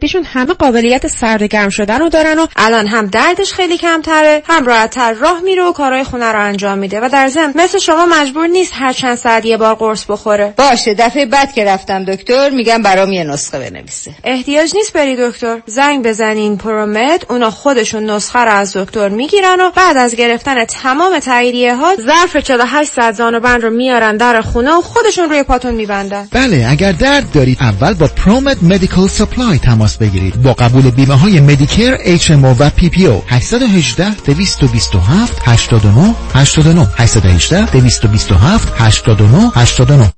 پیشون همه قابلیت سرد گرم شدن رو دارن و الان هم دردش خیلی کمتره هم راحتتر راه میره و کارهای خونه رو انجام میده و در ضمن مثل شما مجبور نیست هر چند ساعت یه بار قرص بخوره. باشه دفعه بعد که رفتم دکتر میگم برام یه نسخه بنویسه. احتیاج نیست بری دکتر. زنگ بزنین پرومت اونا خودشون نسخه رو از دکتر می‌گیرن و بعد از گرفتن تمام تاییدیه ها ظرف 48 ساعت زانوبند رو میارن در خونه و خودشون روی پاتون میبندن. بله اگر درد دارید اول با پرومت Medical Supply تماس بگیرید. با قبول بیمه های Medicare HMO و PPO 818 227 89 89 818 227 89 89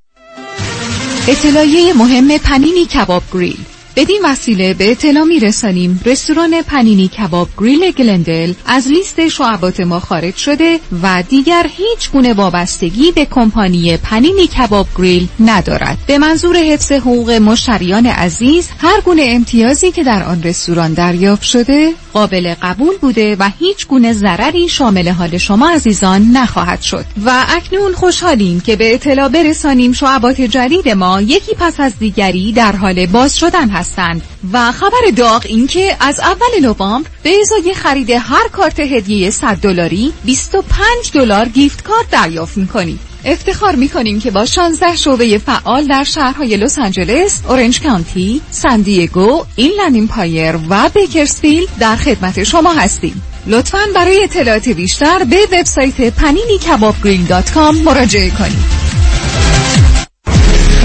اطلاعیه مهم Panini Kabob Grill. بدین وسیله به اطلاع می رسانیم رستوران Panini Kabob Grill گلندل از لیست شعبات ما خارج شده و دیگر هیچ گونه وابستگی به کمپانی Panini Kabob Grill ندارد. به منظور حفظ حقوق مشتریان عزیز هر گونه امتیازی که در آن رستوران دریافت شده قابل قبول بوده و هیچ گونه ضرری شامل حال شما عزیزان نخواهد شد. و اکنون خوشحالیم که به اطلاع برسانیم شعبات جدید ما یکی پس از دیگری در حال باز شدن هستند و خبر داغ این که از اول نوامبر به ازای خرید هر کارت هدیه 100 دلاری 25 دلار gift card دریافت می‌کنید افتخار می‌کنیم که با 16 شعبه فعال در شهرهای لس آنجلس، اورنج کانتی، ساندیگو، اینلند ایمپایر و بیکرسفیلد در خدمت شما هستیم. لطفاً برای اطلاعات بیشتر به وبسایت paninikabob.com مراجعه کنید.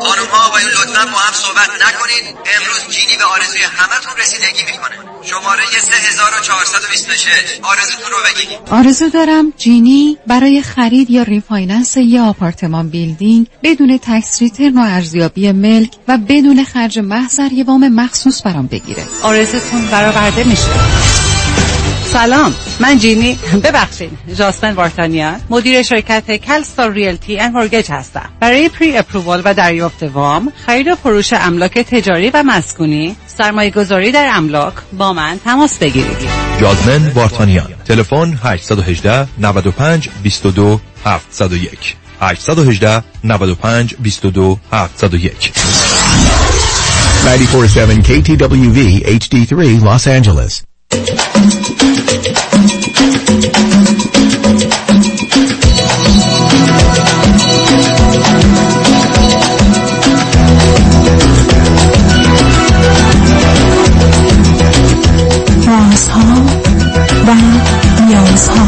خانم ها آقایون لطفا با هم صحبت نکنید امروز جینی به آرزوی همتون رسیدگی می‌کنه. شماره 3426 آرزوتون رو بگید آرزو دارم جینی برای خرید یا refinance یا apartment building بدون tax return و ارزیابی ملک و بدون خرج محضر یه وام مخصوص برام بگیره. آرزوتون برآورده میشه. سلام. من جینی. ببخشید. جاسمن وارتانیان مدیر شرکت کلستار ریلتی ان مورگج هستم. برای پری اپرووال و دریافت وام خرید و فروش املاک تجاری و مسکونی سرمایه گذاری در املاک با من تماس بگیرید. جاسمن وارتانیان تلفن 818 95 22 701 818 95 22 701 947 KTWV HD3 Los Angeles رازها و نیازها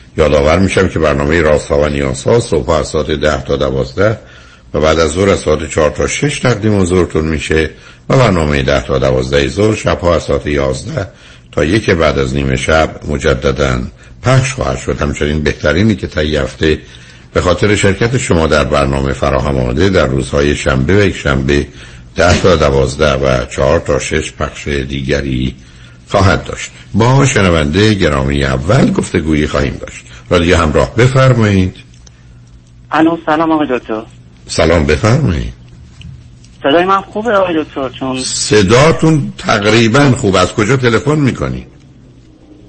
یادآور میشم که برنامه راست و نیاز ها صبح از ساعت ده تا دوازده و بعد از ظهر از ساعت چهار تا شش تقدیم حضورتون میشه و برنامه ده تا دوازده ظهر شب ها از ساعت یازده تا یک بعد از نیمه شب مجددا پخش خواهد شد. همچنین بهترینی که تا هفته به خاطر شرکت شما در برنامه فراهم آمده در روزهای شنبه و یک شنبه ده تا دوازده و چهار تا شش پخش دیگری خواهد داشت. با شنونده گرامی اول گفتگویی خواهیم داشت. رادیو همراه بفرمایید. الو سلام آقای دکتر. سلام بفرمایید. صدای من خوبه آقای دکتر؟ چون صداتون تقریبا خوب. از کجا تلفن می‌کنی؟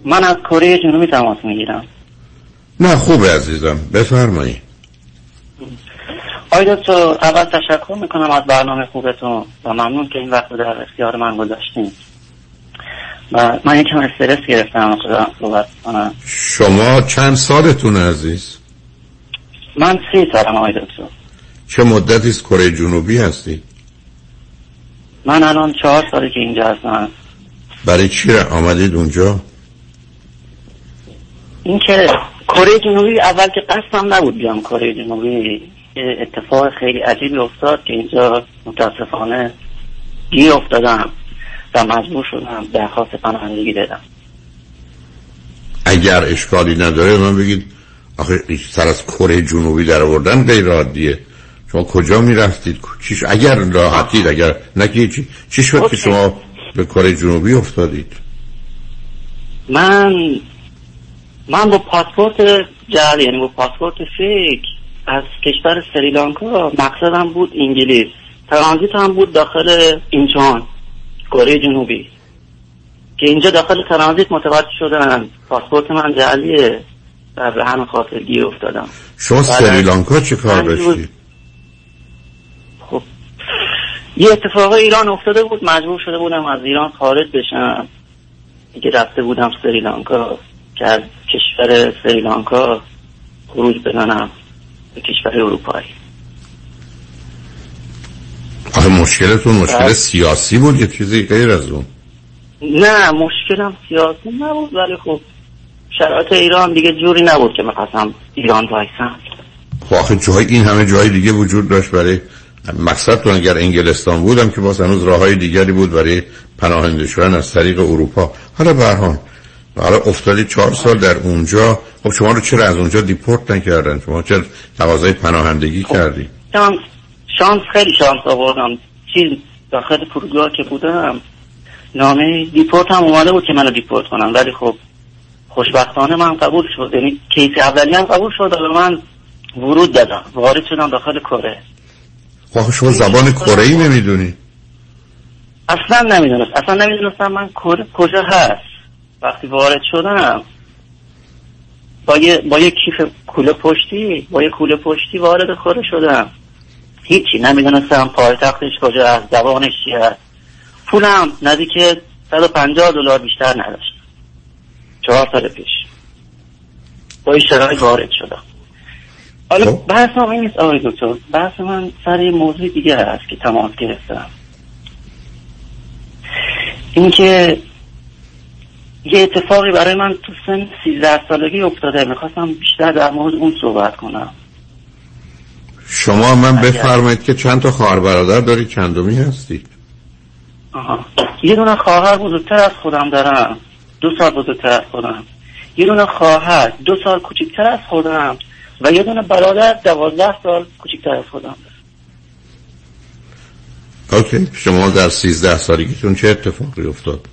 من از کره جنوبی تماس می‌گیرم. نه خوبه عزیزم. بفرمایید. آقای دکتر اول تشکر می‌کنم از برنامه خوبتون و ممنون که این وقت در اختیار من گذاشتین. و من یکم استرس گرفتم خدا صحبت کنم شما چند سالتون عزیز؟ من سی سالم آقای دکتر چه مدتی از کره جنوبی هستی؟ من الان چهار ساله که اینجا هستم برای چی آمدید اونجا؟ این که کره جنوبی اول که قصدم نبود بیام کره جنوبی اتفاق خیلی عجیبی افتاد که اینجا متاسفانه گیر افتادم و مجبور شدم درخواست پناهندگی دادم اگر اشکالی نداره من بگید آخه سر از کره جنوبی در آوردن غیر عادیه. شما کجا می‌رفتید؟ چیش؟ اگر راحتید اگر نکی چی چی شد که شما به کره جنوبی افتادید؟ من من با پاسپورت جعل یعنی با پاسپورت فیک از کشور سریلانکا مقصدم بود انگلیس. ترانزیت هم بود داخل اینچان کره جنوبی که اینجا داخل ترانزیت متوجه شدن. پاسپورت من جعلیه. و به همین خاطر گیر افتادم شما سریلانکا چه کار داشتید خب یه اتفاق ایران افتاده بود. مجبور شده بودم از ایران خارج بشم. دیگه رفته بودم سریلانکا. که از کشور سریلانکا خروج بزنم به کشور اروپایی. آخه مشکلتون مشکل سیاسی بود یه چیزی غیر از اون. نه مشکلم سیاسی نبود ولی خب شرایط ایران دیگه جوری نبود که می‌خواستم ایران وایسم. خب آخه جای این همه جای دیگه وجود داشت برای مقصد تو اگر انگلستان بودم که باز هنوز راه های دیگری بود برای پناهنده شدن از طریق اروپا. حالا برهان حالا افتادی چهار سال در اونجا. خب شما رو چرا از اونجا دیپورت نکردن؟ شما چرا تقاضای پناهندگی خب. کردی؟ شانس خیلی شانس آوردم. چیز داخل فرودگاه که بودم نامه دیپورت هم اومده بود که منو دیپورت کنم ولی خب خوشبختانه من قبول شد. یعنی case اولی هم قبول شد و من ورود دادم وارد شدم داخل کره. خب شما زبان کره ای نمی‌دونی. اصلا نمی‌دونست. اصلا نمی‌دونستم من کره کجا هست. وقتی وارد شدم با یه, با یه کیف کوله پشتی با یه کوله پشتی وارد کره شدم. هیچی. نمی‌دونستم پایتختش کجا از زبانش چی هست پولم نزدیک 150 دلار بیشتر نداشت. چهار سال پیش. با این شرایط وارد شدم. حالا بحث من این نیست آقای دکتر. بحث من سر یه موضوع دیگه هست که تماس گرفتم. اینکه یه اتفاقی برای من تو سن 13 سالگی افتاده. می‌خواستم بیشتر در مورد اون صحبت کنم. شما من بفرمایید که چند تا خواهر برادر دارید؟ چندمی هستید آها. یه دونه خواهر بزرگتر از خودم دارم. دو سال بزرگتر از خودم. یه دونه خواهر دو سال کوچکتر از خودم. و یه دونه برادر دوازده سال کوچکتر از خودم. اوکی. شما در سیزده سالگیتون چه اتفاقی افتاد؟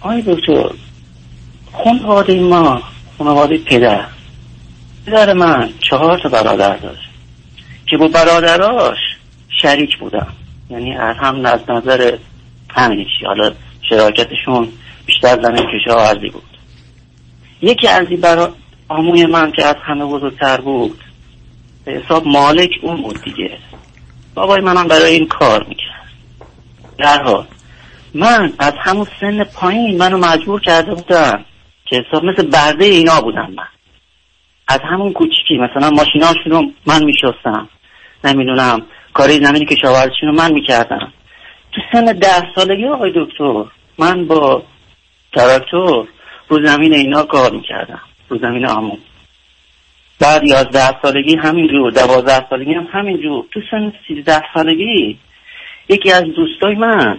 آی دکتر خانواده ما خانواده پدر. پدر من چهار تا برادر داشت. که با برادراش شریک بودم. یعنی از هم از نظر همینش حالا شراکتشون بیشتر زمین کشاورزی بود. یکی از این برا آموی من که از همه بزرگتر بود به حساب مالک اون بود دیگه. بابای منم برای این کار می‌کرد. در حال من از همون سن پایین منو مجبور کرده بودم که حساب مثل برده اینا بودم من. از همون کوچیکی مثلا ماشیناشون رو من میشستم. نمی‌دونم. کاری زمینی که شاورزشون رو من می‌کردم. تو سن ده سالگی آقای دکتر من با تراکتور رو زمین اینا کار می‌کردم رو زمین آمون بعد یازده سالگی همینجور دوازده سالگی هم همینجور. تو سن سیزده سالگی یکی از دوستای من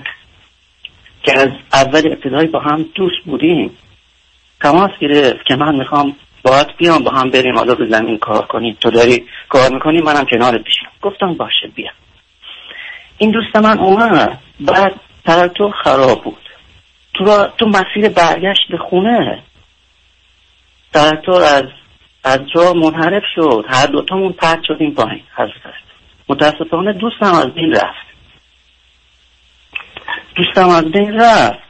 که از اول ابتدایی با هم دوست بودیم تماس گرفت که من می‌خوام باید بیام با هم بریم حالا رو زمین کار کنیم. تو داری کار می‌کنی منم کنارت بشم گفتم باشه بیا. این دوست من اومد. بعد ترکتور خراب بود. تو, را تو مسیر برگشت به خونه. ترکتور از از جا منحرف شد. هر دوتامون پرد شدیم پایین حضرت. متاسفانه دوستم از بین رفت. دوستم از بین رفت.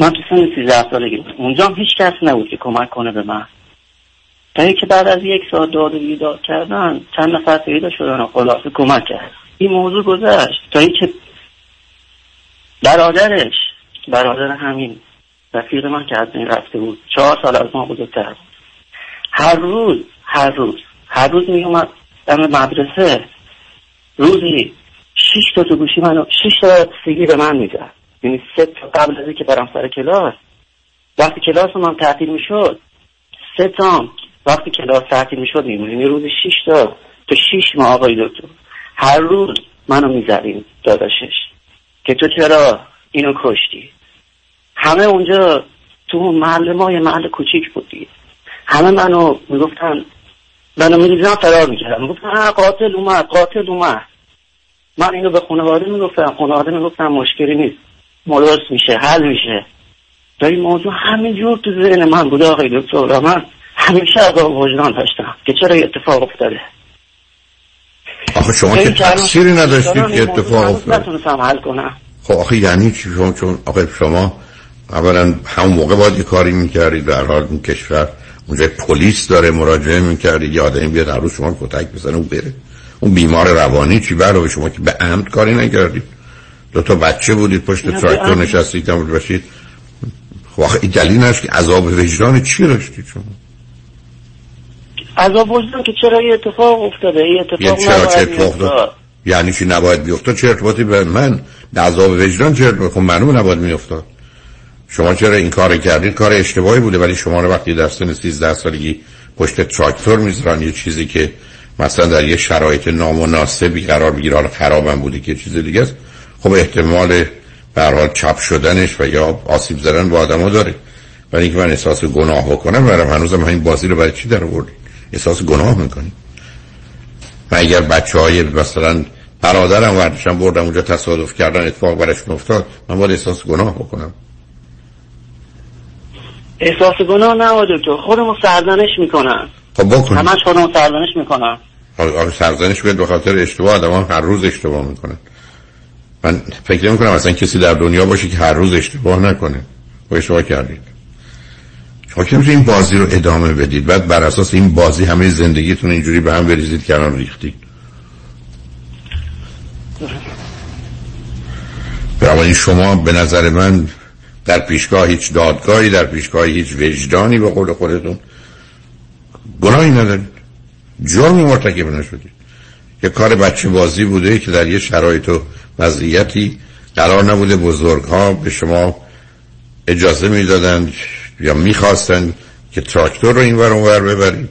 من تو سن سیزده سالگی بود. اونجا هم هیچ کس نبود که کمک کنه به من. تا که بعد از یک ساعت داد و بیداد کردن چند نفر پیدا شدن و خلاصه کمک کرد این موضوع گذشت. تا که برادرش برادر همین رفیق من که از این رفته بود چهار سال از ما بزرگتر بود. هر روز هر روز هر روز می اومد دم مدرسه. روزی شیش تا تو گوشی منو شیش تا سیگی به من می‌زد. یعنی سه تا قبل از که برم سر کلاس وقتی کلاس من تعطیل می‌شد سه تا وقتی کلاس تعطیل می‌شد یعنی روزی شیش تا تو شیش ماه آقای دکتر. هر روز منو می‌زدیم داداشش که تو چرا اینو کشتی؟ همه اونجا تو محل ما یه محل کوچیک بودی همه منو می‌گفتن منو میریزن فرار می‌کردم. می‌گفتن قاتل اومد قاتل اومد. من اینو به خانواده می‌گفتم خانواده می‌گفتم مشکلی نیست. مرست میشه حل میشه. تا این موضوع همینجور تو ذهن من بود آقای دکتر. من همیشه از وجدان داشتم که چرا اتفاق افتاده. آخه شما که تقصیری نداشتید که اتفاق افتاد نتونستم حل کنم. خب آخه یعنی چی؟ شما چون آخه شما اولا همون موقع باید یه کاری می‌کردید در حال این کشور اونجا پلیس داره مراجعه می‌کردید یه آدمی بیاد هر روز شما کتک بزنه و بره. اون بیمار روانی چی برای شما که به عمد کاری نکردید؟ دو تا بچه بودید پشت تراکتور نشستید که باشید. خب آخه این دلیل نشد که عذاب وجدان چی داشتید شما؟ عذاب وجدان که چرا یه اتفاق افتاده؟ یه اتفاق یعنی چرا چه یعنی چی نباید بیفتاد؟ چه ارتباطی به من؟ عذاب وجدان چه ارتباطی خب معلوم نباید میافتاد. شما چرا این کار کردید؟ کار اشتباهی بوده ولی شما رو وقتی در سن 13 سالگی پشت تراکتور می‌ذارن یه چیزی که مثلا در یه شرایط نامناسبی قرار بگیره حالا خرابم بوده که چیز دیگه است. خب احتمال به حال چپ شدنش و یا آسیب زدن با آدمو داره. ولی اینکه من احساس گناه بکنم برام هنوزم همین بازی رو برای چی در آوردید احساس گناه می‌کنید و اگر بچه های مثلا برادرم وردشم بردم اونجا تصادف کردن اتفاق برش افتاد من باید احساس گناه بکنم. احساس گناه نه دکتر خودمو سرزنش می‌کنم. خب بکن. همش خودمو سرزنش می‌کنم. آره سرزنش به خاطر اشتباه آدم هر روز اشتباه می‌کنن. من فکر نمی کنم اصلا کسی در دنیا باشه که هر روز اشتباه نکنه. و اشتباه کردید. شما که این بازی رو ادامه بدید؟ بعد بر اساس این بازی همه زندگیتون اینجوری به هم بریزید که الان ریختید. این شما به نظر من در پیشگاه هیچ دادگاهی در پیشگاه هیچ وجدانی به قول خودتون گناهی ندارید. جرمی مرتکب نشدید. یه کار بچه بازی بوده که در یه شرایط و وضعیتی قرار نبوده. بزرگ ها به شما اجازه می‌دادند یا می‌خواستند که تراکتور رو این ور اونور ببرید.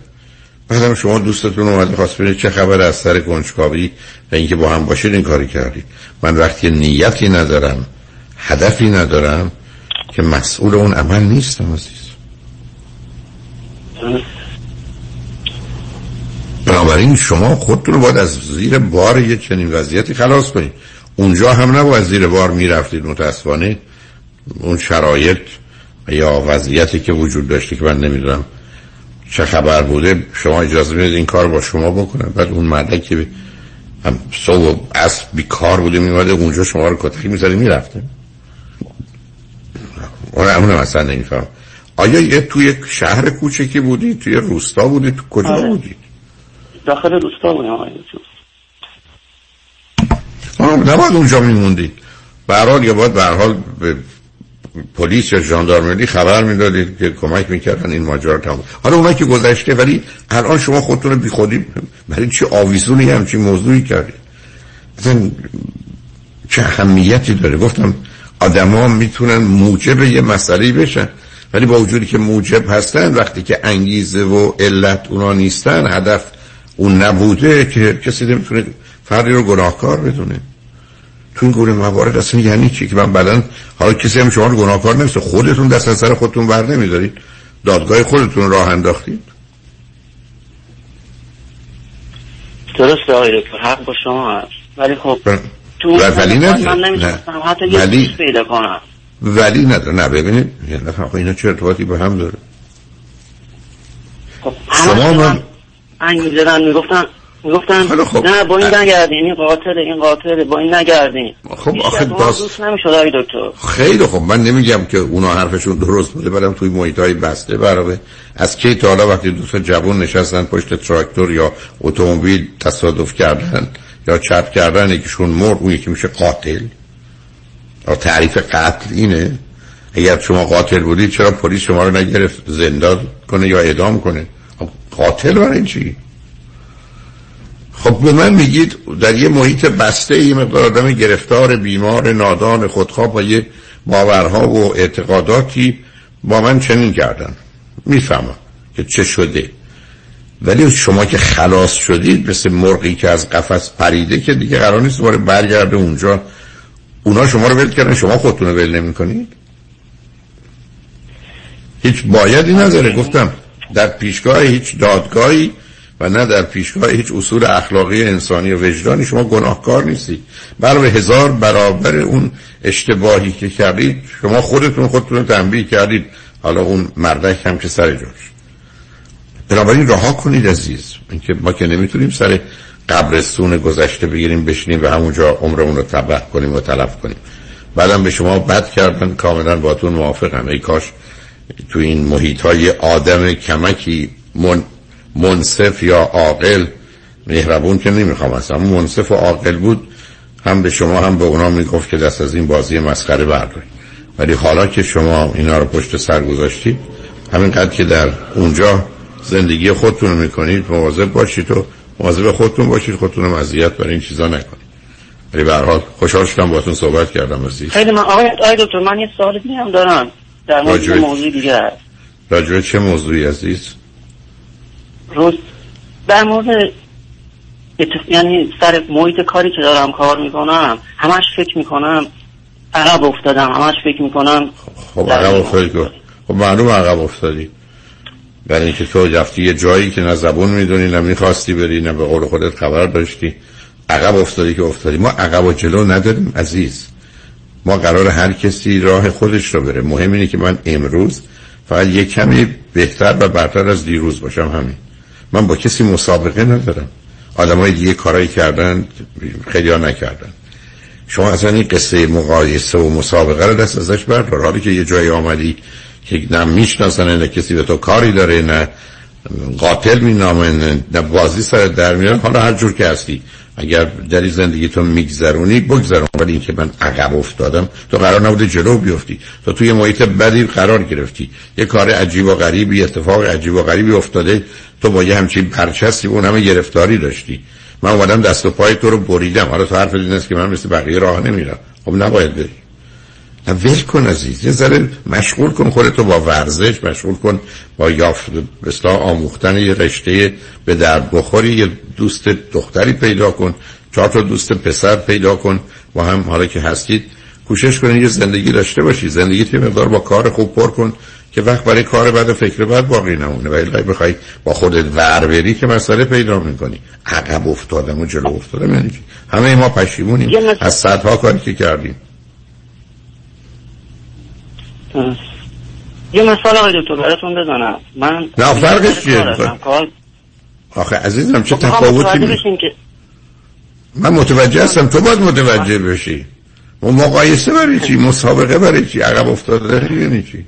بعدم شما دوستتون اومده خواست چه خبر از سر کنجکاوی و اینکه با هم باشید این کاری کردید. من وقتی نیتی ندارم هدفی ندارم که مسئول اون عمل نیستم عزیز. بنابراین شما خودتون رو باید از زیر بار یه چنین وضعیتی خلاص کنید اونجا هم نباید زیر بار می‌رفتید متاسفانه. اون شرایط یا وضعیتی که وجود داشته که من نمی‌دونم چه خبر بوده شما اجازه می‌دید این کار با شما بکنم بعد اون مرده که هم صبح از بیکار بوده میماده اونجا شما رو کتکی می‌زده می‌رفته. اون همون اصلا نمیفهم آیا یه توی شهر کوچکی بودی؟ توی روستا بودی؟ تو کجا آره. بودی؟ داخل روستا بودم آقای نباید اونجا میموندی. برحال یا باید برحال به پلیس یا ژاندارمری خبر می‌دادید که کمک می‌کردن این ماجرا تمام حالا اونایی که گذشته ولی الان شما خودتون بی خودی برای چه آویزونی همچی موضوعی کردید مثلا چه اهمیتی داره؟ گفتم آدما می‌تونن موجب یه مسئله بشن ولی با وجودی که موجب هستن وقتی که انگیزه و علت اونا نیستن هدف اون نبوده که کسی نمی‌تونه فردی رو گناهکار بدونه. تو این گونه موارد اصلا یعنی چی؟ که من بعدا حالا کسی هم شما رو گناهکار نمیشه خودتون دست از سر خودتون بر نمیدارید. دادگاه خودتون راه انداختید. درست آقای دکتر حق با شما هست. ولی خب تو ولی نمی‌تونستم حتی یه ولی- دوست پیدا کنم. ولی نداره. نه ببینید. یه نفر آقا اینا چه ارتباطی به هم داره؟ خب شما من انگ می‌زدن می‌گفتن می‌گفتن خب. نه با این نگردین این قاتله این قاتله با این نگردین. خب آخه باز- دوست نمی‌شد آقای دکتر. خیلی خب من نمیگم که اونا حرفشون درست بوده برم توی محیط های بسته برابه از کی تا حالا وقتی دوست جوان نشستن پشت تراکتور یا اتومبیل تصادف کردن یا چپ کردن یکیشون مرد اون یکی میشه قاتل. یا تعریف قتل اینه. اگر شما قاتل بودید چرا پلیس شما رو نگرفت؟ زندان کنه یا اعدام کنه؟ قاتل برای چی؟ خب به من میگید در یه محیط بسته یه مقدار آدم گرفتار بیمار نادان خودخواه با یه باورها و اعتقاداتی با من چنین کردن. می‌فهمم که چه شده. ولی شما که خلاص شدید مثل مرغی که از قفس پریده که دیگه قرار نیست دوباره برگرده اونجا اونا شما رو ول کردن؟ شما خودتون رو ول نمی کنید هیچ بایدی نداره گفتم. در پیشگاه هیچ دادگاهی و نه در پیشگاه هیچ اصول اخلاقی انسانی و وجدانی. شما گناهکار نیستید برای هزار برابر اون اشتباهی که کردید شما خودتون خودتون تنبیه کردید. حالا اون مردک هم که سر جاش. بنابراین رها کنید عزیز. اینکه ما که نمی‌تونیم سر قبرستون گذشته بگیریم بشینیم و همونجا عمرمون رو تباه کنیم و تلف کنیم. بعدم به شما بد کردن کاملا باتون موافقم. ای کاش تو این محیط های آدم کمکی من منصف یا عاقل مهربون که نمی‌خوام اصلا. منصف و عاقل بود. هم به شما هم به اونا می‌گفت که دست از این بازی مسخره بردارید. ولی حالا که شما اینا رو پشت سر گذاشتید همینقدر که در اونجا زندگی خودتون رو می‌کنید مواظب باشید و مواظب خودتون باشید خودتون رو مزیت برای این چیزا نکنید. ولی به هر حال خوشحال شدم باهاتون صحبت کردم عزیز. خیلی من آقای آقای دکتر من یه سوال دیگه هم دارم. در مورد به- موضوع دیگه هست. راجع به چه موضوعی عزیز؟ روز در مورد اتف- یعنی سر محیط کاری که دارم کار می‌کنم همش فکر می‌کنم عقب افتادم همش فکر می‌کنم خب عقب افتادی که خب معلوم عقب افتادی. برای اینکه تو رفتی یه جایی که نه زبون می‌دونی نه می‌خواستی بری نه به قول خودت خبر داشتی. عقب افتادی که افتادی. ما عقب و جلو نداریم عزیز. ما قرار هر کسی راه خودش رو بره. مهم اینه که من امروز فقط یه کمی بهتر و برتر از دیروز باشم همین. من با کسی مسابقه ندارم. آدم های دیگه کارایی کردن خیلی نکردن. شما اصلا این قصه مقایسه و مسابقه رو دست ازش بردار. حالی که یه جایی آمدی که نه می‌شناسن نه کسی به تو کاری داره نه قاتل مینامه نه بازی سر در میارن حالا هر جور که هستی. اگر در این زندگی تو میگذرونی بگذرون ولی اینکه من عقب افتادم تو قرار نبوده جلو بیفتی. تو توی محیط بدی قرار گرفتی. یه کار عجیب و غریبی اتفاق عجیب و غریبی افتاده. تو با یه همچین پرچستی اون همه گرفتاری داشتی. من اومدم دست و پای تو رو بریدم. حالا تو حرف این است که من مثل بقیه راه نمیرم. خب نباید بری. ول کن عزیز یه ذره مشغول کن خودتو با ورزش مشغول کن با یافت بسلا آموختن یه رشته به درد بخوری یه دوست دختری پیدا کن چهار تا دوست پسر پیدا کن و هم حالا که هستید کوشش کنید یه زندگی داشته باشی زندگی یه مقدار با کار خوب پر کن که وقت برای کار بعد و فکر بعد باقی نمونه و الا بخوای با خودت ور بری که مسئله پیدا می‌کنی عقب افتادم و جلو افتادم یعنی؟ همه ما پشیمونیم از صدها کاری که کردیم. یه مثال آقای دکتر براتون بزنم. من نه، فرقش چیه؟ آخه عزیزم چه خب، می‌خوام تفاوتی می... که من متوجه هستم تو باید متوجه بشی. و مقایسه برای چی؟ مسابقه برای چی؟ عقب افتاده یعنی چی اصلا چه عقب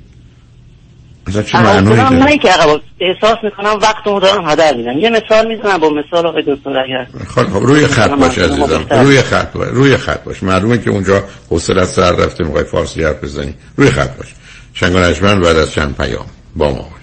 معنایی افتادم داره نه که احساس می‌کنم وقتمو دارم هدر میدم. یه مثال می‌زنم با مثال آقای دکتر اگر خب خب روی خط باش عزیزم. روی خط باش روی خط باش. معلومه که اونجا حوصله سر رفته می‌خوای فارسی حرف بزنی. روی خط باش. شنگ و نجمن بعد از چند پیام. با ما باش.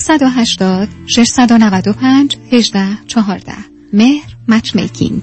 780 695 18 14 مهر مچ میکینگ.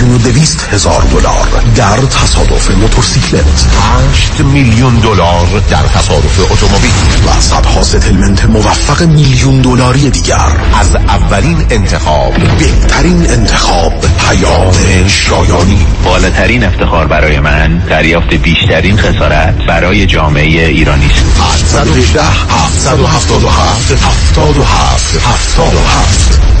و دویست هزار دلار در تصادف موتورسیکلت. 8 میلیون دلار در تصادف اتومبیل. و صدها ستلمنت موفق میلیون دلاری دیگر. از اولین انتخاب. بهترین انتخاب پیام شایانی. بالاترین افتخار برای من دریافت بیشترین خسارت برای جامعه ایرانی است. 718 777 77 77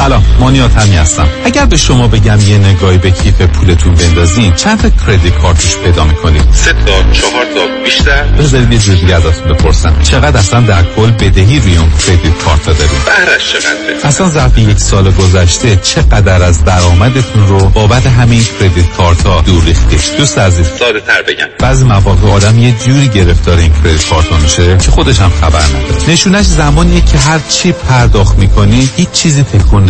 سلام مانیات همی هستم. اگر به شما بگم یه نگاهی به کیف پولتون بندازین چند تا کردیت کارتش پیدا می‌کنید سه تا چهار تا بیشتر؟ بذارید یه جور دیگه ازتون بپرسم. چقدر اصلا در کل بدهی روی اون کردیت کارت دارید بهرش چقدره؟ اصلا ظرف یک سال گذشته چقدر از درآمدتون رو بابت همین کردیت کارت ها دور ریختید دوست عزیز. ساده تر بگم. بعضی مواقع آدم یه جوری گرفتار این کردیت کارت میشه که خودش هم خبر نداره. نشونش زمانیه که هر چی پرداخت می‌کنی هیچ چیزی تکون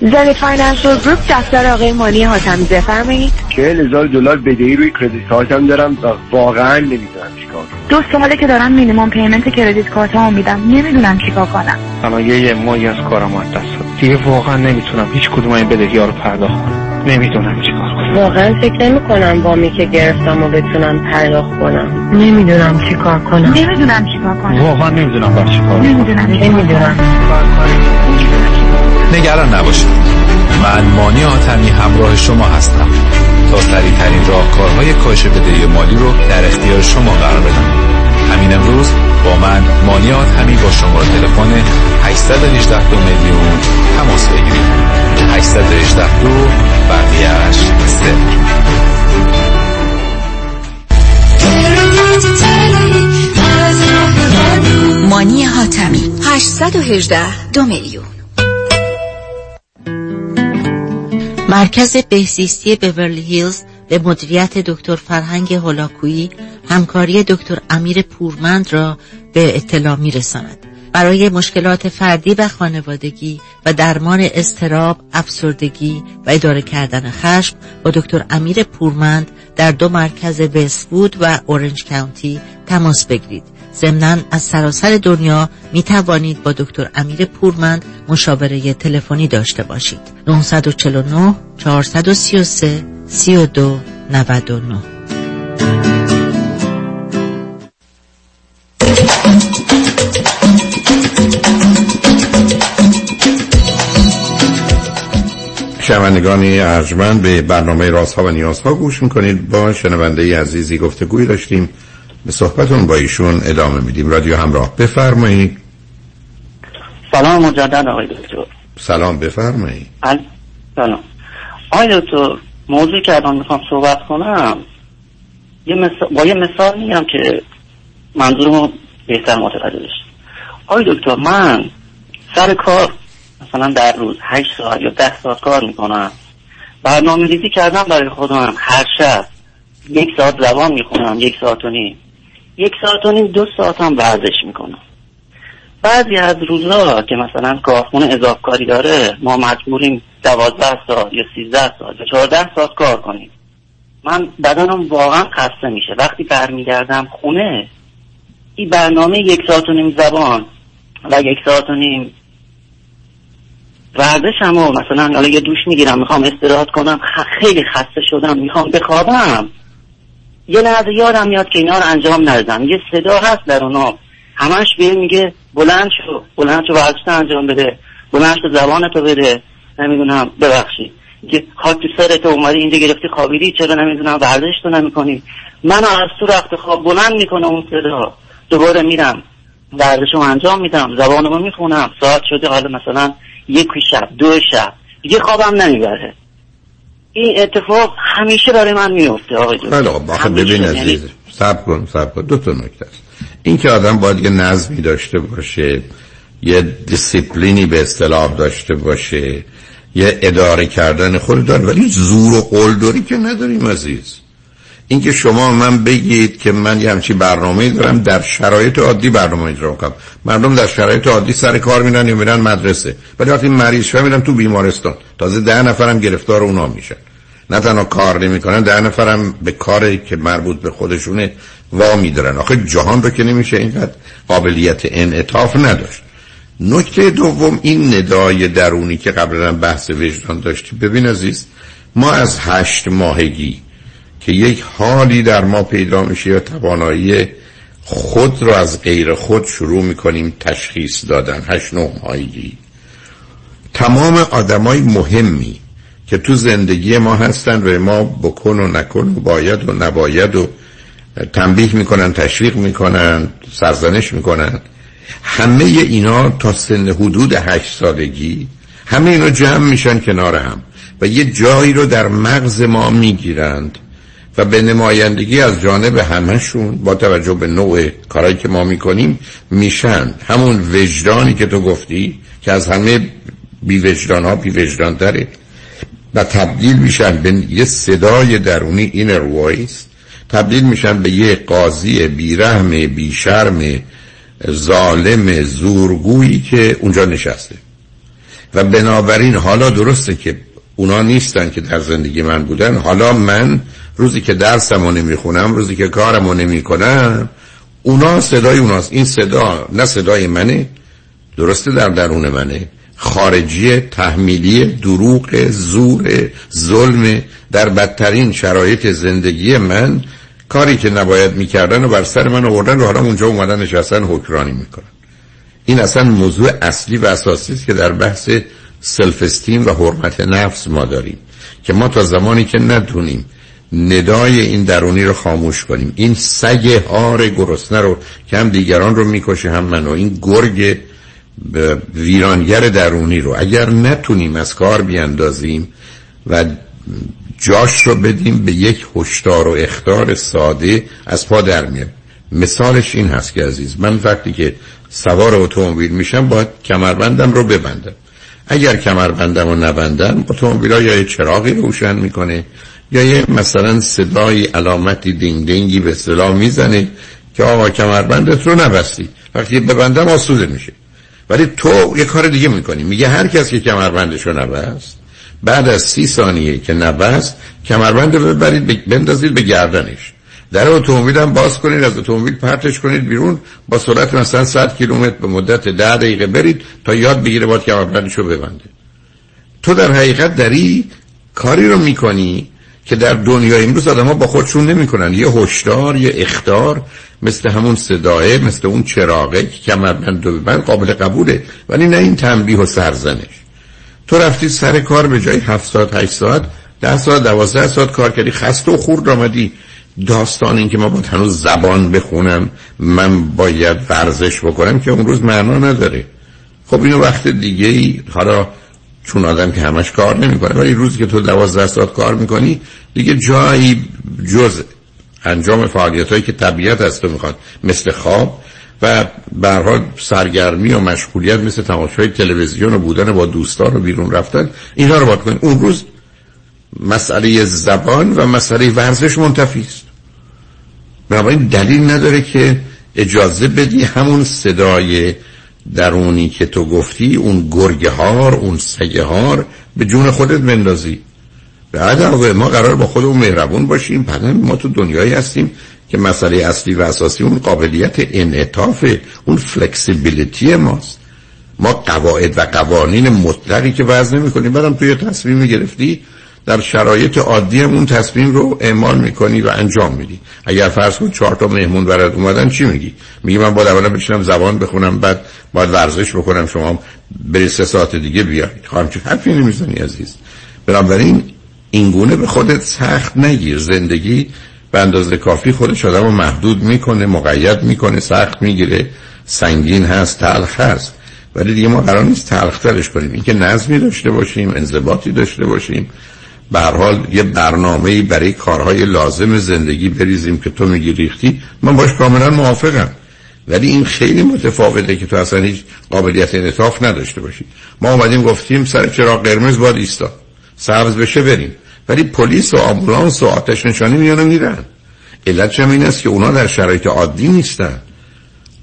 زنی Financial Group دفتر آقای مانی حاتمی بفرمایید چهل هزار دلار بدهی روی credit card م دارم و واقعا نمی‌دونم چیکار دو ساله که دارم minimum payment credit card مو میدم. نمی‌دونم چیکار کنم. الان یه ماهی از کارم مدت دیگه واقعا نمی‌تونم هیچ کدوم این بدهی ها رو پرداخت کنم. نمی‌دونم چیکار کنم. واقعا فکر نمی کنم وامی که گرفتم و بتونم پرداخت کنم. نمی‌دونم چیکار کنم. نمی‌دونم چیکار کنم. واقعا نمی‌دونم بر چیکار نمی‌دونم. نمی‌دونم. نگران نباشید. من مانی آتمی همراه شما هستم. تا سریع ترین راهکارهای کاهش بدهی مالی رو در اختیار شما قرار بدم. همین امروز با من مانی آتمی با شماره تلفن 818 دو میلیون تماس بگیرید. 818 دو بقیهش صفر مانی حاتمی 818 دو میلیون. مرکز بهزیستی بورلی هیلز به مدیریت دکتر فرهنگ هولاکویی همکاری دکتر امیر پورمند را به اطلاع می رساند. برای مشکلات فردی و خانوادگی و درمان استراب، افسردگی و اداره کردن خشم با دکتر امیر پورمند در دو مرکز وستوود و اورنج کاونتی تماس بگیرید. ضمنا از سراسر دنیا می توانید با دکتر امیر پورمند مشاوره تلفنی داشته باشید. 949 433 32 99 949 شنوندگان ارجمند به برنامه رازها و نیازها گوش می‌کنید. با شنونده عزیزی گفتگوی داشتیم. به صحبتون با ایشون ادامه میدیم. رادیو همراه. بفرمایید سلام مجدد آقای دکتر. سلام بفرمایید ال- سلام. آقای دکتر موضوعی که الان می‌خوام صحبت کنم یه مثال با یه مثال میگم که منظورمو بهتر متوجه بشید. آقای دکتر من سر کار مثلا در روز هشت ساعت یا ده ساعت کار می‌کنم. برنامه ریزی کردم برای خودم. هر شب یک ساعت زبان می‌خونم یک ساعت و نیم. یک ساعت و نیم دو ساعت هم ورزش می‌کنم. بعضی از روزها که مثلا کارخونه اضافه کاری داره ما مجبوریم دوازده ساعت یا سیزده ساعت یا چهارده ساعت کار کنیم. من بدنم واقعا خسته میشه. وقتی برمیگردم خونه این برنامه یک ساعت و نیم زبان و یک ساعت و نیم ورزشم و مثلا حالا یه دوش می‌گیرم می‌خوام استراحت کنم خیلی خسته شدم می‌خوام بخوابم. یه لحظه یادم میاد که اینا رو انجام ندادم. یه صدا هست در اونا. همش به میگه بلند شو بلند شو ورزش انجام بده. بلند شو زبانتو بده. نمی‌دونم ببخشید. که خاک سرت اومدی اینجا گرفتی خوابیدی چرا نمی‌دونم ورزش تو نمی‌کنی؟ منو از تو رخت خواب بلند می‌کنه اون صدا. دوباره میرم. ورزشو انجام میدم. زبانمو می‌خونم. ساعت شده حالا مثلا یک شب دو شب. دیگه خوابم نمی‌بره. این اتفاق همیشه برای من میفته آقای دکتر. خیلی خب. ببین یعنی عزیز سب کن سب کن. دو تا نکته است. این که آدم باید یه نظمی داشته باشه یه دیسیپلینی به اصطلاح داشته باشه یه اداره کردن خود داره ولی زور و قلدری که نداریم عزیز. اینکه شما من بگید که من یه همچی برنامه دارم در شرایط عادی برنامه اجرا کنم مردم در شرایط عادی سر کار میرن یا میرن مدرسه. ولی وقتی مریض شدن میرن تو بیمارستان. تازه ده نفرم گرفتار اونا میشن. نه تنها کار نمی‌کنن ده نفرم به کاری که مربوط به خودشونه وا میدارن. آخه جهان رو که نمیشه اینقدر قابلیت انعطاف نداشت. نکته دوم این ندای درونی که قبلا بحث وجدان داشتی. ببین عزیز ما از هشت ماهگی که یک حالی در ما پیدا میشه یا توانایی خود رو از غیر خود شروع می‌کنیم تشخیص دادن. هشت نه ماهگی. تمام آدمای مهمی که تو زندگی ما هستن و ما بکن و نکن و باید و نباید و تنبیه می‌کنن تشویق می‌کنن سرزنش می‌کنن. همه اینا تا سن حدود هشت سالگی همه اینا جمع میشن کنار هم و یه جایی رو در مغز ما می‌گیرند و به نمایندگی از جانب همهشون با توجه به نوع کارهایی که ما می‌کنیم میشن. همون وجدانی که تو گفتی که از همه بی وجدان ها بی وجدان داره و تبدیل میشن به یه صدای درونی. inner voice تبدیل میشن به یه قاضی بیرحم بیشرم ظالم زورگویی که اونجا نشسته. و بنابراین حالا درسته که اونا نیستن که در زندگی من بودن. حالا من روزی که درسمو نمی‌خونم روزی که کارمو نمی‌کنم اونا صدای اوناست. این صدا نه صدای منه. درسته در درون منه. خارجی تحمیلی دروغ زور ظلم در بدترین شرایط زندگی من کاری که نباید می‌کردن و بر سر من آوردن و حالا اونجا اومدن نشستن حکرانی می‌کنن. این اصلا موضوع اصلی و اساسی است که در بحث سلف استیم و حرمت نفس ما داریم که ما تا زمانی که ندونیم ندای این درونی رو خاموش کنیم. این سگ هار گرسنه رو که هم دیگران رو می‌کشه هم منو این گرگ ویرانگر درونی رو. اگر نتونیم از کار بیاندازیم و جاش رو بدیم به یک هشدار و اختار ساده از پا در میاد. مثالش این هست که عزیز من وقتی که سوار اتومبیل میشم باید کمربندم رو ببندم. اگر کمربندم رو نبندم اتومبیل ها یا یه چراغی روشن می‌کنه یا یه مثلا صدای علامتی دینگ دینگی به اصطلاح می‌زنه که آقا کمربندت رو نبستی. وقتی ببندم آسوده میشه. ولی تو یه کار دیگه می‌کنی. میگه هر کس که کمربندش نبست بعد از سی ثانیه که نبست کمربند رو ببرید بندازید به گردنش. در اتومبیل هم باز کنید از اتومبیل پرتش کنید بیرون با سرعت مثلا 100 کیلومتر به مدت ده دقیقه برید تا یاد بگیره باید کمربندش رو ببنده تو در حقیقت داری کاری رو می‌کنی که در دنیای امروز آدم ها با خودشون نمی‌کنن. یه هشدار یه اختار مثل همون صداه مثل اون چراغه که کمربند و ببند قابل قبوله. ولی نه این تنبیه و سرزنش. تو رفتی سر کار به جای هفت ساعت هشت ساعت ده ساعت دوازده ساعت کار کردی خسته و خورد آمدی. داستان این که ما با هنوز زبان بخونم من باید ورزش بکنم که اون روز معنا نداره. خب اینو وقت دیگه ای حالا چون آدم که همش کار نمی‌کنه. ولی روزی که تو دوازده ساعت کار می‌کنی دیگه جایی جز انجام فعالیت هایی که طبیعت از تو می‌خواد مثل خواب و برها سرگرمی و مشغولیت مثل تماشای تلویزیون و بودن با دوستان و بیرون رفتن اینا رو باید کنید اون روز مسئله زبان و مسئله ورزش منتفی است. بنابراین دلیل نداره که اجازه بدی همون صدای درونی که تو گفتی اون گرگه هار اون سگه هار به جون خودت بندازی. بعد ما قرار با خودمون مهربون باشیم بعد ما تو دنیایی هستیم که مسئله اصلی و اساسی اون قابلیت انعطاف اون فلکسیبیلیتی ماست. ما قواعد و قوانین مطلقی که وضع نمی کنیم بعدم توی تصمیم گرفتی در شرایط عادی اون تصمیم رو اعمال می‌کنی و انجام میدی. اگر فرض کن چهار تا مهمون برات اومدن چی میگی؟ میگی من باید اولا بشینم زبان بخونم بعد باید ورزش بکنم شما بری سه ساعت دیگه بیاید خواهم چه حرفی نمی‌زنی عزیز. بنابراین اینگونه به خودت سخت نگیر. زندگی به اندازه کافی خودش آدم رو محدود می‌کنه مقید می‌کنه سخت می‌گیره. سنگین هست تلخ هست. ولی دیگه ما قرار نیست تلخترش کنیم. اینکه نظمی داشته باشیم انضباطی داشته باشیم. به حال یه برنامه برای کارهای لازم زندگی بریزیم که تو میگی ریختی من باش کاملا موافقم. ولی این خیلی متفاوته که تو اصلا هیچ قابلیت انعطاف نداشته باشی. ما اومدیم گفتیم سر چراغ قرمز باید ایستا. سبز بشه بریم. ولی پلیس و آمبولانس و آتش نشانی میانه میرن. علت این است که اونا در شرایط عادی نیستن.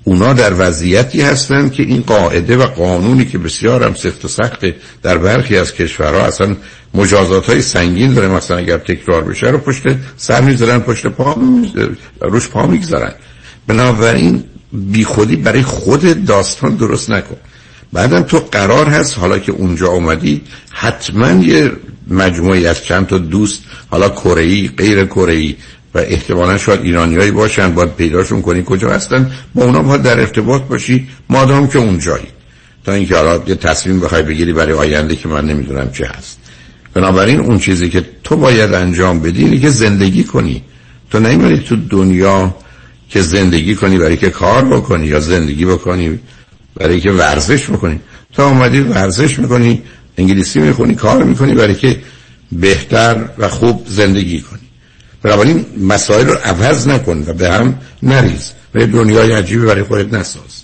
اونا در وضعیتی هستند که این قاعده و قانونی که بسیار هم سفت و سخته در برخی از کشورها اصلا مجازات های سنگین داره. مثلا اگر تکرار بشه رو پشت سر می‌ذارن پشت پا روش پا می‌گذارن. بنابراین بی خودی برای خود داستان درست نکن. بعدم تو قرار هست حالا که اونجا اومدی حتما یه مجموعی از چند تا دوست حالا کره غیر کره و احتمالا شاید ایرانیایی باشن باید پیداشون کنی. کجا هستن؟ با اونا باید در ارتباط باشی. مادام که اونجایی. تا اینکه حالا یه تصمیم بخوای بگیری برای آینده که من نمی‌دونم چه هست. بنابراین اون چیزی که تو باید انجام بدی اینه که زندگی کنی. تو نمی‌دونی تو دنیا که زندگی کنی برای که کار بکنی یا زندگی بکنی برای که ورزش بکنی. تو اومدی ورزش می‌کنی انگلیسی می‌خونی کار می‌کنی برای که بهتر و خوب زندگی کنی. بنابراین مسائل رو عوض نکن و به هم نریز و یه دنیای عجیبی برای خودت نساز.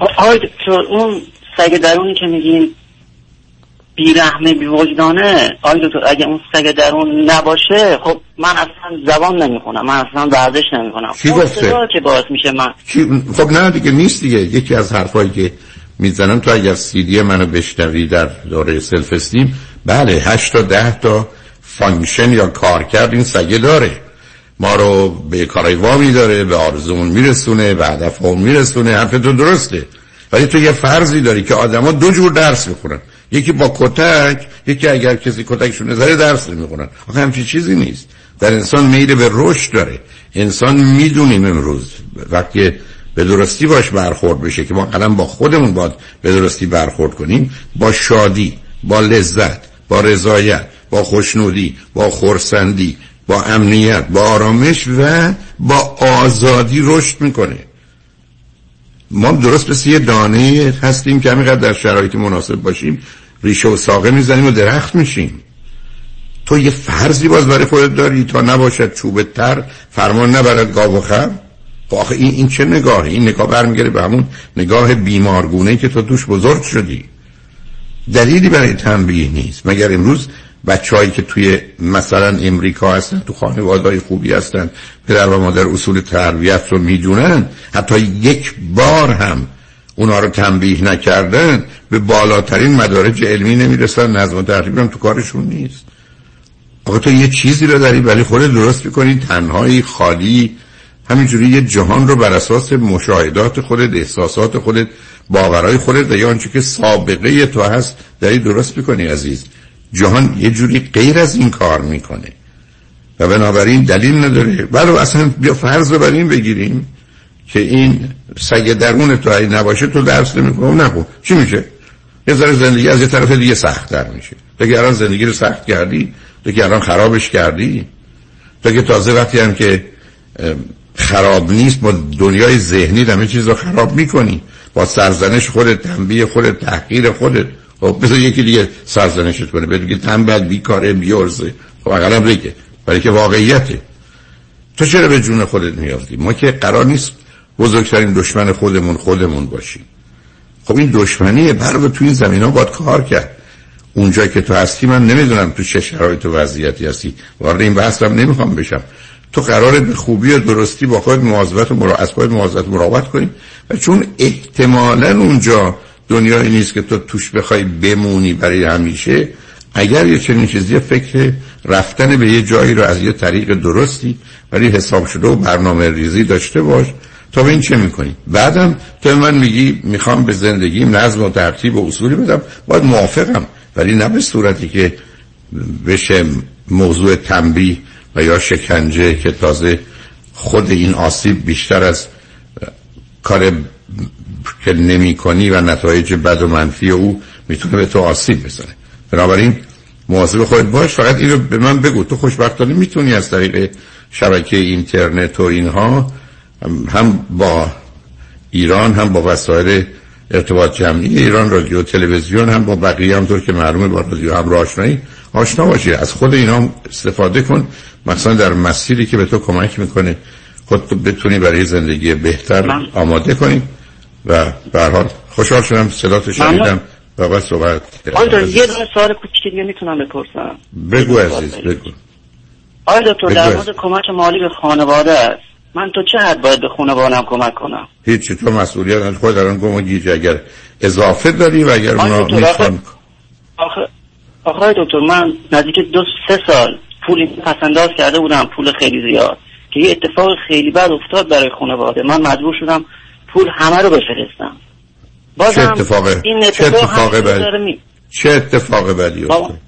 آقای دکتر اون سگ درونی که میگین بیرحمه بی وجدانه آقای دکتر اگه اون سگ درون نباشه خب من اصلا زبان نمی‌خونم من اصلا ورزش نمی‌کنم. کی گفته؟ که باعث میشه من خب نه دیگه نیست دیگه. یکی از حرفایی که می‌زنم تو اگر سیدی منو بشنوی در دوره self-esteem بله هشت تا ده تا function یا کارکرد این سگه داره. ما رو به کارای وامی داره به آرزومون میرسونه به هدفمون میرسونه حرف تو درسته. ولی تو یه فرضی داری که آدما دو جور درس می‌خونن. یکی با کتک یکی اگر کسی کتکشون نظره درس نمی‌خونن. آخه همچی چیزی نیست. در انسان میل به رشد داره. انسان می‌دونیم امروز وقتی به درستی باش برخورد بشه که ما قلم با خودمون باید به درستی برخورد کنیم با شادی با لذت. با رضایت با خوشنودی با خورسندی با امنیت با آرامش و با آزادی رشد می‌کنه. ما درست مثل یه دانه هستیم که همینقدر در شرایط مناسب باشیم ریشه و ساقه می‌زنیم و درخت میشیم. تو یه فرضی باز برای خودت داری تا نباشد چوب تر فرمان نبرد گاو و خر خب آخه این, این چه نگاهی؟ این نگاه برمیگره به همون نگاه بیمارگونه که تو توش بزرگ شدی. دلیلی برای تنبیه نیست. مگر امروز بچههایی که توی مثلا امریکا هستن تو خانواده خوبی هستن پدر و مادر اصول تربیت رو می‌دونن حتی یک بار هم اونا رو تنبیه نکردن به بالاترین مدارج علمی نمی‌رسن نظم و ترتیب هم تو کارشون نیست. آقا تو یه چیزی رو داری ولی خودت درست می‌کنی تنهایی خالی همینجوری یه جهان رو بر اساس مشاهدات خودت احساسات خودت باورهای خودت و یا آنچه که سابقه تو هست داری درست می‌کنی عزیز. جهان یه جوری غیر از این کار می‌کنه. و بنابراین دلیل نداره. بله اصلا بیا فرض رو بگیریم که این سگ درون تو اگه نباشه تو درس نمی‌کنم نخون. چی میشه؟ یه ذره زندگی از یه طرف دیگه سخت در میشه. تو که الان زندگی رو سخت کردی تو که الان خرابش کردی تو که تازه وقتی هم که خراب نیست با دنیای ذهنی همه چیز رو خراب می‌کنی. با سرزنش خودت تنبیه خودت تحقیر خودت. خب بذار یکی دیگه سرزنشت کنه. بگه تنبل بیکاره بیارزه. خب اقلا بگه. برای که واقعیته. تو چرا به جون خودت میافتی ما که قرار نیست بزرگترین دشمن خودمون خودمون باشیم. خب این دشمنی برای تو این زمین ها باید کار کرد. اونجا که تو هستی من نمی‌دونم تو چه شرایط و وضعیتی هستی. وارد این بحث هم نمی‌خوام بشم. تو قرار به خوبی و درستی با خود مواظبت و مرا... از خود مواظبت مراقبت کنی. و چون احتمالا اونجا دنیایی نیست که تو توش بخوای بمونی برای همیشه اگر یه چنین چیزی فکر رفتن به یه جایی رو از یه طریق درستی برای حساب شده و برنامه ریزی داشته باش تا این چه می‌کنی؟ بعدم تو من میگی می‌خوام به زندگیم نظم و ترتیب و اصولی بدم. باید موافقم ولی نه به صورتی که بشه موضوع تنبیه و یا شکنجه که تازه خود این آسیب بیشتر از کار که نمی کنی و نتایج بد و منفی او می‌تونه به تو آسیب بزنه. بنابراین مواظب خود باش فقط اینو به من بگو. تو خوشبختانه می‌تونی از طریق شبکه اینترنت و اینها هم با ایران هم با وسایل ارتباط جمعی ایران رادیو تلویزیون هم با بقیه هم طور که معلومه با رادیو هم آشنایی آشنا باشی. از خود اینا استفاده کن. مثلا در مسیری که به تو کمک می‌کنه. خود تو بتونی برای زندگی بهتر آماده کنی و به حال خوشحال شدم صداتو شنیدم و بعد صحبت آیا یه سوال کوچیک دیگه می‌تونم بپرسم. بگو عزیز بگو. آیا دکتر در مورد کمک مالی به خانواده است. من تو چه حد باید به خانوادم کمک کنم؟ هیچی تو مسئولیت از خود الان گم گیج. اگر اضافه داری و اگر اونا می‌خوان آخه آخه دکتر من نزدیک دو سه سال پولی پسنداز کرده بودم پول خیلی زیاد. که یه اتفاق خیلی بد افتاد برای خانواده. من مجبور شدم پول همه رو بفرستم. چه اتفاقه؟ این اتفاق چه اتفاق بدی چه اتفاق بدی افتاد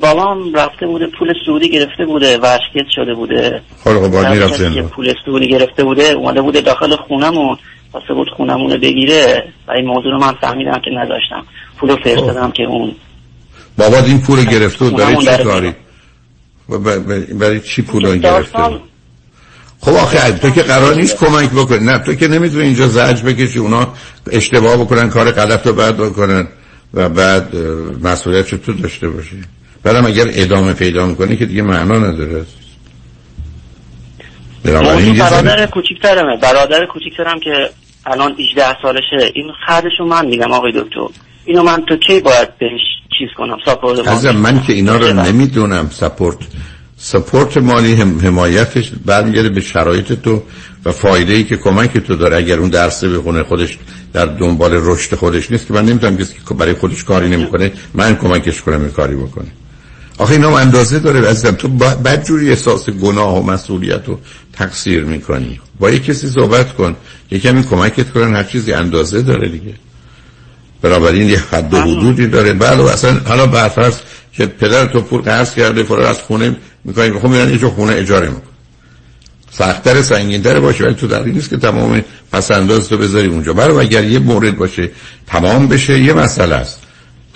بابام رفته بوده پول سعودی گرفته بوده ورشکت شده بوده. خب خب می‌رفت پول سعودی گرفته بوده اومده بوده داخل خونمون واسه بود خونمون رو بگیره. و این موضوع رو من فهمیدم که نداشتم پول رو فرستادم که اون بابا این پول رو گرفته بود برای چی کاری؟ برای چی پول رو گرفته؟ خب آخه تو که قرار نیست کمک بکنی. نه تو که نمی‌تونی اینجا زج بکشی اونا اشتباه بکنن کار غلط رو بعد بکنن و بعد مسئولیت تو داشته باشی. بعدم اگر ادامه پیدا می‌کنه که دیگه معنا نداره. برادر کوچیکترمه برادر کوچیکترم که الان 18 سالشه. این خردشو من میگم آقای دکتر. اینو من تو کی باید بهش چیز کنم؟ ساپورت من که اینا رو نمی‌دونم. سپورت سپورت مالی هم حمایتش برمیگرده به شرایط تو و فایده ای که کمک تو داره. اگر اون درس بخونه خودش در دنبال رشد خودش نیست که من نمی‌تونم کسی که برای خودش کاری نمی‌کنه من کمکش کنم این کاری بکنه. آخه اینا اندازه داره عزیزم. تو بعد جوری احساس گناه و مسئولیت رو تقصیر می‌کنی. با یه کسی صحبت کن. یه کمی کمکت کنن. هر چیزی اندازه داره دیگه. بنابراین یه حد و حدودی داره. بله اصلا حالا برفرض که پدر تو پول قرض کرده فرار از خونه می‌کنی. خب میرن یه خونه اجاره میکن سختتر سنگینتر باشه ولی تو در نیست که تمام پس انداز تو بذاری اونجا. برای اگر یه مورد باشه تمام بشه یه مسئله است.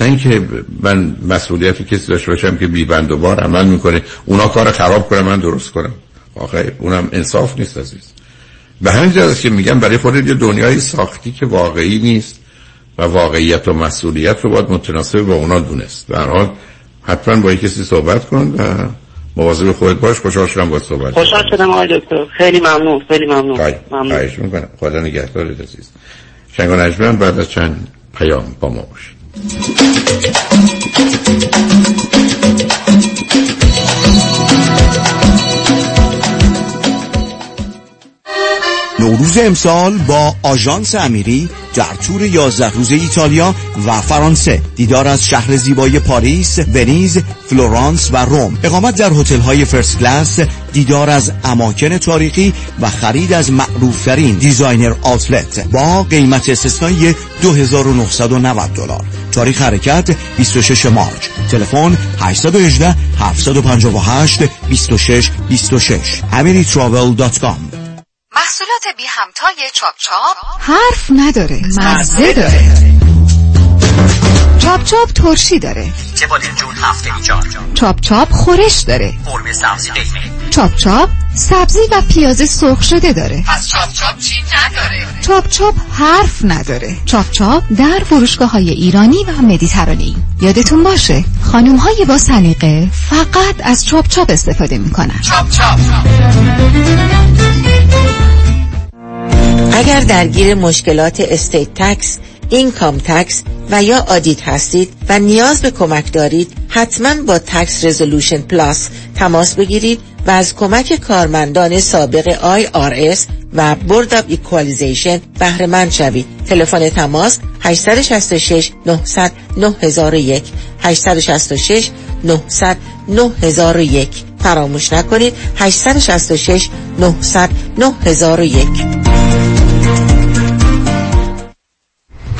نه اینکه من مسئولیتی کسی داشته باشم که بی بند و بار عمل می‌کنه اونا کار خراب کنه من درست کنم. آخه اونم انصاف نیست عزیز. به همین جهت که میگم برای خودت یه دنیای ساختی که واقعی نیست و واقعیت و مسئولیت رو باید متناسب با اونا دونست. در حال حتما با کسی صحبت کن و مواظب خودت باش خوشحال شدم با صحبت خوشحال شدم آقای دکتر. خیلی ممنون خیلی ممنون. ممنون. می‌کنم. خدا نگهدارت عزیز. شنگ و بعد از چند پیام با ما باشید. نوروز امسال با آژانس امیری در تور 11 روزه ایتالیا و فرانسه دیدار از شهر زیبای پاریس، ونیز، فلورانس و روم. اقامت در هتل های first class دیدار از اماکن تاریخی و خرید از معروفترین designer outlet با قیمت استثنایی 2990 دلار. تاریخ حرکت 26 March. تلفن 818 758 26 26 amiritravel.com محصولات بی همتای چاپ چاپ. حرف نداره مزه داره. چاپ چاپ ترشی داره. چه با جون هفته ایجار چاپ چاپ خورش داره. قرمه سبزی قیمه چاپ چاپ سبزی و پیاز سرخ شده داره. پس چاپ چاپ چی نداره؟ چاپ چاپ حرف نداره. چاپ چاپ در فروشگاه های ایرانی و مدیترانی یادتون باشه خانوم های با سلیقه فقط از چاپ چاپ استفاده می‌کنن. چاپ چاپ. اگر درگیر مشکلات state tax، income tax و یا audit هستید و نیاز به کمک دارید حتما با Tax Resolution Plus تماس بگیرید و از کمک کارمندان سابق IRS و Board of Equalization بهره مند شوید. تلفن تماس 866 900 9001 866 900 9001 فراموش نکنید. 866 900 9001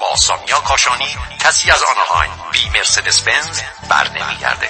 با سامیا کاشانی کسی از آنهایم بی مرسدس بنز بر نمیگرده.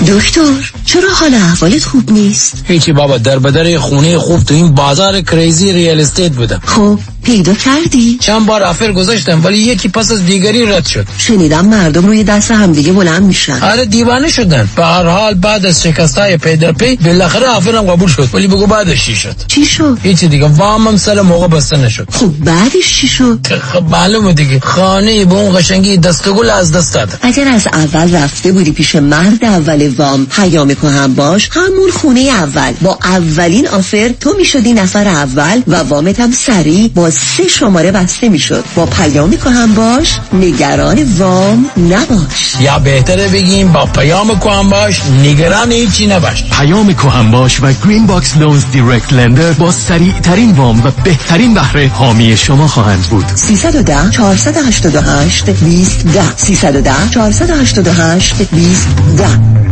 دکتر چرا حال احوالت خوب نیست؟ هیچی بابا در بدر خونه خوب تو این بازار crazy real estate بودم خب پیدا کردی؟ چند بار offer گذاشتم ولی یکی پس از دیگری رد شد شنیدم مردم روی دست همدیگه بلند میشن آره دیوانه شدن به هر حال بعد از شکستای پی در پی بالاخره offer م قبول شد ولی بگو بعدش چی شد چی شد؟ هیچی دیگه وامم سر موقع بسته نشد خب بعدش چی شد؟ خب معلومه دیگه خانه به اون قشنگی دسته گل از دست دادم اگر از اول رفته بودی پیش مرد اول وام پیام کهن باش. همون خونه اول. با اولین offer تو می‌شدی نفر اول و وامت هم سریع با سه شماره بسته می‌شد. با پیام کهن باش. نگران وام نباش. یا بهتره بگیم با پیام کهن باش. نگران هیچی نباش. پیام کهن باش و Green Box Loans direct lender با سریع ترین وام و بهترین بهره حامی شما خواهند بود. 310 488 20 10 310 488 20 10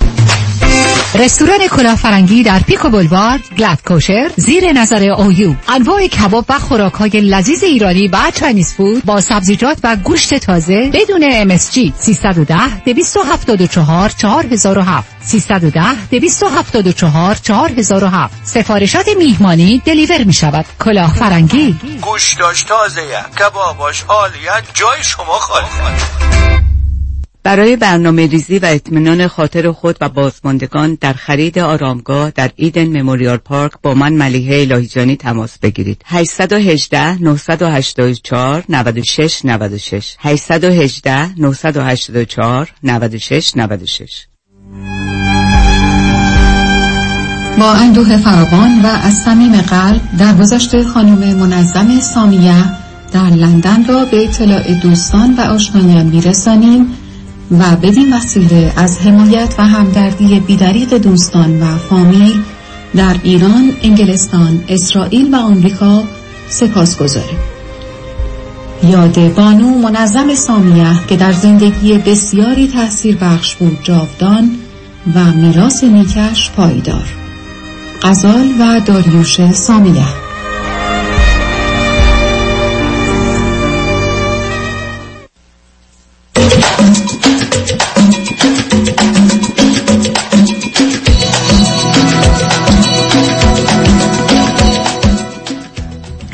رستوران کلاه فرنگی در Pico Boulevard glatt kosher زیر نظر اویو انواع کباب و خوراک های لذیذ ایرانی و Chinese food با سبزیجات و گوشت تازه بدون MSG 310 274 4007 310 274 4007 سفارشات میهمانی deliver می شود کلاه فرنگی گوشتاش تازه کباباش عالیه جای شما خالی. برای برنامه ریزی و اطمینان خاطر خود و بازماندگان در خرید آرامگاه در ایدن مموریال پارک با من ملیحه الهیجانی تماس بگیرید. 818 984 96 96 818 984 96 96 با اندوه فراوان و از صمیم قلب در گذشته خانم منظم سامیه در لندن را به اطلاع دوستان و آشنایان میرسانیم. و بدین وسیله از حمایت و همدردی بیدریق دوستان و فامیل در ایران، انگلستان، اسرائیل و آمریکا سپاس گذاریم. یاد بانو منظم سامیه که در زندگی بسیاری تأثیر بخش بود جاودان و میراث نیکش پایدار غزال و داریوش سامیه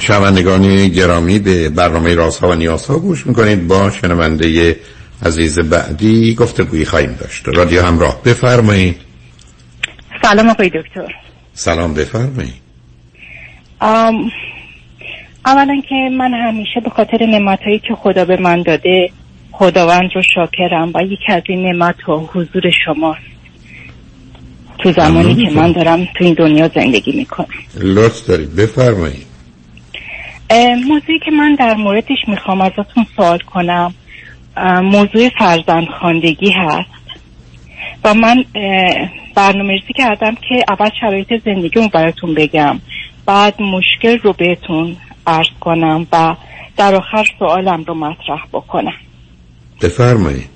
شنوندگان گرامی به برنامه رازها و نیازها گوش می‌کنید. با شنونده عزیز بعدی گفتگویی خواهیم داشت. رادیو همراه بفرمایید. سلام آقای دکتر. سلام بفرمایید. آم، اولا که من همیشه به خاطر نعمتهایی که خدا به من داده خداوند رو شاکرم و یکی از این نعمت و حضور شماست. تو زمانی که من دارم تو این دنیا زندگی می‌کنم. لطف دارید. بفرمایید. موضوعی که من در موردش می‌خوام ازتون سوال کنم. موضوع فرزند خاندگی هست. و من برنامه ریزی کردم که اول شرایط زندگیمو براتون بگم. بعد مشکل رو بهتون عرض کنم و در آخر سوالم رو مطرح بکنم. بفرمایید.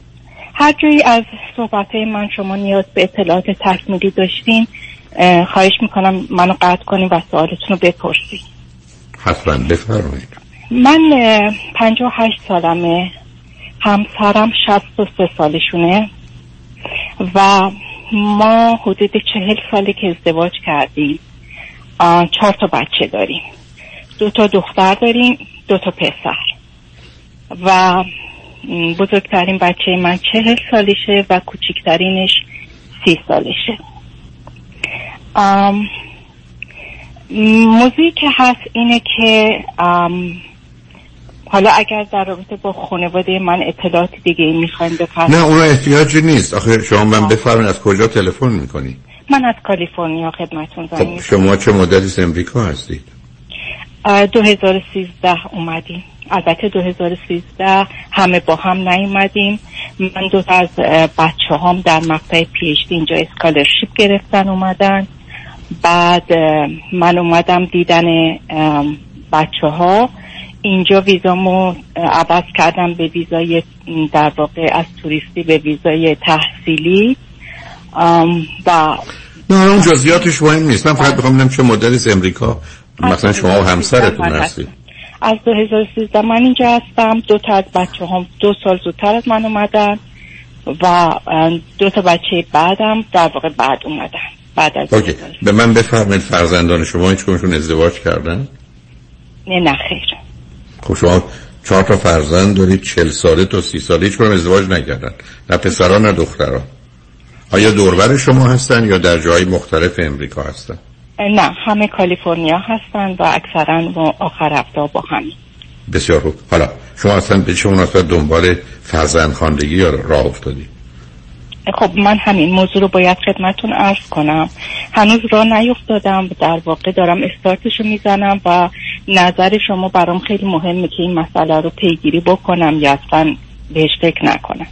هر جایی از صحبت من شما نیاز به اطلاعات تکمیلی داشتین اه، خواهش می‌کنم منو قطع کنیم و سوالتون رو بپرسید حتما بفرمایید. من پنجاه هشت سالمه. همسرم شست و سه سالشونه و ما حدود چهل ساله که ازدواج کردیم چهار تا بچه داریم. دو تا دختر داریم دو تا پسر. و بزرگترین بچه من چهل سالشه و کوچکترینش سی سالشه. موضوعی که هست اینه که حالا اگر در رابطه با خانواده من اطلاعات دیگه ای می‌خوایم بفرمایید. نه اون احتیاجی نیست. آخه شما من بفرمایید از کجا تلفن می‌کنی؟ من از کالیفرنیا خدمتون زنگ خب. شما چه مدتی از امریکا هستید؟ اه، 2013 اومدیم. البته 2013 همه با هم نیومدیم. من دو تا از بچه هم در مقطع پیشتی اینجا اسکالرشیپ گرفتن اومدن. بعد من اومدم دیدن بچه ها اینجا ویزامو عوض کردم به ویزای در واقع از توریستی به ویزای تحصیلی. و نه اون جزئیاتش مهم نیست. من فقط بخوام ببینم چه مدتی از امریکا. مثلا شما و همسرتون هستید. از 2013 من اینجا هستم. دو تا از بچه هم دو سال زودتر از من اومدن و دو تا بچه بعدم در واقع بعد اومدن. بعد از اوکی. به من بفرمایید فرزندان شما هیچ کدومشون ازدواج کردن؟ نه نه خیر. خب شما چهار تا فرزند دارید چل ساله تا سی ساله هیچ کدوم ازدواج نکردن. نه پسرا نه دخترا آیا دوربر شما هستن یا در جای مختلف امریکا هستن؟ نه همه کالیفرنیا هستن و اکثرا ما آخر هفته با همین بسیار خوب. حالا شما اصلا به چه مناسبت دنبال فرزند خواندگی یا راه افتادی؟ خب من همین موضوع رو باید خدمتون عرض کنم. هنوز راه نیفتادم در واقع دارم استارتش رو می‌زنم و نظر شما برام خیلی مهمه که این مسئله رو پیگیری بکنم یا اصلا بهش فکر نکنم.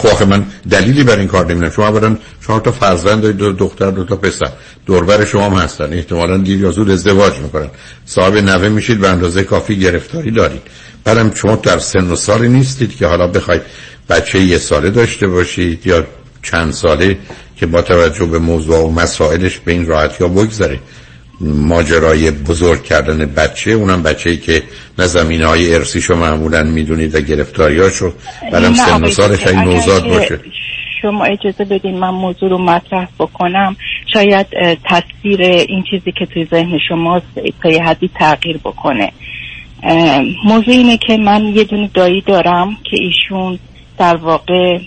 خب من دلیلی بر این کار نمی‌دونم شما اولا چهار تا فرزند دارید دو دختر دو تا پسر. دوربر شما هم هستن. احتمالا دیر یا زود ازدواج می‌کنن. صاحب نوه میشید به اندازه کافی گرفتاری دارید. بعدم شما در سن و سالی نیستید که حالا بخواید بچه یه ساله داشته باشید یا چند ساله که با توجه به موضوع و مسائلش به این راحتی ها بگذره ماجرای بزرگ کردن بچه اونم بچه ای که نه زمینه های ارسیشو معمولا می‌دونید و گرفتاریاشو بعدم سن و سالش این نوزاد باشه. شما اجازه بدین من موضوع رو مطرح بکنم. شاید تصویر این چیزی که توی ذهن شماست تا یه حدی تغییر بکنه. موضوع اینه که من یه دونه دایی دارم که ایشون در واقع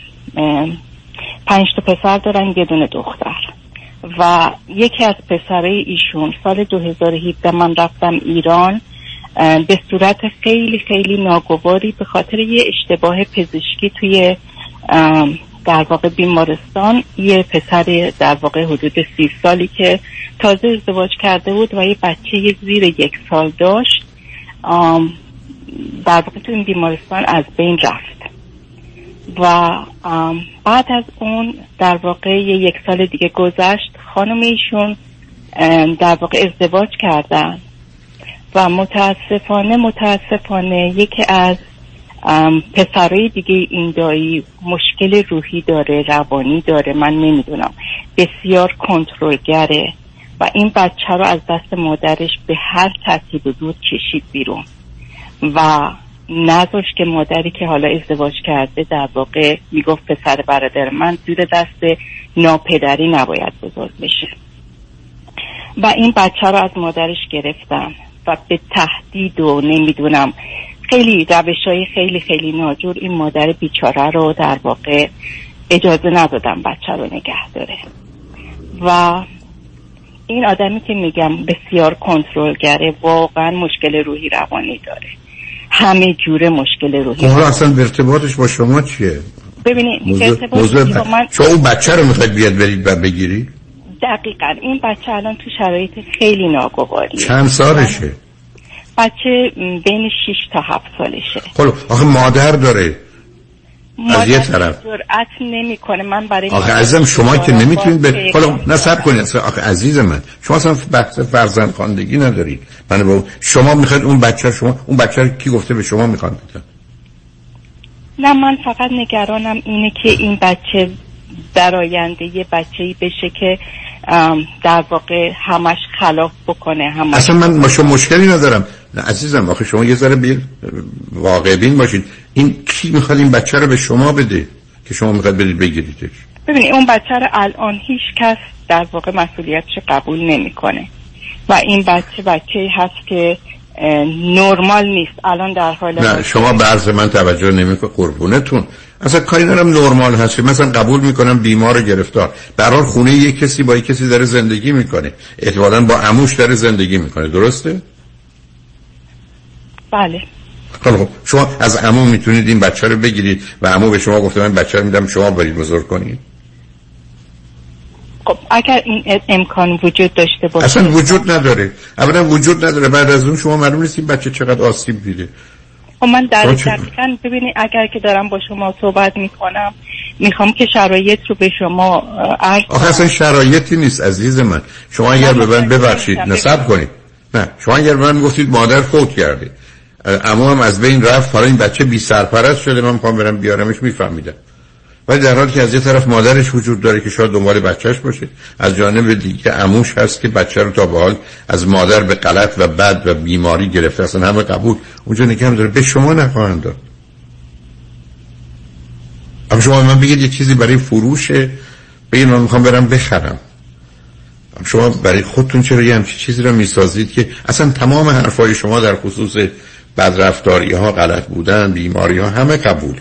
پنج تا پسر دارن یه دونه دختر. و یکی از پسرای ایشون سال 2017 من رفتم ایران به صورت خیلی خیلی ناگواری به خاطر یه اشتباه پزشکی توی در واقع بیمارستان یه پسر در واقع حدود سی سالی که تازه ازدواج کرده بود و یه بچه زیر یک سال داشت در واقع تو این بیمارستان از بین رفت. و بعد از اون در واقع یک سال دیگه گذشت خانم ایشون در واقع ازدواج کردن و متاسفانه متاسفانه یکی از پسرای دیگه این دایی مشکل روحی داره روانی داره من نمی‌دونم. بسیار کنترلگره و این بچه رو از دست مادرش به هر ترتیب بود کشید بیرون. و نذاشت که مادری که حالا ازدواج کرده در واقع می‌گفت پسر برادر من زیر دست ناپدری نباید بزرگ بشه. و این بچه رو از مادرش گرفتن و به تهدید و نمی‌دونم خیلی روش های خیلی خیلی ناجور این مادر بیچاره رو در واقع اجازه ندادن بچه رو نگه داره. و این آدمی که میگم بسیار کنترلگره واقعا مشکل روحی روانی داره. همه جوره مشکل روحی اون اصلا ارتباطش با شما چیه؟ ببینید موضوع, موضوع با من شما اون بچه رو می‌خواید بیاد برید و بگیری؟ دقیقا این بچه الان تو شرایط خیلی ناگواریه چند سالشه؟ بچه بین 6 تا 7 سالشه. خب آخه مادر داره. از یه طرف. جرأت نمی‌کنه. من برای آخه عزیزم شما که نمی‌تونید به حالا نصب کنید. آخه عزیز من شما اصلا بحث فرزند خواندگی ندارید. من با شما می‌خواید اون بچه شما اون بچه رو کی گفته به شما می‌خوان بدن؟ نه من فقط نگرانم اینه که این بچه در آینده یه بچه بشه که در واقع همش خلاف بکنه همش اصلا من با شما مشکلی ندارم. نه عزیزم آخه شما یه ذره بیر واقع بین باشید این کی می‌خواد این بچه رو به شما بده که شما می‌خواد بدید بگیریدش؟ ببینید اون بچه رو الان هیچ کس در واقع مسئولیتش قبول نمی‌کنه. و این بچه بچه هست که نرمال نیست. الان در حال نه شما به عرض من توجه نمی‌کنه قربونتون. اصلا کاری ندارم نرمال هست. مثلا قبول می‌کنم بیمار و گرفتار. به هر حال خونه یک کسی با یک کسی داره زندگی می‌کنه. احتمالاً با عموش داره زندگی می‌کنه. درسته؟ بله. خب خب، شما از عمو می‌تونید این بچه رو بگیرید و عمو به شما گفته من بچه رو میدم شما برید بزرگ کنید. خب اگر این امکان وجود داشته باشه. اصلا وجود نداره. اولا وجود نداره. بعد از اون شما معلوم نیست این بچه چقدر آسیب دیده خب من در دقیقا ببینید اگر که دارم با شما صحبت می‌کنم می‌خوام که شرایط رو به شما عرض آخه اصلا شرایطی نیست عزیز من. شما اگر به من ببخشید نصب کنید. نه شما اگر به من گفتید مادر فوت کرده. اما هم از بین رفت حالا این بچه بی سرپرست شده من می‌خوام برم بیارمش میفهمیدم. ولی در حالی که از یه طرف مادرش وجود داره که شاید دنبال بچهش باشه از جانب دیگه عموش هست که بچه رو تا به حال از مادر به غلط و بد و بیماری گرفته اصلا همه قبول. اونجا نگه داره به شما نخواهند داد. اما شما من بگید یه چیزی برای فروشه بگید من می‌خوام برم بخرم. شما برای خودتون چرا یه همچین چیزی رو می‌سازید که اصلا تمام حرفای شما در خصوص بدرفتاری ها غلط بودن بیماری ها همه قبول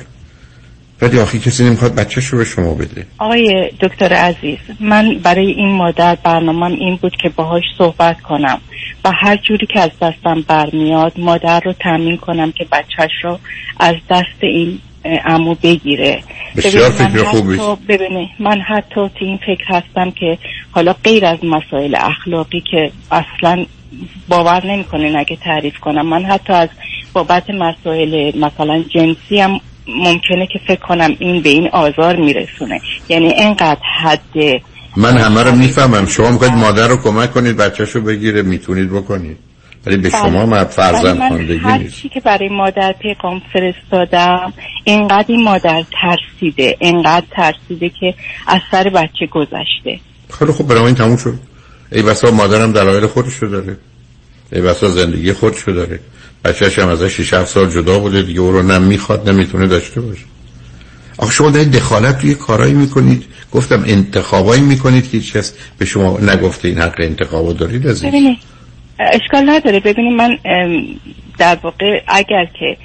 ولی آخی کسی نمی‌خواد بچهش رو به شما بده. آقای دکتر عزیز من برای این مادر برنامهم این بود که باهاش صحبت کنم و هر جوری که از دستم برمیاد مادر رو تامین کنم که بچهش رو از دست این اه، عمو بگیره. بسیار فکر خوبی. ببینید من حتی تو این فکر هستم که حالا غیر از مسائل اخلاقی که اصلا باور نمی‌کنه اگه تعریف کنم. من حتی از بابت مسائل مثلا جنسی هم ممکنه که فکر کنم این به این آزار میرسونه. یعنی اینقدر حد من همه رو می‌فهمم. شما می‌خواید مادر رو کمک کنید بچهش رو بگیره می‌تونید بکنید. ولی به بله. شما ولی فرزند من خواندگی هر نیست. چی که برای مادر پیغام فرستادم اینقدر این مادر ترسیده اینقدر ترسیده که از سر بچه گذشته. خیلی خوب برای این تموم شد. ای بسا مادرم دلایل خودشو داره. ای بسا زندگی خودشو داره. بچهش هم ازش 6 7 سال جدا بوده دیگه. او رو نه می‌خواد نه می‌تونه داشته باشه. آخه شما دارید دخالت توی کارایی می‌کنید. گفتم انتخابایی می‌کنید که کس به شما نگفته این حق انتخابو دارید از این اشکال نداره. ببینید من در واقع اگر که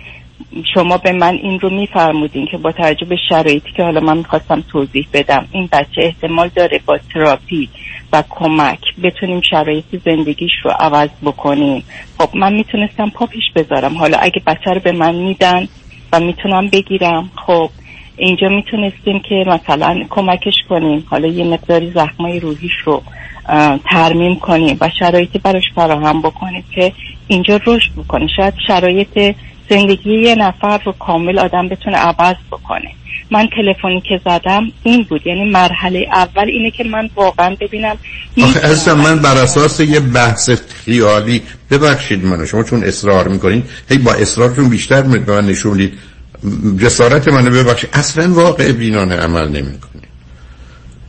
شما به من این رو میفرمودین که با توجه به شرایطی که حالا من می‌خواستم توضیح بدم این بچه احتمال داره با تراپی و کمک بتونیم شرایط زندگیش رو عوض بکنیم. خب من می‌تونستم پا پیش بذارم. حالا اگه بچه رو به من میدن و می‌تونم بگیرم خب اینجا می‌تونستیم که مثلا کمکش کنیم. حالا یه مقداری زخمای روحیش رو ترمیم کنیم و شرایطی براش فراهم بکنیم که اینجا رشد بکنه. شاید شرایط زندگی یه نفر رو کامل آدم بتونه عوض بکنه. من تلفنی که زدم این بود. یعنی مرحله اول اینه که من واقعا ببینم آخه عزیزم من بر اساس یه بحث خیالی ببخشید منو شما چون اصرار می‌کنین هی با اصرارتون بیشتر به من نشون می‌دید. جسارت منو ببخشید. اصلا واقع بینانه عمل نمی‌کنه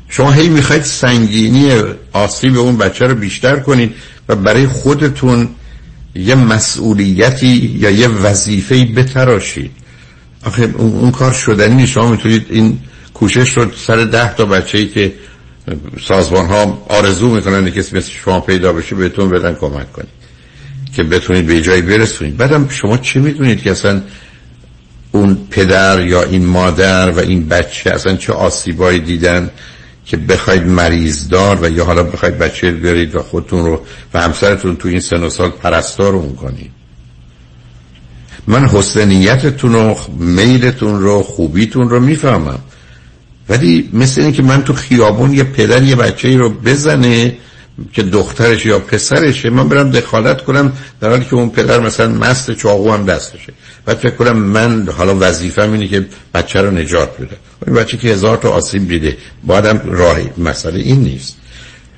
شما هی می‌خواید سنگینی آسیب اون بچه رو بیشتر کنید و برای خودتون یه مسئولیتی یا یه وظیفه‌ای بتراشید. آخه اون, اون کار شدنی نیست. شما می‌تونید این کوشش رو سر ده تا بچه ای که سازمان ها آرزو می‌کنن کسی مثل شما پیدا بشه بهتون بدن کمک کنید. که بتونید به جایی برسونید. بعدم شما چه می‌دونید که اصلا اون پدر یا این مادر و این بچه اصلا چه آسیبایی دیدن که بخواید مریض دار و یا حالا بخواید بچه برید و خودتون رو و همسرتون تو این سن و سال پرستار رو کنید؟ من حسن نیتتون و میلتون رو خوبیتون رو می‌فهمم. ولی مثل اینه که من تو خیابون یه پدر یه بچه رو بزنه که دخترش یا پسرشه من برم دخالت کنم در حالی که اون پدر مثلا مست چاقو هم دستشه. بعد فکر کنم من حالا وظیفم اینه که بچه رو نجات بده. این بچه که هزار تا آسیب دیده بادم راهی. مسئله این نیست.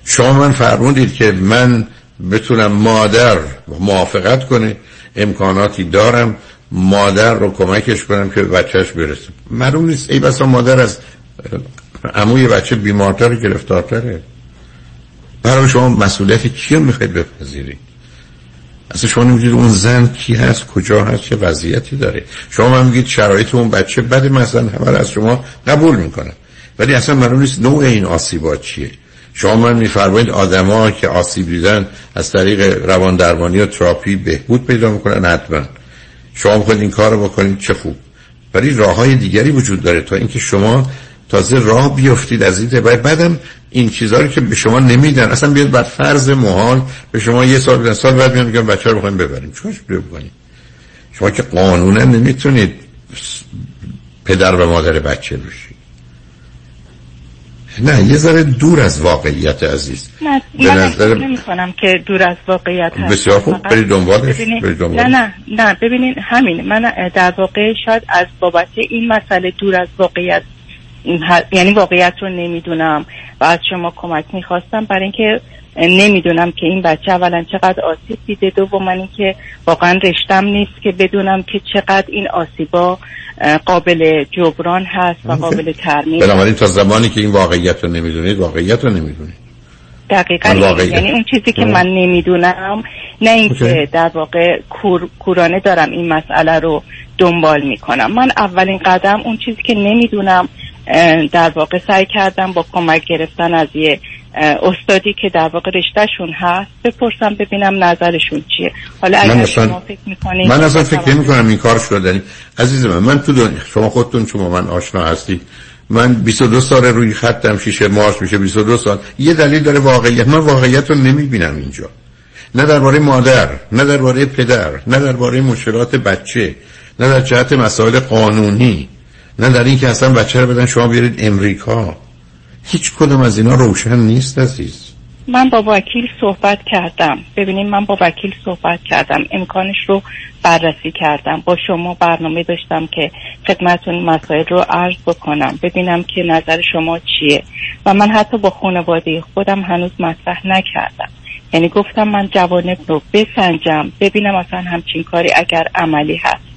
شما من فرمودید که من بتونم مادر موافقت کنه. امکاناتی دارم مادر رو کمکش کنم که بچهش برسه. معلوم نیست ای بسا مادر از عموی بچه بیمارتر گرفتارتره. برای شما مسئولیت کی رو می‌خواید بپذیرید؟ اصلا شما نمی‌دید اون زن کی هست کجا هست چه وضعیتی داره. شما من میگید شرایط اون بچه بده مثلا همه از شما قبول می‌کنن ولی اصلا معلوم نیست نوع این آسیبات چیه. شما من میفرمایید آدما که آسیب دیدن از طریق روان درمانی و تراپی بهبود پیدا می‌کنن حتما. شما می‌خواید این کار رو بکنید چه خوب. ولی راه های دیگری وجود داره تا اینکه شما تازه راه بیفتید از این بعد بعدم این چیزها رو که به شما نمیدن اصلا بیاد بر فرض محال به شما یه سال بدن سال بعد میان میگن بچه رو بخوایم ببریم. چونش بکنیم شما که قانونا نمی‌تونید پدر و مادر بچه بشید. نه یه ذره دور از واقعیت عزیز. نه به من نظر نمی کنم که دور از واقعیت هست بسیار خوب برید دنبالش ببینید- نه نه نه ببینین همین من در واقع شاید از بابت این مسئله دور از واقعیت یعنی واقعیت رو نمی‌دونم و از شما کمک می‌خواستم برای اینکه نمی‌دونم که این بچه اولا چقدر آسیب دیده. دوم اینکه واقعا رشتم نیست که بدونم که چقدر این آسیبا قابل جبران هست و قابل ترمیم بنابراین تا زمانی که این واقعیت رو نمی‌دونید واقعیت رو نمی‌دونید. دقیقا یعنی اون چیزی که. من نمی‌دونم نه اینکه. در واقع کور، کورانه دارم این مسئله رو دنبال می‌کنم. من اولین قدم اون چیزی که نمی‌دونم در واقع سعی کردم با کمک گرفتن از یه استادی که در واقع رشتهشون هست بپرسم ببینم نظرشون چیه. حالا اگر اصلا- شما فکر می‌کنید من اصلا فکر نمی کنم این کار شدنی عزیز من من تو شما خودتون شما من آشنا هستید من 22 سال روی خطم شیشه مارس میشه 22 سال. یه دلیل داره واقعیت من واقعیت رو نمی‌بینم اینجا. نه درباره مادر نه درباره پدر نه درباره مشکلات بچه نه در جهت مسائل قانونی نه در این که اصلا بچه رو بدن شما بیارید امریکا. هیچ کدوم از اینا روشن نیست عزیز. من با وکیل صحبت کردم. ببینیم من با وکیل صحبت کردم. امکانش رو بررسی کردم. با شما برنامه داشتم که خدمتون مسائل رو عرض بکنم. ببینم که نظر شما چیه. و من حتی با خانواده خودم هنوز مطرح نکردم. یعنی گفتم من جوانب رو بسنجم. ببینم اصلا همچین کاری اگر عملی هست.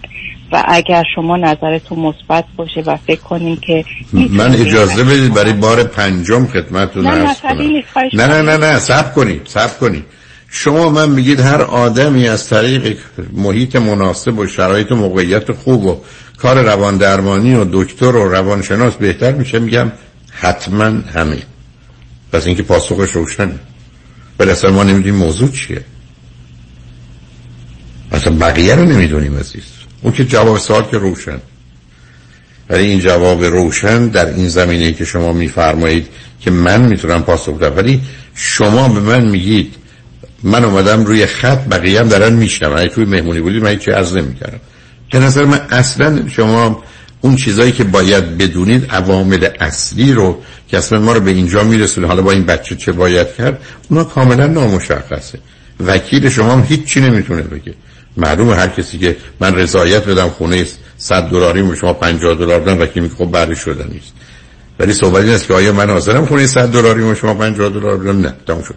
و اگر شما نظرتون مثبت باشه و فکر کنین که من اجازه بدید برای بار پنجم خدمتتون نه خواهش نه نه نه نه سب کنید سب کنید. شما من میگید هر آدمی از طریق محیط مناسب و شرایط و موقعیت خوب و کار روان درمانی و دکتر و روانشناس بهتر میشه میگم حتما همین. پس اینکه پاسخش روشنه. ولی اصلا ما نمی‌دونیم موضوع چیه. اصلا بقیه رو نمی‌دونیم عزیز. اون که جواب سوال که روشن. ولی این جواب روشن در این زمینه که شما میفرمایید که من می‌تونم پاسخ بدم. ولی شما به من میگید من اومدم روی خط بقیه هم دارن میشنم اگه توی مهمونی بودید من هیچی عرض نمی‌کردم. به نظر من اصلا شما اون چیزایی که باید بدونید عوامل اصلی رو که اصلا ما رو به اینجا میرسونه. حالا با این بچه چه باید کرد؟ اونا کاملا نامشخصه. وکیل شما هم هیچی نمی‌تونه بگه. معلومه هر کسی که من رضایت بدم خونه 100 دلاری شما 50 دلار بدم وکیل میگه خب بعد شده نیست. ولی صحبت این است که آیا من حاضرم خونه 100 دلاری شما 50 دلار بدم؟ نه تموم شد.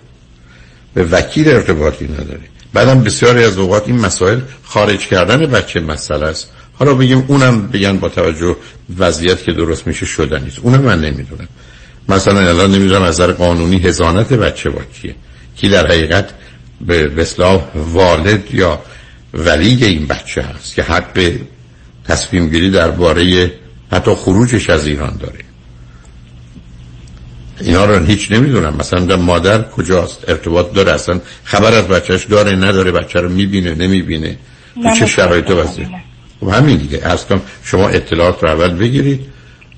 به وکیل ارتباطی نداره. بعدم بسیاری از اوقات این مسائل خارج کردن بچه مسئله است. حالا بگیم اونم بگن با توجه وضعیت که درست میشه شده نیست. اونم من نمی‌دونم. مثلا الان نمی‌دونم از نظر قانونی هزانت بچه با کیه. کی در حقیقت به اصلاح والد یا ولی این بچه هست که حق تصمیم گیری درباره حتی خروجش از ایران داره. اینا رو هیچ نمی‌دونم. مثلا در مادر کجاست؟ ارتباط داره. اصلا خبر از بچهش داره نداره. بچه رو می‌بینه نمی‌بینه. تو چه شرایط وضعی خب همین دیگه. اصلا شما اطلاعات رو اول بگیرید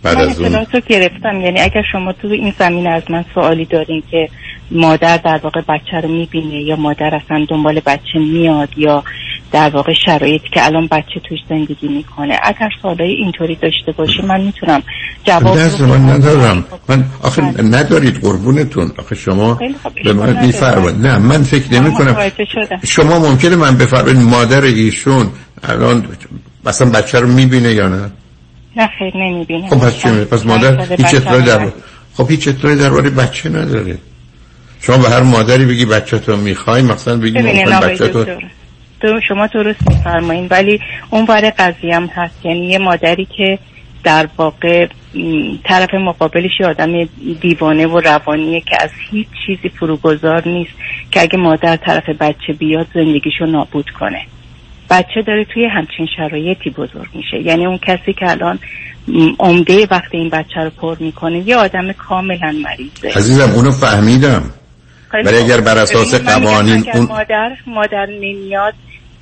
بعد من از اون اطلاعات رو گرفتم. یعنی اگر شما تو این زمینه از من سوالی دارین که مادر در واقع بچه رو می‌بینه یا مادر اصلا دنبال بچه میاد یا در واقع شرایطی که الان بچه توش زندگی می‌کنه. اگر سوالای اینطوری داشته باشه من می‌تونم جواب دست من. ندارم. من آخه ندارید قربونتون. آخه شما به من میفرمایید. نه من فکر نمی کنم. شما ممکنه من بفرمایید مادر ایشون الان مثلا بچه رو می‌بینه یا نه؟ نه خیر نمی‌بینه خب پس چی پس مادر هیچ اطلاعی در خب هیچ اطلاعی درباره بچه نداره. شما به هر مادری بگی بچه تو می‌خوای مثلا بگی ممکن بچه تو تو شما درست میفرمایین ولی اون ور قضیه هم هست. یعنی یه مادری که در واقع طرف مقابلش یه آدم دیوانه و روانیه که از هیچ چیزی فروگذار نیست که اگه مادر طرف بچه بیاد زندگیشو نابود کنه. بچه داره توی همچین شرایطی بزرگ میشه. یعنی اون کسی که الان عمده وقت این بچه رو پر می‌کنه یه آدم کاملا مریضه. عزیزم اونو فهمیدم. ولی خوب. اگر بر اساس قوانین اون مادر مادر نمیاد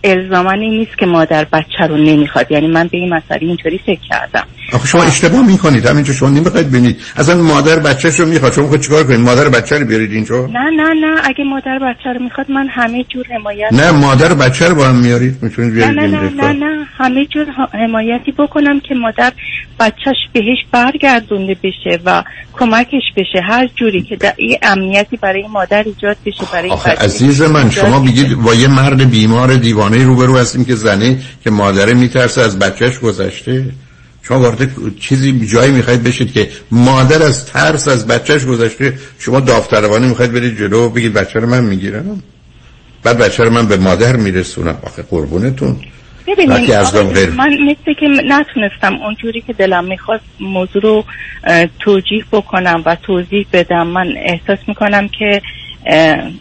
الزامانی نیست که مادر بچه رو نمی‌خواد. یعنی من به این مسئله اینطوری فکر کردم. آخه شما اشتباه می‌کنید. همینجا شما نمی‌خواید ببینید اصلا مادر بچه‌ش رو می‌خواد. شما می‌خواید چیکار کنید؟ مادر بچه رو بیارید اینجا؟ نه نه نه. اگه مادر بچه رو می‌خواد من همه جور حمایت نه مادر بچه رو با هم میارید. می‌تونید نه بیارید نه این نه نه نه. همه جور حمایتی بکنم که مادر بچهش بهش برگردونده بشه و کمکش بشه. هر جوری که در این امنیتی برای مادر ایجاد بشه برای آخه بچه عزیز من شما. بگید با یه مرد بیمار دیوانه روبرو هستیم که زنه که مادره میترسه از بچهش گذشته؟ شما وارد چیزی جایی می‌خواید بشید که مادر از ترس از بچهش گذشته شما داوطلبانه می‌خواید برید جلو و بگید بچه رو من می‌گیرم. بعد بچه رو من به مادر میرسونم. آخه قربونتون. ببینید من مثل که نتونستم اونجوری که دلم می‌خواست موضوع رو اه، توجیه بکنم و توضیح بدم من احساس می‌کنم که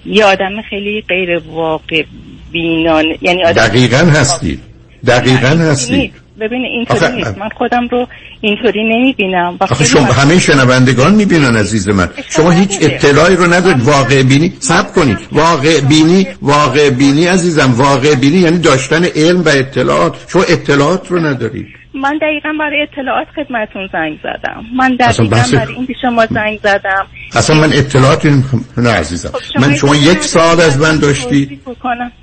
یه آدم خیلی غیر واقع بینان یعنی آدم دقیقا هستید دقیقا هستید. ببین اینطوری نیست. من خودم رو اینطوری نمی‌بینم. آخه شما همه شنوندگان می‌بینن عزیز من. شما هیچ اطلاعی رو ندارید. واقع بینی؟ سب کنید. واقع بینی واقع بینی عزیزم. واقع بینی یعنی داشتن علم و اطلاعات. شما اطلاعات رو ندارید. من دقیقا برای اطلاعات خدمتون زنگ زدم. من دقیقا بحث- برای این به شما زنگ زدم. اصلا من اطلاعاتی. نه عزیزم. من شما یک سال از من داشتی.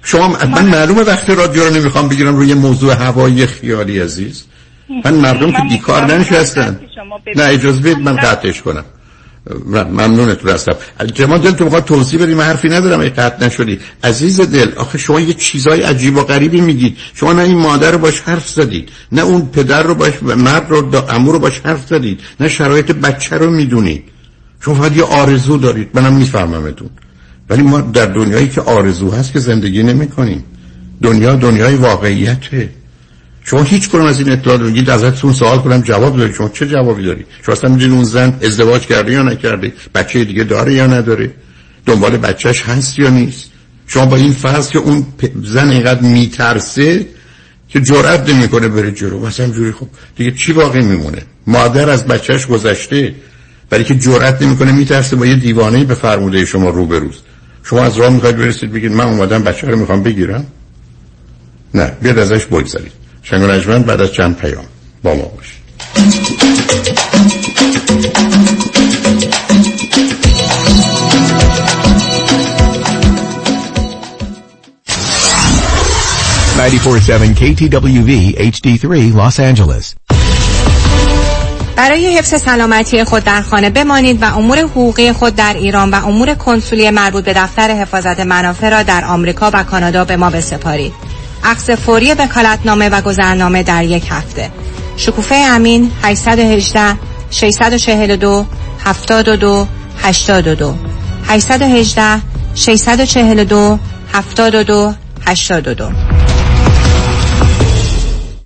شما من معلومه وقت رادیو رو نمی‌خوام بگیرم روی موضوع هوایی خیالی عزیز. من مردم که بیکار ننشستن. نه اجازه بدید من قطعش کنم. من ممنونتون هستم شما دلتون می‌خواد توضیح بدید من حرفی ندارم ای قطع نشدی. عزیز دل آخه شما یه چیزای عجیب و غریبی میگید. شما نه این مادر رو باش حرف زدید نه اون پدر رو باش مرد رو عمو رو باش حرف زدید نه شرایط بچه رو می‌دونید. شما فقط یه آرزو دارید. منم میفهممتون. ولی ما در دنیایی که آرزو هست که زندگی نمی کنیم دنیا دنیای واقعیته. شما هیچ کنون از این اطلاعات بگید ازتون سوال کنم جواب دارید. شما چه جوابی دارید شما اصلا می‌دونید اون زن ازدواج کرده یا نکرده؟ بچه دیگه داره یا نداره؟ دنبال بچهش هست یا نیست؟ شما با این فرض که اون زن اینقدر میترسه که جرأت نمی‌کنه بره جلو. مثلا جوری خب دیگه چی باقی میمونه؟ مادر از بچهش گذشته برای که جرأت نمی‌کنه میترسه با یه دیوانه به فرموده شما روبروست شما از راه می‌خواید برسید بگید من اومدم بچه رو می‌خوام بگیرم؟ نه بیاد ازش بگذارید. شنگ نجمن بعد از چند پیام با ما باشید KTWV HD3 Los Angeles. برای حفظ سلامتی خود در خانه بمانید و امور حقوقی خود در ایران و امور کنسولی مربوط به دفتر حفاظت منافع را در آمریکا و کانادا به ما بسپارید. عکس فوری وکالتنامه و گذرنامه در یک هفته. شکوفه امین 818 642 72 82 818 642 72 82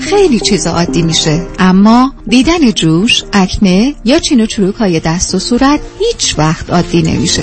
خیلی چیزا عادی میشه. اما دیدن جوش، اکنه یا چین و چروک های دست و صورت هیچ وقت عادی نمیشه.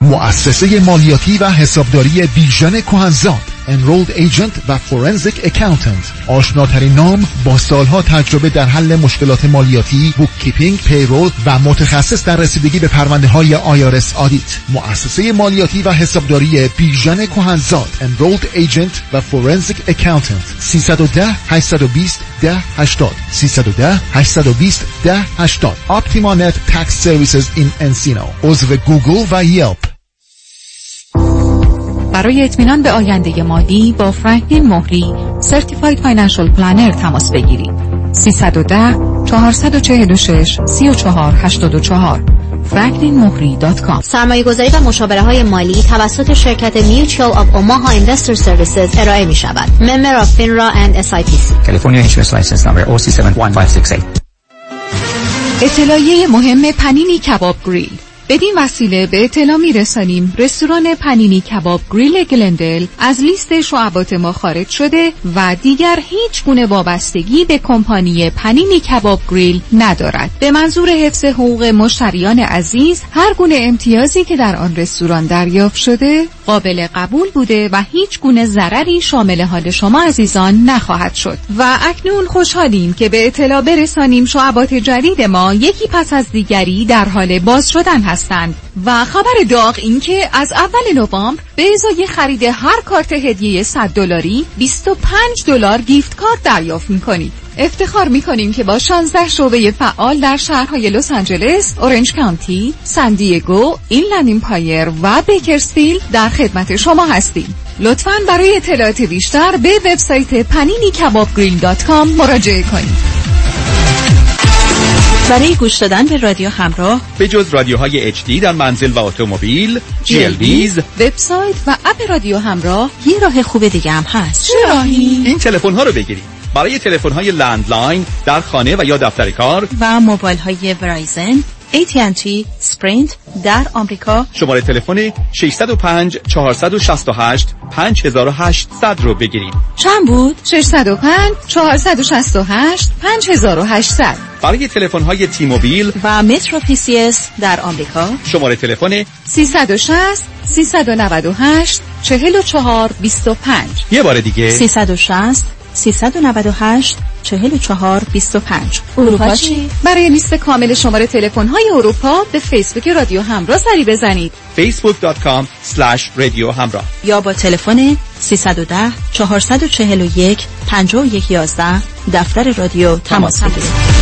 مؤسسه مالیاتی و حسابداری بیژن کهنزاد Enrolled Agent و Forensic Accountant آشناترین نام با سالها تجربه در حل مشکلات مالیاتی bookkeeping payroll و متخصص در رسیدگی به پرونده های IRS audit مؤسسه مالیاتی و حسابداری بیژن کهنزاد Enrolled Agent و Forensic Accountant 310 820 ده 80 310 820 ده 80 Optima Net Tax Services in Encino. عضو گوگل و Yelp. برای اطمینان به آینده مالی با فرانکلین مهری Certified Financial Planner تماس بگیرید 310 446 3484 franklinmohri.com سرمایه گذاری و مشاوره های مالی توسط شرکت Mutual of Omaha Investor Services ارائه می شود. Member of FINRA and SIPC. California Insurance License Number OC71568. اطلاعیه مهم پنینی کباب گریل بدین وسیله به اطلاع می رسانیم رستوران پنینی کباب گریل گلندل از لیست شعبات ما خارج شده و دیگر هیچ گونه وابستگی به کمپانی پنینی کباب گریل ندارد. به منظور حفظ حقوق مشتریان عزیز هر گونه امتیازی که در آن رستوران دریافت شده قابل قبول بوده و هیچ گونه ضرری شامل حال شما عزیزان نخواهد شد. و اکنون خوشحالیم که به اطلاع برسانیم شعبات جدید ما یکی پس از دیگری در حال باز شدن هست هستند. و خبر داغ این که از اول نوامبر به ازای خرید هر کارت هدیه 100 دلاری 25 دلار gift card دریافت می‌کنید افتخار می‌کنیم که با 16 شعبه فعال در شهرهای لس آنجلس، اورنج کانتی، سان دیگو، اینلند ایمپایر و بیکرزفیلد در خدمت شما هستیم. لطفاً برای اطلاعات بیشتر به وبسایت پنینی مراجعه کنید. برای گوش دادن به رادیو همراه به جز رادیوهای HD در منزل و اتومبیل GLWiZ وبسایت و app رادیو همراه یه راه خوب دیگه هم هست. چه راهی؟ این تلفن ها رو بگیرید. برای تلفن های landline در خانه و یا دفتر کار و موبایل های Verizon AT&T Sprint در آمریکا. شماره تلفن 605 468 5800 رو بگیرید. چند بود؟ 605 468 5800 برای تلفن های T-Mobile و Metro PCS در آمریکا. شماره تلفن 360 398 44 25 یه بار دیگه. 360 398 44 25 اروپا چی؟ برای لیست کامل شماره تلفن های اروپا به فیسبوک رادیو همراه سری بزنید. facebook.com رادیو همراه. یا با تلفن 310 441 5111 دفتر رادیو تماس بگیرید.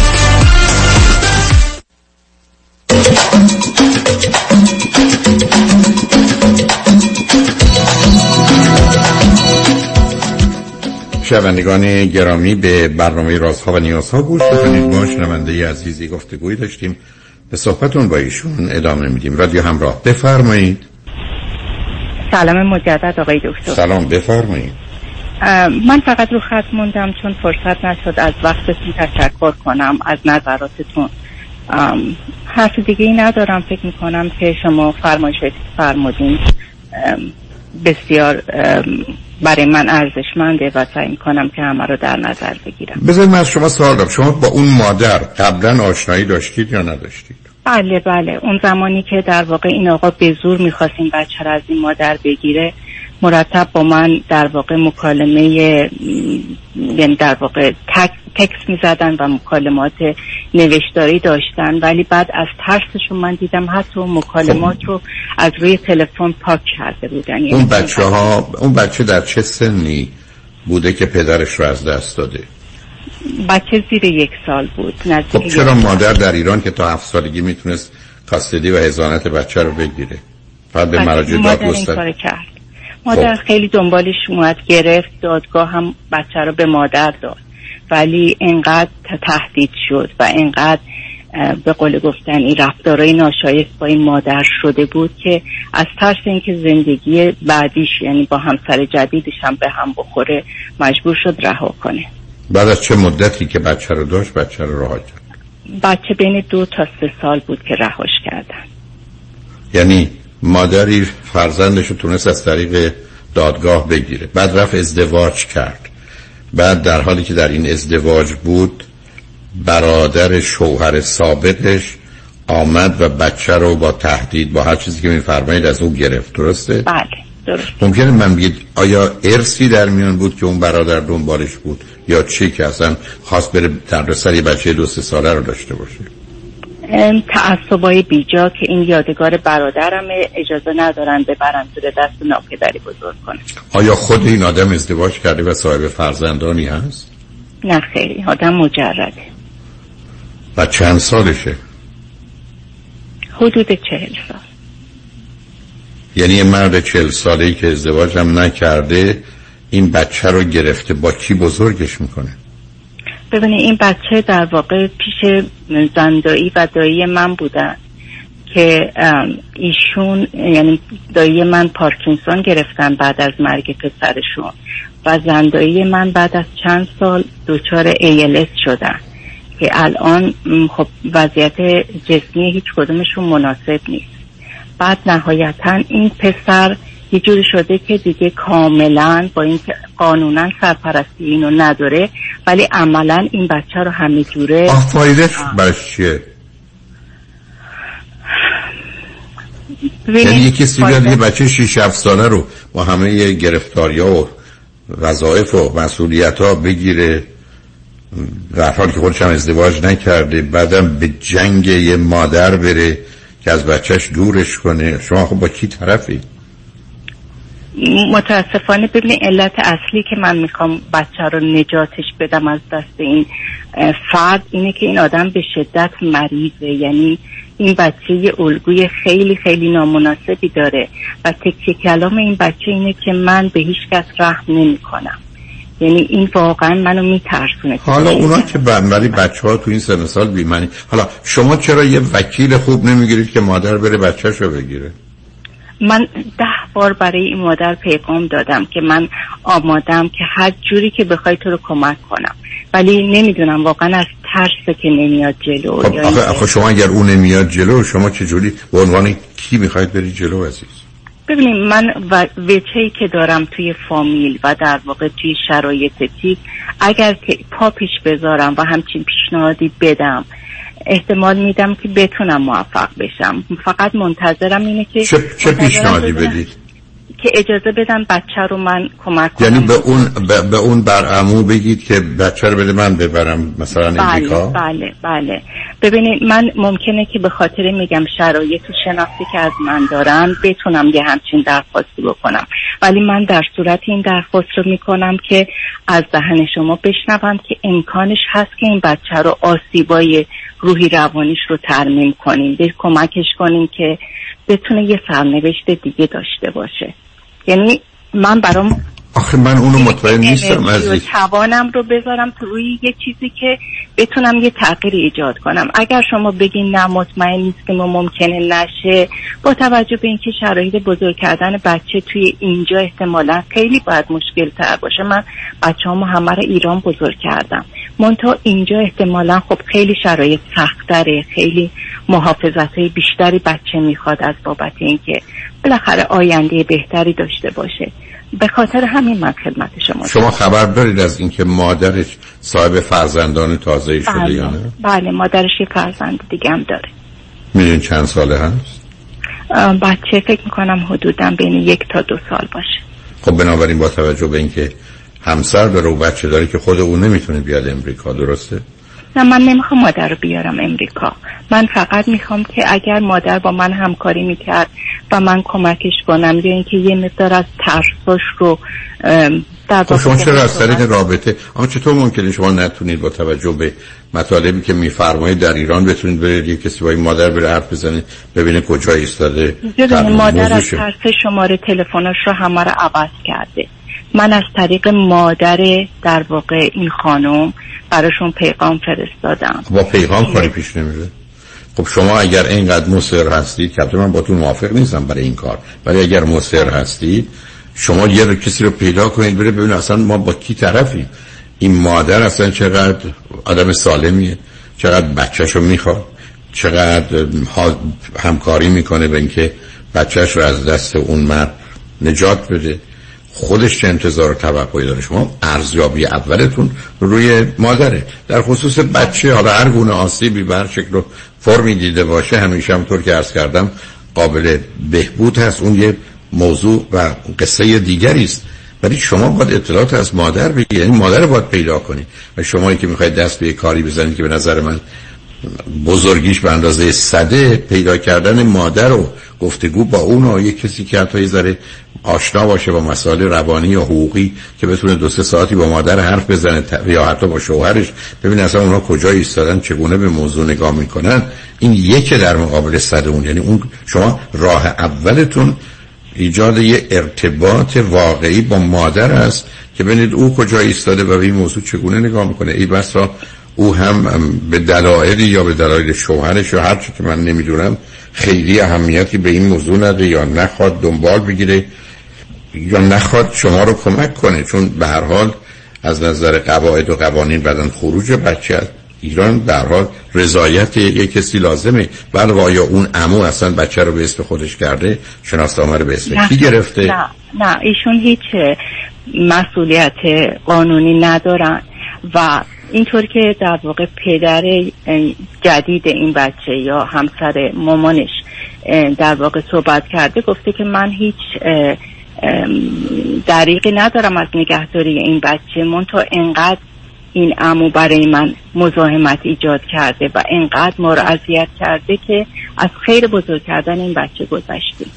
شنوندگان گرامی به برنامه رازها و نیازها گوش بکنید. ما شنونده عزیزی گفتگوی داشتیم. به صحبتون با ایشون ادامه میدیم. رادیو همراه. بفرمایید. سلام مجدد آقای دکتر. سلام بفرمایید. من فقط رو خط موندم چون فرصت نشد از وقتتون تشکر کنم از نظراتتون. حرف دیگه ای ندارم. فکر می‌کنم که شما فرمایش فرمودین. بسیار برای من ارزشمنده و سعی می‌کنم که همه رو در نظر بگیرم. بذارید من از شما سوال دارم شما با اون مادر قبلا آشنایی داشتید یا نداشتید؟ بله بله. اون زمانی که در واقع این آقا به زور می‌خواست این بچه از این مادر بگیره مرتب با من در واقع مکالمه یعنی در واقع تک تکس می زدن و مکالمات نوشتاری داشتن. ولی بعد از ترسشون من دیدم حتی مکالمات رو از روی تلفن پاک کرده بودن. یعنی اون بچه ها اون بچه در چه سنی بوده که پدرش رو از دست داده؟ بچه زیر یک سال بود خب چرا مادر در ایران که تا هفت سالگی می‌تونست کاستدی و هزانت بچه رو بگیره؟ فقط به مراجع داد کرد. مادر خب. خیلی دنبالش اومد گرفت دادگاه هم بچه رو به مادر داد. ولی انقدر تهدید شد و انقدر به قول گفتن این رفتارهای ناشایست با این مادر شده بود که از ترس اینکه زندگی بعدیش یعنی با همسر جدیدش هم به هم بخوره مجبور شد رها کنه. بعد از چه مدتی که بچه رو داشت بچه رو رها کرد؟ بچه بین دو تا سه سال بود که رهاش کردن. یعنی مادری فرزندش رو تونست از طریق دادگاه بگیره بعد رفت ازدواج کرد. بعد در حالی که در این ازدواج بود برادر شوهر سابقش آمد و بچه رو با تهدید با هر چیزی که میفرمایید از او گرفت. درسته؟ بله درست. ممکنه من بگید آیا ارسی در میان بود که اون برادر دنبالش بود؟ یا چی که اصلا خواست بره در یه بچه دو سه ساله رو داشته باشه؟ تعصبای بیجا که این یادگار برادرم اجازه ندارن ببرن زیر دست ناپدری بزرگ کنه آیا خود این آدم ازدواج کرده و صاحب فرزندانی هست؟ نه خیلی آدم مجرده و چند سالشه؟ حدود چهل سال یعنی یه مرد چهل ساله ای که ازدواج هم نکرده این بچه رو گرفته با کی بزرگش می‌کنه؟ ببینید این بچه در واقع پیش زندایی و دایی من بودن که ایشون یعنی دایی من پارکینسون گرفتن بعد از مرگ پسرشون و زندایی من بعد از چند سال دچار ALS شدن که الان خب وضعیت جسمی هیچ کدومشون مناسب نیست. بعد نهایتا این پسر یه جوری شده که دیگه کاملا با این قانونا سرپرستی اینو نداره ولی عملا این بچه رو همه جوره آه فایدهش برش چیه؟ یعنی یکی کسی بیاد یه بچه 6 7 ساله رو با همه گرفتاری ها و وظایف و مسئولیت ها بگیره در حالی که خودش هم ازدواج نکرده بعدم به جنگ یه مادر بره که از بچهش دورش کنه شما خب با کی طرفی؟ متاسفانه ببینید علت اصلی که من می‌خوام بچه رو نجاتش بدم از دست این فرد اینه که این آدم به شدت مریضه. یعنی این بچه یه الگوی خیلی خیلی نامناسبی داره و تکیه کلام این بچه اینه که من به هیچ کس رحم نمی کنم یعنی این واقعا منو میترسونه. حالا اونا که ولی بچه ها تو این سن سال بیمنی حالا شما چرا یه وکیل خوب نمی‌گیرید که مادر بره بچهش رو بگیره؟ من ده بار برای این مادر پیغام دادم که من آمادم که هر جوری که بخوای تو رو کمک کنم. ولی نمی‌دونم واقعا از ترس که نمیاد جلو خب آخه, شما اگر اون نمیاد جلو شما چه جوری به عنوان کی می‌خواید برید جلو عزیز؟ ببینیم من وچهی که دارم توی فامیل و در واقع توی شرایط تیک اگر که پا پیش بذارم و همچین پیشنهادی بدم احتمال میدم که بتونم موفق بشم. فقط منتظرم اینه که چه, چه پیشنهادی بدید؟ که اجازه بدن بچه رو من کمک کنم. یعنی به اون به, اون برعمو بگید که بچه رو بده من ببرم مثلا بله امریکا؟ بله بله. ببینید من ممکنه که به خاطر میگم شرایط شناختی که از من دارن بتونم یه همچین درخواستی بکنم. ولی من در صورت این درخواست رو می‌کنم که از دهن شما بشنوم که امکانش هست که این بچه رو آسیبای روحی روانیش رو ترمیم کنیم به کمکش کنیم که بتونه یه سرنوشت دیگه داشته باشه. یعنی من برام آخه من اونو مطمئن نیستم از توانم رو بذارم تو روی یه چیزی که بتونم یه تغییر ایجاد کنم. اگر شما بگین نه مطمئن نیست که ما ممکنه نشه با توجه به اینکه شرایط بزرگ کردن بچه توی اینجا احتمالا خیلی باید مشکل تر باشه. من بچه همه همه رو ایران بزرگ کردم. منتها اینجا احتمالا خب خیلی شرایط سختره خیلی محافظت های بیشتری بچه می‌خواد از بابت اینکه بالاخره آینده بهتری داشته باشه به خاطر همین من خدمت شما شما خبر دارید از اینکه مادرش صاحب فرزندان تازه شده بله. یا نه؟ بله مادرش یه فرزند دیگه هم داره میدین چند ساله هست؟ بچه فکر می‌کنم حدودا بین یک تا دو سال باشه خب بنابراین با توجه به اینکه همسر داره و بچه داره که خود اون نمی‌تونه بیاد امریکا درسته؟ نه من نمی‌خوام مادر رو بیارم امریکا. من فقط می‌خوام که اگر مادر با من همکاری می‌کرد و من کمکش کنم یا اینکه یه مقدار از ترساش رو در خب شما چرا از طریق رابطه؟ اما چطور ممکنه شما نتونید با توجه به مطالبی که میفرمایید در ایران بتونید برید یه کسی با این مادر بره حرف بزنید ببینه کجا ایستاده؟ مادر از ترس شماره تلفنش رو همه رو عوض کرده. من از طریق مادر در واقع این خانم براشون پیغام فرستادم. با پیغام کاری پیش نمیره. خب شما اگر اینقدر مصر هستید که من با تو موافق نیستم برای این کار ولی اگر مصر هستید شما یه کسی رو پیدا کنید بره ببین اصلا ما با کی طرفیم. این مادر اصلا چقدر آدم سالمیه چقدر بچهش رو می‌خواد چقدر همکاری می‌کنه به اینکه بچهش رو از دست اون مرد نجات بده. خودش چه انتظار توقعی داره؟ شما ارزیابی اولتون روی مادره. در خصوص بچه حالا هر گونه آسیبی بر شکل و فرمی دیده باشه همیشه همطور که عرض کردم قابل بهبود هست. اون یه موضوع و قصه دیگری است. ولی شما باید اطلاعات از مادر بگیرید. یعنی مادر باید پیدا کنید. و شمایی که می‌خواید دست به کاری بزنید که به نظر من بزرگیش به اندازه صده پیدا کردن مادر و گفتگو با اون و یک کسی که حتی ذره آشنا باشه با مسائل روانی یا حقوقی که بتونه دو سه ساعتی با مادر حرف بزنه یا حتی با شوهرش ببین اصلا اونا کجا ایستادن چگونه به موضوع نگاه می‌کنن. این یک در مقابل صد اون. یعنی اون شما راه اولتون ایجاد یه ارتباط واقعی با مادر است که ببینید او کجا ایستاده و به این موضوع چگونه نگاه می‌کنه. ای بسا او هم به دلایلی یا به دلایل شوهرش یا هر که من نمی‌دونم خیلی اهمیتی به این موضوع نده یا نخواد دنبال بگیره یا نخواد شما رو کمک کنه. چون به هر حال از نظر قواعد و قوانین بدن خروج بچه از ایران در حال رضایت یک کسی لازمه. بعد آیا اون امو اصلا بچه رو به اسم خودش کرده؟ شناسنامه رو به اسم کی گرفته؟ نه. نه. ایشون هیچ مسئولیت قانونی ندارن و اینطور که در واقع پدر جدید این بچه یا همسر مامانش در واقع صحبت کرده گفته که من هیچ دریقی ندارم از نگهداری این بچه. من تا انقدر این امو برای من مزاحمت ایجاد کرده و انقدر ما رو اذیت کرده که از خیر بزرگ کردن این بچه گذشتیم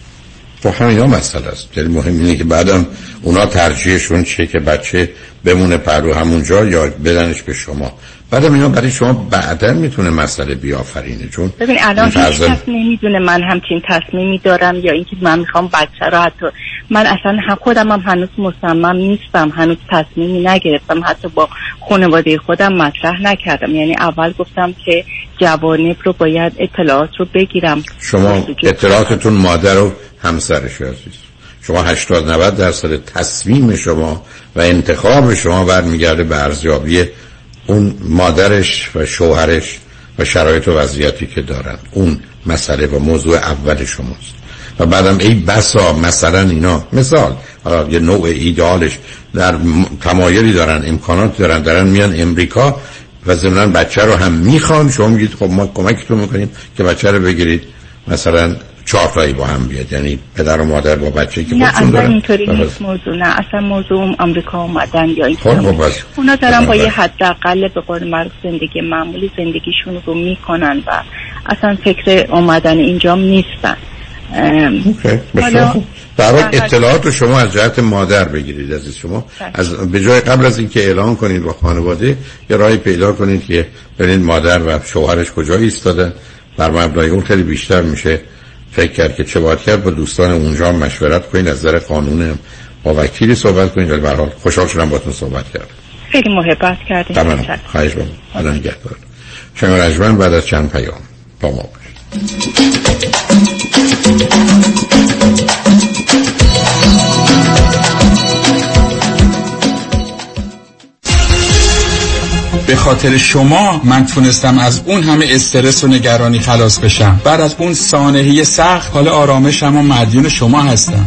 تو خب همین مسئله است. خیلی مهم اینه که بعدم اونا ترجیحشون چیه که بچه بمونه پرو همونجا یا بدنش به شما. بعدم اینا برای شما بعدا می‌تونه مسئله بیافرینه. چون ببین الان هیچ کس نمی‌دونه من همچین تصمیمی دارم یا اینکه من می‌خوام بچه رو حتی من اصلا هم خودم هم هنوز مصمم نیستم هنوز تصمیمی نگرفتم حتی با خانواده خودم مطرح نکردم. یعنی اول گفتم که جوانب رو باید اطلاعات رو بگیرم. شما اطلاعاتتون مادر و همسرش عزیز. شما 80 90 درصد تصمیم شما و انتخاب شما برمیگرده به ارزیابی اون مادرش و شوهرش و شرایط و وضعیتی که دارن. اون مسئله و موضوع اول شماست. و بعدم ای بسا مثلا اینا مثال یه نوع ایدالش در تمایلی دارن امکانات دارن دارن میان امریکا و ضمن بچه رو هم می‌خوان. شما میگید خب ما کمکتون می‌کنیم که بچه رو بگیرید. مثلا چهار با هم بیاد. یعنی پدر و مادر با بچه که نه اصلا اینطوری نیست موضوع نه اصلا موضوع آمریکا اومدن یا این خب اونا دارن با یه حداقل به قول معروف زندگی معمولی زندگیشون رو می‌کنن و اصلا فکر اومدن اینجام نیستن. در اطلاعات رو شما از جهت مادر بگیرید از شما. بله. از به جای قبل از اینکه اعلان کنید با خانواده یه راهی پیدا کنید که ببینید مادر و شوهرش کجا ایستادن. بر مبنای اون خیلی بیشتر میشه فکر کرد که چه باید کرد با دوستان اونجا مشورت کنید از نظر قانون با وکیلی صحبت کنید ولی به حال خوشحال شدم باتون صحبت کرد خیلی محبت کردید تمام. خواهش بابا خدا نگهدار شما رجمن بعد از چند پیام با ما به خاطر شما من تونستم از اون همه استرس و نگرانی خلاص بشم. بعد از اون سانحه سخت حال آرامشم و مدیون شما هستم.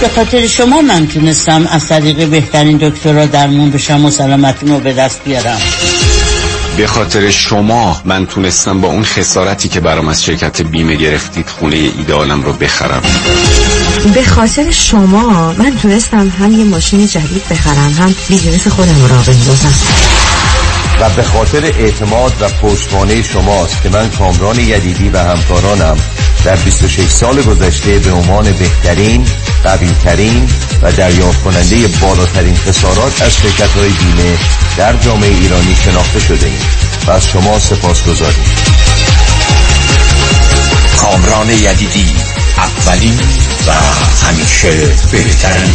به خاطر شما من تونستم از طریق بهترین دکتر را درمون بشم و سلامتیم رو به دست بیارم. به خاطر شما من تونستم با اون خسارتی که برام از شرکت بیمه گرفتید خونه ایدالم رو بخرم. به خاطر شما من تونستم هم یه ماشین جدید بخرم هم بیزینس خودم را بندازم. و به خاطر اعتماد و پشتوانه شماست که من کامران یدیدی و همکارانم در 26 سال گذشته به عنوان بهترین قویترین و دریافت کننده بالاترین خسارات از شرکت های بیمه در جامعه ایرانی شناخته شده ایم و از شما سپاس گذاریم کامران یدیدی اولین و همیشه بهترین.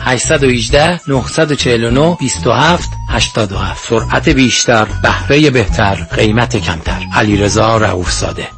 818 949 27 87 سرعت بیشتر بهره بهتر قیمت کمتر. علیرضا رؤوفزاده.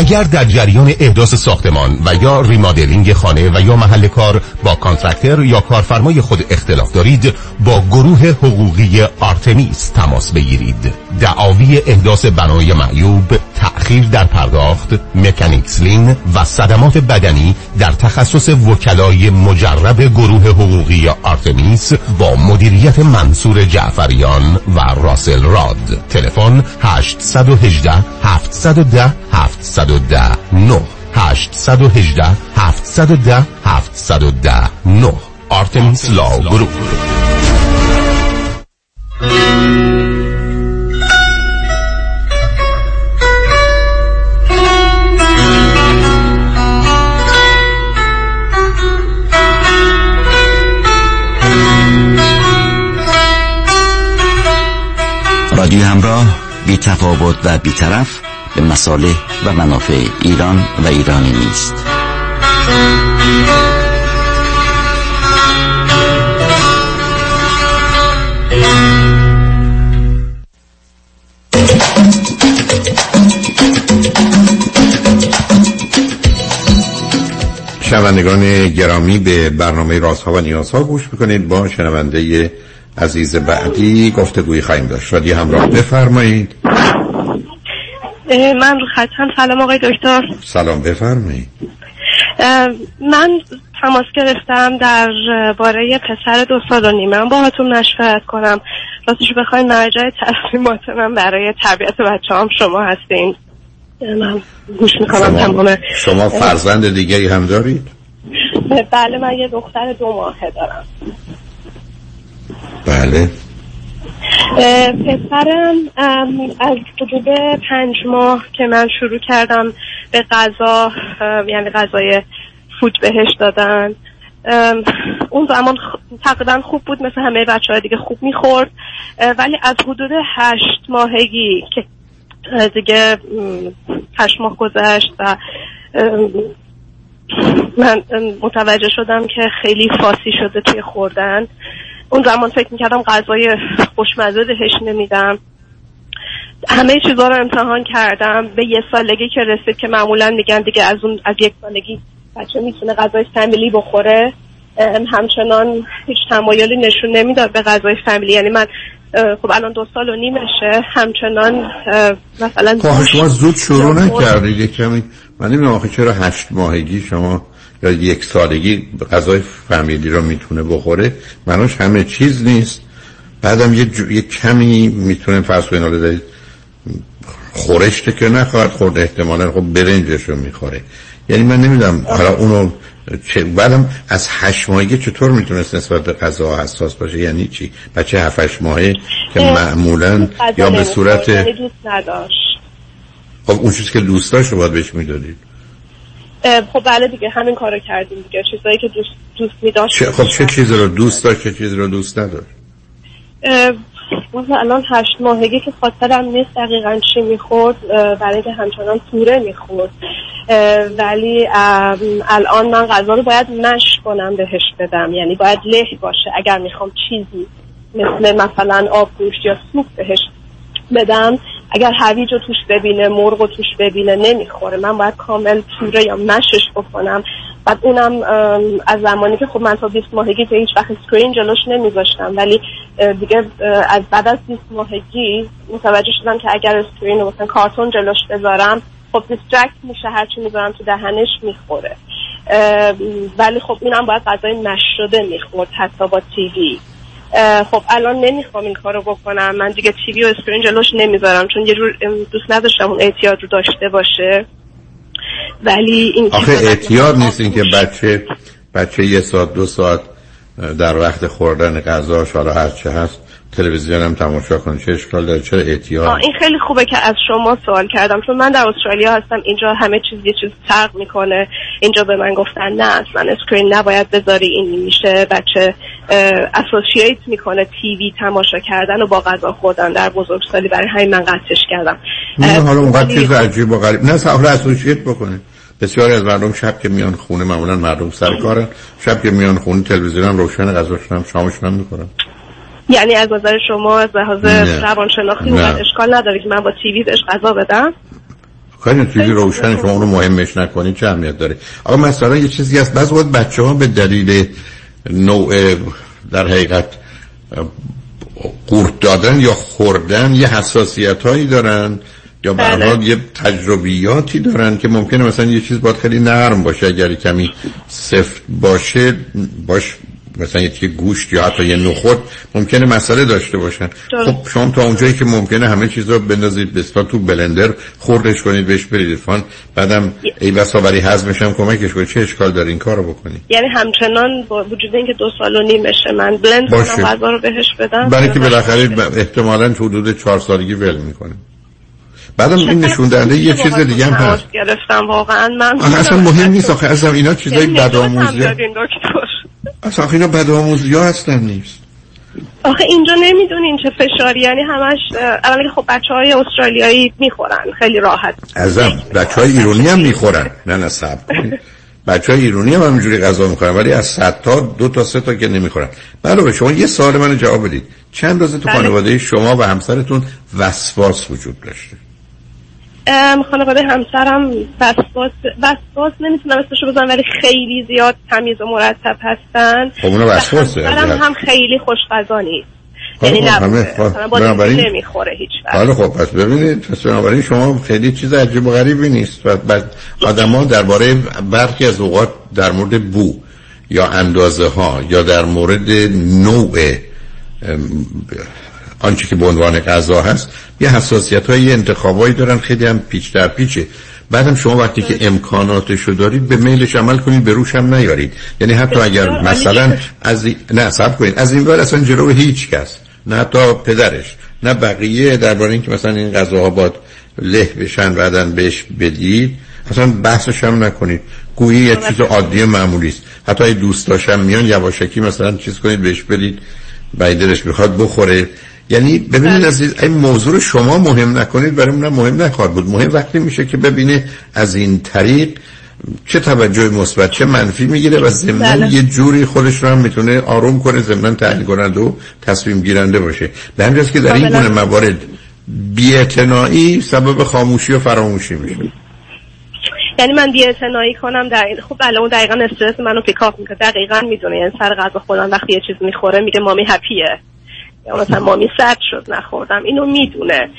اگر در جریان احداث ساختمان و یا remodeling خانه و یا محل کار با contractor یا کارفرمای خود اختلاف دارید با گروه حقوقی آرتمیس تماس بگیرید. دعاوی احداث بنای معیوب تأخیر در پرداخت mechanics lien و صدمات بدنی در تخصص وکلای مجرب گروه حقوقی آرتمیس با مدیریت منصور جعفریان و راسل راد. تلفن 818 710 710 9 818 710 710 9 آرتمیس لاو گروپ رادیو همراه بی تفاوت و بی طرف به مصالح و منافع ایران و ایرانی نیست. شنوندگان گرامی به برنامه رازها و نیازها گوش می‌کنید. با شنونده عزیز بعدی گفتگوی خواهیم داشت. شادی همراه. بفرمایید. من رو خطم سلام آقای دکتر. سلام بفرمایید. من تماس گرفتم در باره پسر دو سال و نیمه. با هاتون مشورت کنم. راستش بخواین مرجع تصمیمات من برای تربیت بچه هم شما هستین. من گوش می‌کنم شما, شما فرزند دیگری هم دارید؟ بله من یه دختر دو ماهه دارم. بله. پسرم از حدود پنج ماه که من شروع کردم به غذا یعنی غذای فود بهش دادن. اون زمان تقریبا خوب بود مثل همه بچه های دیگه خوب می‌خورد. ولی از حدود هشت ماهگی که دیگه هشت ماه گذشت و من متوجه شدم که خیلی فاسی شده توی خوردن. اون زمان فکر می‌کردم غذای خوشمزه بهش نمیدم. همه چیزها رو امتحان کردم. به یه سالگی که رسید که معمولا میگن دیگه از اون از یک سالگی بچه می‌تونه غذای فامیلی بخوره. همچنان هیچ تمایلی نشون نمی‌داد به غذای فامیلی. یعنی من خب الان دو سال و نیمشه. همچنان مثلا خب شما زود شروع نکردید کمی من نمی‌دونم آخه چرا هشت ماهگی شما یا یک سالگی غذای فامیلی رو می‌تونه بخوره منوش همه چیز نیست. بعدم یه, جو... یه کمی می‌تونه فرض کنید خورشته که نخواهد خورد احتمالا خب برنجش رو می‌خوره. یعنی من نمی‌دونم حالا اونو چه بعدم از هشت ماهگی چطور می‌تونست نسبت به غذا حساس باشه؟ یعنی چی؟ بچه هفت ماهه که معمولا یا به صورت یعنی دوست نداشت. خب اون چیزی که دوست داشت رو باید بهش می‌دادید. خب بله دیگه همین کارو کردیم دیگه. چیزایی که دوست دوست می‌داشت چه خب چه چیزی رو دوست داشت چه چیزی رو دوست نداشت؟ مثلا الان هشت ماهگی که خاطرم نیست دقیقا چی می‌خورد برای اینکه همچنان توره می‌خورد. ولی الان من غذا رو باید مش کنم بهش بدم. یعنی باید له باشه. اگر می‌خوام چیزی مثل مثلا آب گوشت یا سوپ بهش بدم اگر هویج رو توش ببینه مرغ رو توش ببینه نمی‌خوره. من باید کامل پوره یا mash ش بکنم. بعد اونم از زمانی که خب من تا 20 ماهگی که هیچ وقت screen جلوش نمیذاشتم. ولی دیگه از بعد از 20 ماهگی متوجه شدم که اگر screen رو مثلا کارتون جلوش بذارم خب distract میشه هرچی می‌ذارم تو دهنش می‌خوره. ولی خب اینم باید غذای مش شده می‌خورد حتی با تیوی. خب الان نمی‌خوام این کارو بکنم. من دیگه تیوی و اسکرین جلوش نمی‌ذارم چون یه جور دوست نداشتم اون اعتیاد رو داشته باشه. ولی این آخه اعتیاد نیست این که بچه بچه یه ساعت دو ساعت در وقت خوردن غذاش حالا هر چه هست تلویزیون هم تماشا کنه چه اشکال داره؟ چرا اعتیاد؟ آه، این خیلی خوبه که از شما سوال کردم. چون من در استرالیا هستم اینجا همه چیز یه چیز فرق می‌کنه. اینجا به من گفتن نه اصلا اسکرین نباید بذاری این میشه. بچه اسوسییت می‌کنه تیوی تماشا کردن و با غذا خوردن. در بزرگسالی برای همین من قطعش کردم. نه حالا اونقدر چیز عجیب و غریب. نه حالا اسوسییت بکنه. بسیاری از مردم شب که میان خونه معمولا مردم سر کارن شب که میان خونه تلویزیون هم روشن غذاشون هم شامشون هم می‌کنن یعنی از نظر شما از لحاظ. روانشناختی. اونقدر اشکال نداره که من با تیوی بهش غذا بدم کاری تیوی روشن شما اونو مهمش نکنید چه اهمیت داره آقا مثلا یه چیزی هست بعض وقت بچه ها به دلیل نوع در حقیقت قورت دادن یا خوردن یه حساسیت هایی دارن یا به بله. یه تجربیاتی دارن که ممکنه مثلا یه چیز باید خیلی نرم باشه اگر کمی سفت باشه باش مثلا یه تیکه گوشت یا حتی یه نخود ممکنه مسئله داشته باشن. درست. خب شما تا اونجایی که ممکنه همه چیز رو بندازید اصطلاح تو بلندر خوردش کنید بهش برید فان بعدم ای بسا برای هضمش هم کمکش کنید. چه اشکال داره؟ این کارو بکنید. یعنی همچنان با وجود اینکه دو سال و نیمشه من بلند. کنم غذا رو بهش بدم برای که بالاخره ب- احتمالاً تو حدود چهار سالگی ول می‌کنه. بعدم این نشون دهنده یه چیز دیگه هم هست. گرفتم واقعا من اصلا مهم نیست آخه اصلا اینا چیزای بدآموزی اصلا آخه اینا بدآموزی ها اصلا نیست. آخه اینجا نمی‌دونین چه فشاری یعنی همش اولا که خب بچه های استرالیایی می‌خورن خیلی راحت. ازم. بچه های ایرانی هم می‌خورن. نه نه سب بچه های ایرانی هم همینجوری غذا می‌خورن ولی از صد تا دو تا سه تا که نمی‌خورن. علاوه شما یه سوال منو جواب بدید. چند روزه تو بله. خانواده شما و همسرتون وسواس وجود داشته؟ خانواده همسرم وسواس وسواس نمی‌تونم اسمشو بزنم ولی خیلی زیاد تمیز و مرتب هستن. خب اونو وسواسه. همسرم هم خیلی خوشغذا نیست خب، یعنی خب، خب، بنابراین- نمی‌خوره هیچ وقت. حالا خب پس ببینید پس بنابراین شما خیلی چیز عجیب و غریبی نیست. و بعد آدما درباره برخی از اوقات در مورد بو یا اندازه ها یا در مورد نوع آنچه که به عنوان غذا هست یه حساسیت های انتخابایی دارن خیلی هم پیچ در پیچه. بعدم شما وقتی که امکاناتش رو دارید به میلش عمل کنید به روش هم نیارید. یعنی حتی اگر مثلا از. نه صبر کنید. از این ور اصلا جلو هیچ کس نه حتی پدرش نه بقیه درباره اینکه مثلا این غذاها باد له بشن بعدا بهش بدید اصلا بحثش هم نکنید. گویی یه چیز عادی معمولی است. حتی دوست داشتم میان یواشکی مثلا چیز کنید بهش بدید دلش می‌خواد بخوره. یعنی ببینید عزیز این موضوع رو شما مهم نکنید برای اونم مهم نخواهد بود. مهم وقتی میشه که ببینه از این طریق چه توجه مثبت چه منفی می‌گیره و ضمن بله. یه جوری خودش رو هم می‌تونه آروم کنه ضمن تحلیل کننده و تصمیم گیرنده باشه. به همین جاست که در این. گونه موارد بی‌اعتنایی سبب خاموشی و فراموشی میشه. یعنی من بی‌اعتنایی کنم در این خب بله اون دقیقا استرس منو پیکاپ می‌کنه. دقیقا می‌دونه یعنی سر غذا خودم وقتی یه چیز می‌خوره میگه مامی هپیه. مامی سرد شد نخوردم. اینو می‌دونه.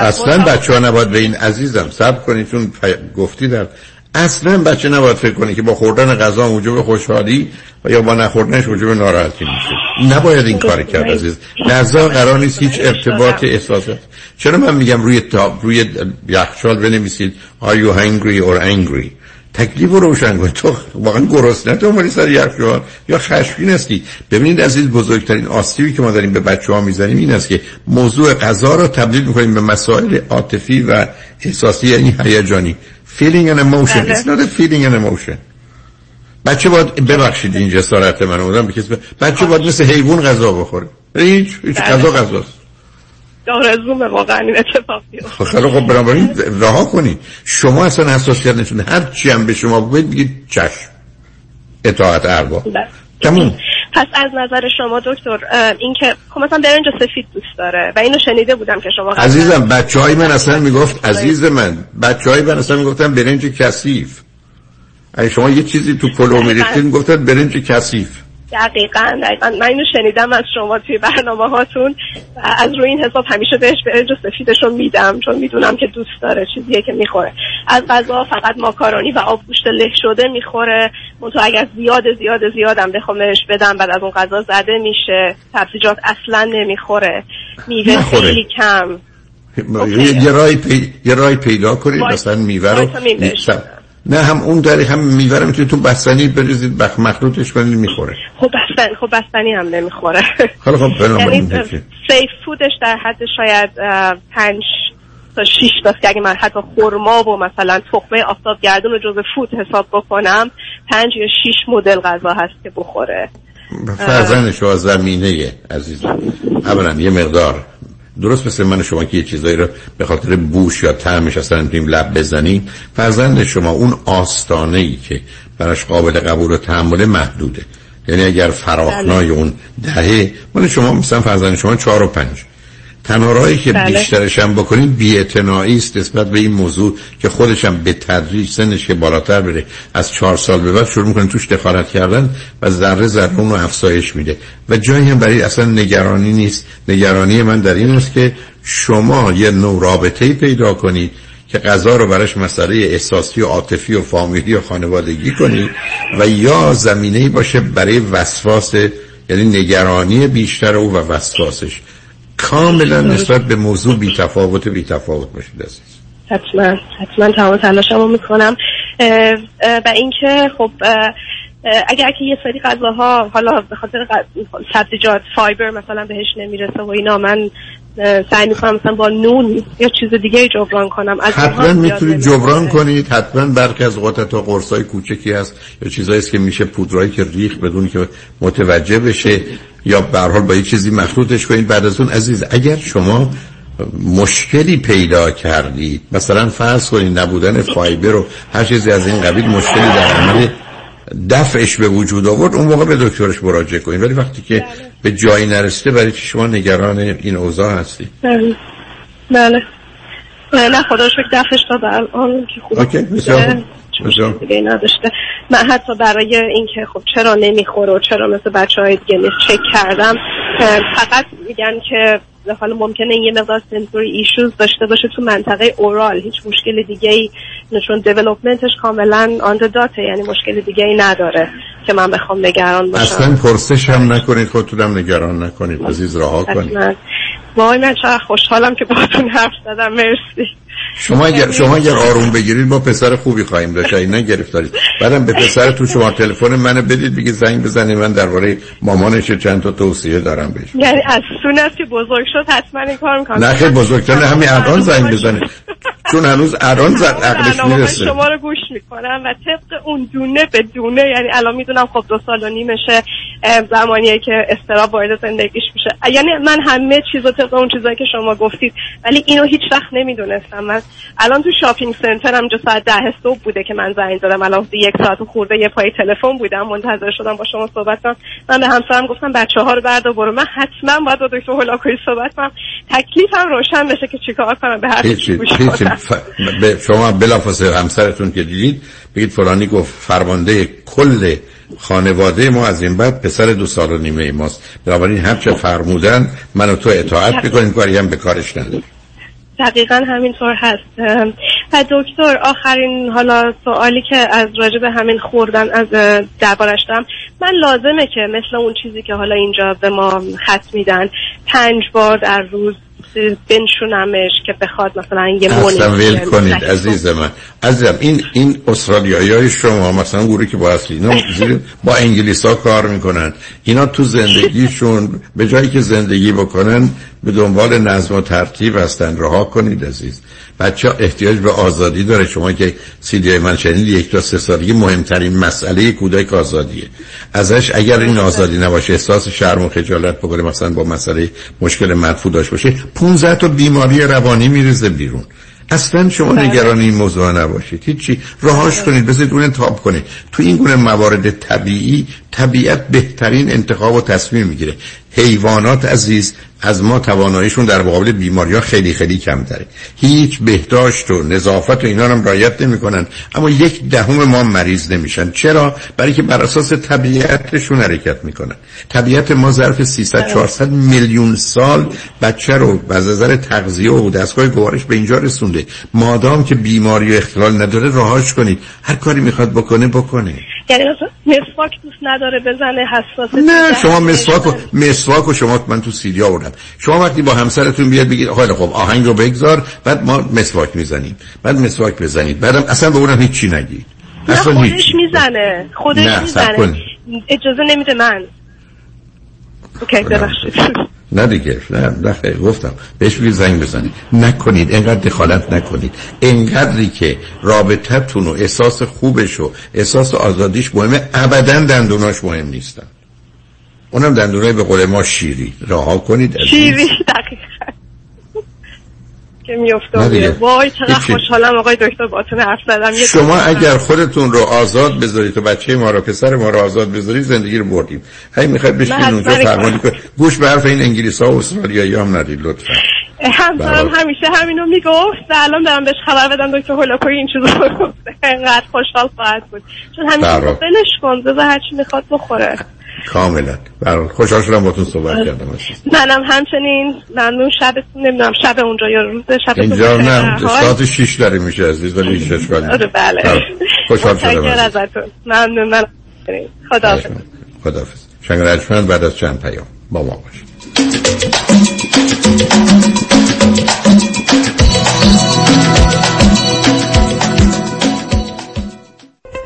اصلا بچه ها نباید به این عزیزم صبر کنید چون گفتی در اصلا بچه نباید فکر کنه که با خوردن غذا موجب خوشحالی و یا با نخوردنش موجب ناراحتی میشه. نباید این کار کرد عزیز. غذا قرار نیست هیچ ارتباط احساسات چرا من میگم روی تاب روی یخچال بنویسید؟ Are you hungry or angry? تکلیف رو روشن کن. تو واقعا گرسنه تو اومدی سر یخچال یا خشمگین هستی. ببینید عزیز بزرگترین آسیبی که ما داریم به بچه ها می‌زنیم این است که موضوع غذا رو تبدیل می‌کنیم به مسائل عاطفی و احساسی یعنی هیجانی. Feeling and emotion. It's not a feeling and emotion. بچه باید ببخشید این جسارت من بودم به کسی ب- بچه باید مثل حیوان غذا بخوره. هیچ هیچ. غذا غذاست. آرزومه واقعا این اتفاق بیفته. خب خیلی خب بنابراین رها کنید شما اصلا حساسیت نشون هر چی هم به شما بگید بگید چشم. اطاعت ارباب بله. تموم. پس از نظر شما دکتر این که خب مثلا برنج سفید دوست داره و اینو شنیده بودم که شما عزیزم بچه های من اصلا می‌گفت عزیز من بچه های من اصلا می‌گفتن برنج کثیف. اگه شما یه چیزی تو پلو میریختید می‌گفتن برنج کثیف. دقیقا دقیقا. من اینو شنیدم از شما توی برنامه هاتون و از روی این حساب همیشه بهش برنج سفیدش رو میدم چون می‌دونم که دوست داره چیزیه که می‌خوره. از غذا فقط ماکارونی و آب گوشت له شده می‌خوره. منتها اگر زیاد زیاد زیادم بخوام بهش بدم بعد از اون غذا زده میشه. سبزیجات اصلا نمی‌خوره. میوه. خیلی کم. یه راهی پیدا کنید مثلا میوه رو نه هم اون طریق هم میوه رو می‌تونید تو بستنی بریزید بخ مخلوطش کنید می‌خوره. خب بستنی خب بستنی هم نمی‌خوره. خیلی خب بنابراین یعنی. سیف فودش در حد شاید پنج تا شیش تاست که اگه من حتی خورما و مثلا تخمه آفتاب گردون رو جز فود حساب بکنم پنج یا شیش مدل غذا هست که بخوره. فرزند شما زمینه عزیزم اولا یه مقدار درست مثل من شما که یه چیزایی رو به خاطر بوش یا طعمش اصلا نمی‌تونیم لب بزنیم فرزند شما اون آستانه ای که براش قابل قبول و تحمل محدوده. یعنی اگر فراخنای اون دهه من شما مثلا فرزند شما چهار و پنج. تنها راهی که بله. بیشترش هم بکنید بی‌اعتنایی است نسبت به این موضوع که خودش هم به تدریج سنش که بالاتر بره از چهار سال به بعد شروع می‌کنه توش دخالت کردن و ذره ذره اون رو افزایش میده. و جایی هم برای اصلا نگرانی نیست. نگرانی من در این است که شما یه نوع رابطه پیدا کنید که غذا رو براش مسئله احساسی و عاطفی و فامیلی و خانوادگی کنید و یا زمینه باشه برای وسواس یعنی نگرانی بیشتر او و وسواسش. کاملا نسبت به موضوع بی تفاوت بی تفاوت باشید عزیز. حتما حتما تمام تلاشمو می‌کنم. و اینکه خب اگر که یه سری غذاها حالا به خاطر سبزیجات فایبر مثلا بهش نمی‌رسه و اینا من سعی می‌کنم مثلا با نون یا چیز دیگه جبران کنم. از حتما می‌تونید. جبران کنید. حتما برخی از اوقات تا قرصای کوچکی هست یا چیزایی که میشه پودرایی که ریخ بدون که متوجه بشه. یا به حال با یه چیزی مخلوطش کنید بعد از اون عزیز اگر شما مشکلی پیدا کردید مثلا فرض کنید نبودن فایبر و هر چیزی از این قبیل مشکلی در عمل دفعش به وجود آورد اون موقع به دکترش مراجعه کنید. ولی وقتی که به جایی نرسیده برای چی شما نگران این اوضاع هستید بله. بله. نه خدا رو شکر دفش تا به الان که خوب اوکی بسیار. بسیار نداشته. من حتی برای اینکه خب چرا نمی‌خوره و چرا مثل بچه های دیگه نیست چک کردم. فقط میگن که حالا ممکنه یه مقدار سنسوری ایشوز داشته باشه تو منطقه اورال هیچ مشکل دیگه ای چون دیولوپمنتش کاملا آن داته یعنی مشکل دیگه ای نداره که من بخوام نگران باشم. اصلا پرسش هم نکنید خودتونم نگران نکنید عزیز رها کنید. وای من چقدر خوشحالم که باهاتون حرف زدم مرسی. شما اگر شما اگر آروم بگیرید با پسر خوبی خواهیم داشت. اگه نگرفت دارید بعدم به پسرتون شما تلفن منو بدید بگید زنگ بزنید. من درباره مامانش چند تا توصیه دارم بهش. یعنی از سون است که بزرگ شد حتما این کار می‌کنم نه خیلی بزرگتر. نه همین الان زنگ بزنه. چون هنوز الان زد عقلش می‌رسه. شما رو گوش می‌کنم و طبق اون دونه به دونه یعنی الان می‌دونم خب دو سال و نیمشه زمانیه که استراب وارد زندگیش میشه. یعنی من همه چیز رو طبق اون چیزایی که شما گفتید ولی اینو هیچ وقت نمی‌دونستم. من الان تو شاپینگ سنتر هم ساعت ده صبح بوده که من زنگ زدم. الان یک ساعت و خورده یه پای تلفن بودم منتظر شدم با شما صحبت کنم. من به همسرم گفتم بچه ها رو بردار برو. من حتما باید با دکتر هولاکویی صحبت کنم. تکلیفم روشن بشه که چیکار کنم؟ به هر هیچی چی گوش هیچی. کنم. ف... به شما بلافاصله همسرتون که دیدید بگید فلانی گفت فرمانده کل خانواده ما از این بعد پسر دو سال و نیمه ماست. بنابراین هر چه فرمودن من و تو اطاعت می‌کنیم کاری هم به کارش نداریم دقیقا همینطور هست. و دکتر آخرین حالا سوالی که از راجع به همین خوردن از دربارش دارم. من لازمه که مثل اون چیزی که حالا اینجا به ما خط میدن پنج بار در روز بنشونمش که بخواد مثلا یه اصلا مونی ول کنید عزیز من. عزیزم این این استرالیایی های شما مثلا گروهی که با اصلی اینا با انگلیس ها کار می‌کنن. اینا تو زندگیشون به جایی که زندگی بکنن به دنبال نظم و ترتیب هستن. رها کنید عزیز. بچه ها احتیاج به آزادی داره. شما که سیدی من شنید یک تا سه سالگی مهمترین مسئله کودک آزادیه. ازش اگر این آزادی نباشه احساس شرم و خجالت بکنه مثلا با مسئله مشکل مدفوع داشته باشه 15 تا بیماری روانی میریزه بیرون. اصلا شما نگران این موضوع نباشید. هیچی. رهاش کنید بذارید اون انتخاب کنید. تو این گونه موارد طبیعی طبیعت بهترین انتخاب و تصمیم می‌گیره. حیوانات عزیز از ما تواناییشون در مقابل بیماری ها خیلی خیلی کم داره هیچ بهداشت و نظافت و اینا هم رعایت نمی‌کنن. اما یک دهم ما مریض نمیشن. چرا؟ برای که بر اساس طبیعتشون حرکت می‌کنن. طبیعت ما ظرف 300 400 میلیون سال بچه رو از نظر تغذیه و دستگاه گوارش به اینجا رسونده. مادام که بیماری و اختلال نداره راهاش کنید. هر کاری می‌خواد بکنه بکنه. یعنی مثلا مسواک دوست نداره بزنه حساس نه شما مسواک و مسواک و شما من تو سیدی آوردم شما وقتی با همسرتون بیاد بگید خیلی خب آهنگ رو بگذار بعد ما مسواک می‌زنیم. بعد مسواک بزنید. بعدم اصلا به اونم هیچی نگید. نه اصلا خودش هیچی. می‌زنه. خودش نه، می‌زنه. اجازه نمیده من. اوکی ببخشید. نه دیگه نه نه گفتم. بهش بگید زنگ بزنید. نکنید اینقدر دخالت نکنید. اینقدری که رابطتون و احساس خوبش و احساس آزادیش مهمه ابدا دندوناش مهم نیستن. اونم دندونای به قول ما شیری. رها کنید. شیری دقیقا. که دیگه. وای چقدر. خوشحالم آقای دکتر باتون حرف زدم شما اگر خودتون رو آزاد بذارید و بچه ما رو پسر ما رو آزاد بذارید زندگی رو بردیم هی می‌خواید نه، بشینید اونجا فرمانی کنید گوش به حرف این انگلیس ها و استرالیایی هم ندید لطفا همسرم. همیشه همینو می‌گفت و الان برم بهش خبر بدم دکتر هولاکویی این چیزو رو گفته انقدر خوشحال خواهد بود چون همیشه. می‌گفت ولش کن بذار هرچی می‌خواد بخوره کاملا. برای خوشحال شدم باتون صحبت کردم عزیز. منم همچنین. ممنون. شبتون نمی‌دونم. شب اونجا یا روز شبتون اینجا. نه. ساعت شیش داره میشه عزیز. ولی هیچ اشکالی آره. بله. بله. خوشحال شدم. ازتون. ممنون. من خدا خداحافظ. شنگ رجمند بعد از چند پیام با ما باشید.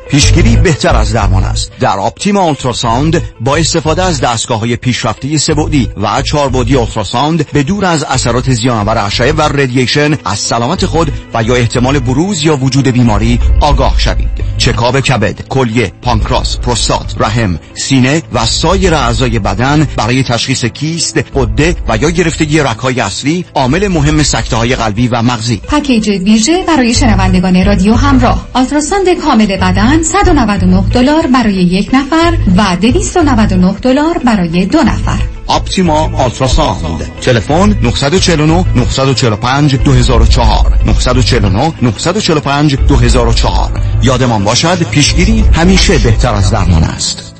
پیشگیری بهتر از درمان است. در آپتیما اولتراساوند با استفاده از دستگاه های پیشرفته سه‌بعدی و چهاربعدی اولتراساوند به دور از اثرات زیانآور اشعه و رادییشن از سلامت خود و یا احتمال بروز یا وجود بیماری آگاه شوید. چکاب کبد کلیه پانکراس پروستات رحم سینه و سایر اعضای بدن برای تشخیص کیست قده و یا گرفتگی رگ‌های اصلی عامل مهم سکته های قلبی و مغزی. پکیج ویژه برای شنوندگان رادیو همراه. ultrasound کامل بدن 199 دلار برای یک نفر و 299 دلار برای دو نفر. Optima Ultrasound. تلفن 949 945 2004 949 945 2004 یادمان باشد پیشگیری همیشه بهتر از درمان است.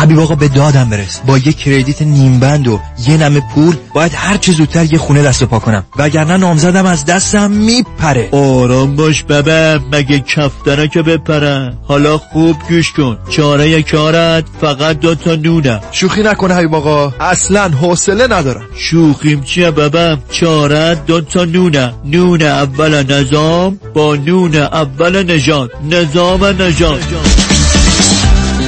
حبیب آقا به دادم برس. با یه کردیت نیم بند و یه نمه پول باید هر چه زودتر یه خونه دست پا کنم. وگرنه نامزدم از دستم میپره. آرام باش ببه مگه کفتره که بپره حالا خوب گوش کن. چاره کارت فقط دو تا نونه. شوخی نکنه حبیب آقا. اصلا حوصله ندارم. شوخیم چیه ببم چاره دو تا نونه. نون اول نظام با نون اول نژاد نظام نژاد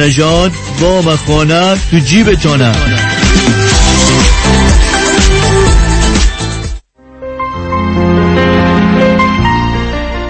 نژاد وام خانه تو جیبتانه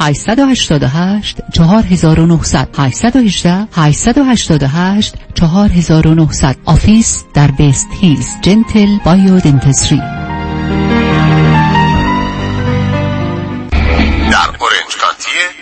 888 4900 818 888 4900 office در West Hills Gentle Biodentistry در Orange County ه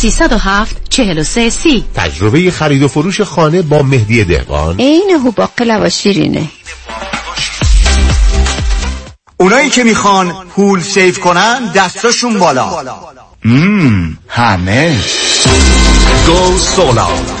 307 43 سی. تجربه خرید و فروش خانه با مهدی دهقان. عینهو باقلوا شیرینه. اونایی که می‌خوان پول save کنن دستاشون بالا. مم. همه. Go Solar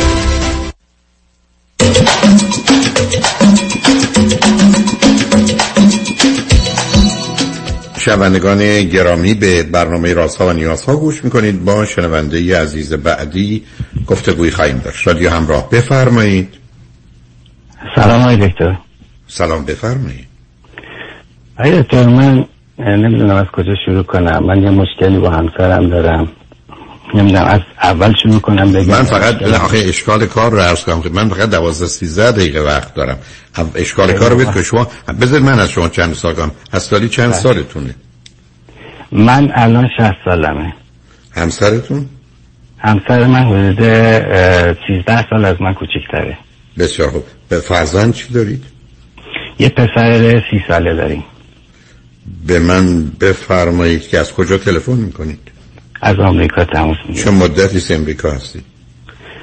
شنوندگان گرامی به برنامه رازها و نیازها گوش می‌کنید. با شنونده ی عزیز بعدی گفتگوی خواهیم داشت. رادیو همراه بفرمایید. سلام های دکتر. سلام بفرمایید. های دکتر من نمی‌دونم از کجا شروع کنم. من یه مشکلی با همسرم دارم. نمی‌دونم از اول شروع کنم بگم. من فقط آخه اشکال کار رو عرض کنم. من فقط 12 13 دقیقه وقت دارم. اشکال کار رو بید که شما بذار من از شما چند سال کنم. هستالی چند سالتونه؟ من الان 60 سالمه. همسرتون؟ همسر من حدود 13 سال از من کوچکتره. بسیار خوب. به فرزند چی دارید؟ یه پسر سی ساله داریم. به من بفرمایید که از کجا تلفن می‌کنید؟ از آمریکا تماس می‌گیرم. چه مدتی امریکا هستید.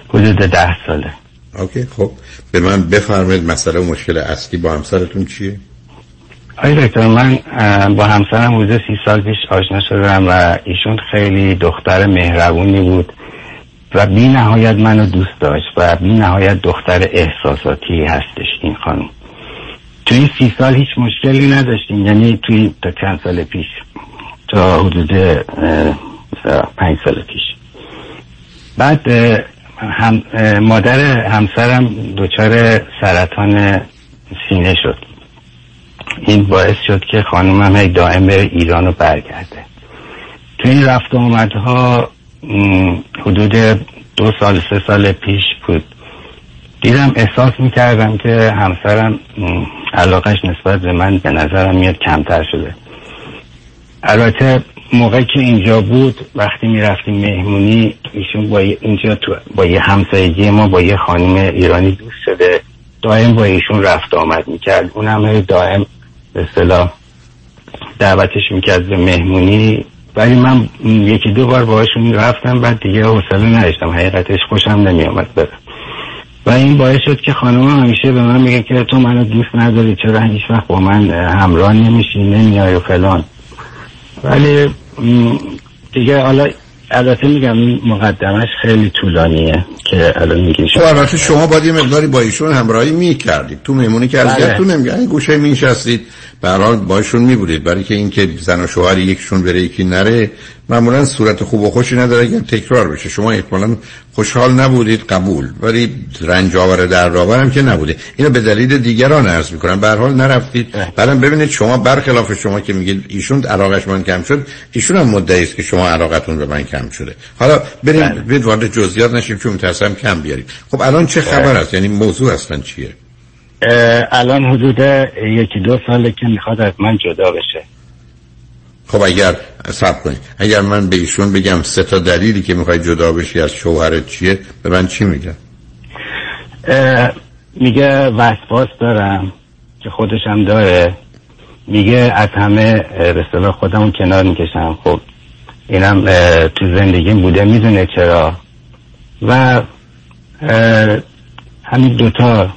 حدود ده ساله. اوکی خب. به من بفرمایید مسئله و مشکل اصلی با همسرتون چیه؟ آی دکتر من با همسرم حدود سی سال پیش آشنا شدم و ایشون خیلی دختر مهربونی بود و بی نهایت منو دوست داشت و بی نهایت دختر احساساتی هستش این خانم. تو این سی سال هیچ مشکلی نداشتیم. یعنی توی تا چند سال پیش تا حدود پنج سال پیش. بعد هم مادر همسرم دچار سرطان سینه شد. این باعث شد که خانومم هی دائم به ایران رو برگرده. تو این رفت آمدها حدود دو سال سه سال پیش بود. دیدم احساس می‌کردم که همسرم علاقش نسبت به من به نظرم میاد کمتر شده. البته موقعی که اینجا بود وقتی می‌رفتیم مهمونی ایشون با اینجا تو با یه همسایگی ما با یه خانم ایرانی دوست شده. دائم با ایشون رفت آمد می‌کرد. اون هم دائم به اصطلاح دعوتش می‌کرد به مهمونی. ولی من یکی دو بار باهاشون رفتم بعد دیگه حوصله نداشتم. حقیقتش خوشم نمیامد برم. و این باعث شد که خانم همیشه به من میگه که تو منو دوست نداری چرا هیچ وقت با من همراه نمیشی نمیای و فلان. ولی دیگه حالا البته میگم این مقدمش خیلی طولانیه که الان میگی خب البته شما باید یه مقداری با ایشون همراهی می‌کردید. تو مهمونی که از تو نمیگه گوشه میشستید به هر حال باشون میبودید. برای که اینکه زن و شوهر یکشون بره یکی نره معمولا صورت خوب و خوشی نداره اگر تکرار بشه. شما احتمالا خوشحال نبودید قبول. ولی رنج آور در هم که نبوده. اینو به دلیل دیگران عرض می‌کنم. به هر حال نرفتید. بعدم ببینید شما برخلاف شما که میگید ایشون علاقش من کم شد ایشون هم مدعی است که شما علاقتون به من کم شده. حالا بریم بید وارد جزئیات نشیم چون میترسم کم بیارید خب الان چه خبر است؟ یعنی موضوع اصلا چیه؟ الان حدود یکی دو ساله که می‌خواد از من جدا بشه. خب اگر سب کنید. اگر من به ایشون بگم سه تا دلیلی که می‌خوای جدا بشی از شوهرت چیه به من چی میگه میگه وسواس دارم که خودشم داره. میگه از همه به اصطلاح خودمون کنار می‌کشم. خب اینم تو زندگیم بوده می‌دونه چرا. و همین دوتا.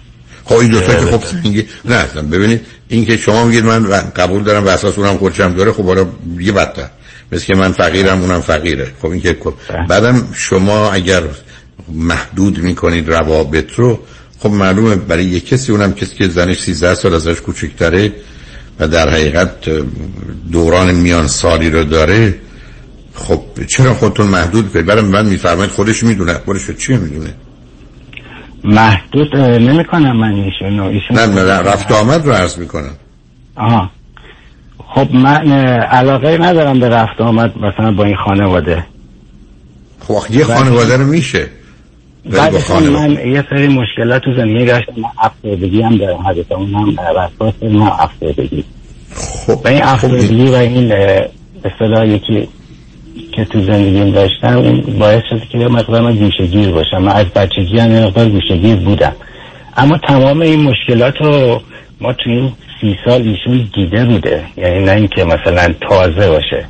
خب این دوتا که خب میگه نه اصلا ببینید این که شما میگید من قبول دارم و اساس اونم خودشم داره خب حالا یه بدتر. مثل که من فقیرم اونم فقیره. خب این که بله. بعدم شما اگر محدود می‌کنید روابط رو خب معلومه برای یک کسی اونم کسی که زنش 13 سال ازش کوچکتره و در حقیقت دوران میان سالی رو داره خب چرا خودتون محدود کنید؟ برای من میفرمایید خودش می‌دونه. خودش چیه می‌دونه؟ محدود نمی کنم من ایشون ایشون نه نه رفت آمد رو عرض می‌کنم. آها. خب من علاقه ندارم به رفت آمد مثلا با این خانواده. خب یه خانواده رو میشه بعد من یه سری مشکلات تو زندگی داشتم. افسردگی هم دارم حضرت اون هم وسواس هم افسردگی. خب و این افسردگی و این اصطلاح یکی که تو زندگیم داشتم این باعث شد که مقدار من گوشگیر باشم. من از بچگی هم مقدار گوشگیر بودم. اما تمام این مشکلات رو ما تو این سی سال ایشون دیده بوده. یعنی نه اینکه مثلا تازه باشه.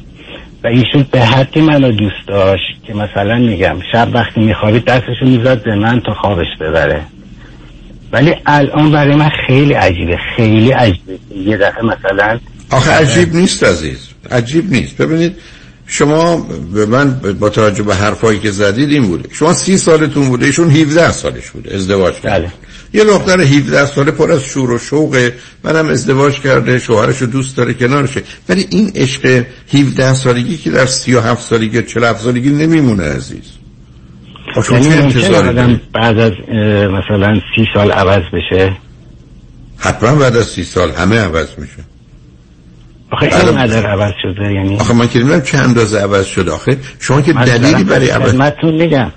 و ایشون به حدی منو دوست داشت که مثلا میگم شب وقتی میخوابید دستشو می‌زد به من تا خوابش ببره. ولی الان برای من خیلی عجیبه خیلی عجیبه. یه دفعه مثلا آخه عجیب نیست عزیز. عجیب نیست. ببینید شما به من با توجه به حرفایی که زدید این بوده. شما سی سالتون بوده ایشون 17 سالش بوده ازدواج کرده. بله. یه دختر 17 ساله پر از شور و شوقه. منم ازدواج کرده شوهرشو دوست داره کنارشه. ولی این عشق 17 سالگی که در 37 سالگی 47 سالگی نمیمونه عزیز. خب یعنی بعد از مثلا سی سال عوض بشه؟ حتما بعد از سی سال همه عوض میشه. آخه این اینقدر عوض شده یعنی آخه من که نمی‌دونم چه اندازه عوض شده. آخه شما که دلیلی برای عوض خدمتتون میگم.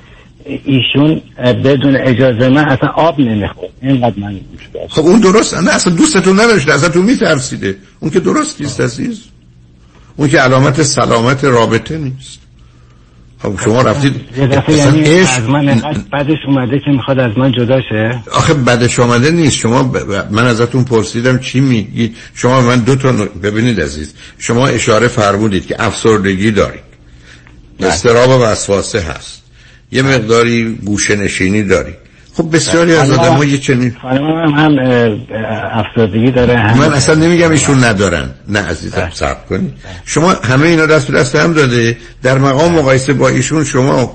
ایشون بدون اجازه من اصلا آب نمی‌خورد اینقدر من خب اون درست نه اصلا دوستتون نداشته اصلا تو میترسیده. اون که درست نیست عزیز. اون که علامت سلامت رابطه نیست. خب شما رفتید یعنی از من بعدش اومده که می‌خواد از من جدا شه؟ آخه بدش آمده نیست. شما ب... من ازتون پرسیدم چی میگید شما من دو تا ببینید عزیز شما اشاره فرمودید که افسردگی دارید. استراب و وسواسه هست. یه مقداری گوشه نشینی دارید. خب بسیاری از خانم- آدم ها یه چنین خانمم هم افسردگی داره هم من اصلا نمیگم ایشون ندارن. نه عزیزم صبر کنید شما همه اینا دست دست هم داده. در مقام مقایسه با ایشون شما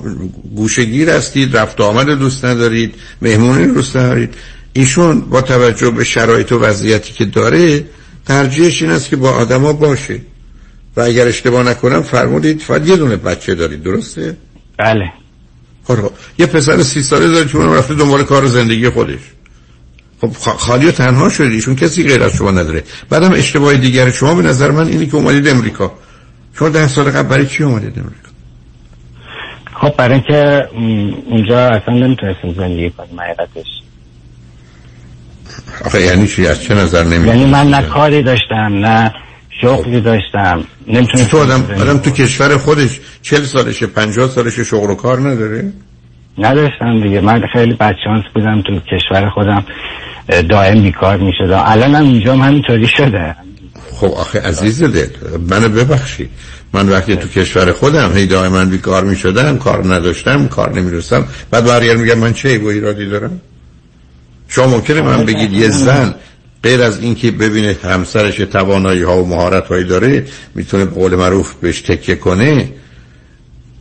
گوشگیر هستید رفت آمد دوست ندارید مهمونی دوست ندارید. ایشون با توجه به شرایط و وضعیتی که داره ترجیحش این است که با آدما باشه. و اگر اشتباه نکنم فرمودید فقط یه دونه بچه دارید درسته؟ بله. خب یه پسر سی ساله دارید که اونم رفته دنبال کار زندگی خودش. خب خالی و تنها شدید ایشون کسی غیر از شما نداره. بعدم اشتباه دیگر شما به نظر من اینی که اومدید امریکا. شما ده سال قبل برای چی اومدید امریکا؟ خب برای اینکه اونجا اصلا نمی‌تونستیم زندگی کنیم حقیقتش. آخه یعنی چی؟ از چه نظر نمی یعنی من نه کاری داشتم نه شغلی داشتم. نمی‌تونستم تو آدم آدم تو کشور خودش چل سالشه پنجاه سالشه شغل و کار نداره؟ نداشتم دیگه. من خیلی بدشانس بودم تو کشور خودم. دائم بیکار می شدم الان هم اینجا هم همینطوری شده. خب آخه عزیز دل منو ببخشید. من وقتی تو کشور خودم هی دائما بیکار می شدم کار نداشتم کار نمی‌رسم بعد برگر میگم من چه و ایرادی دارم؟ شما ممکنه من بگید یه زن غیر از اینکه ببینه همسرش توانایی ها و مهارت هایی داره می‌تونه به قول معروف بهش تکیه کنه.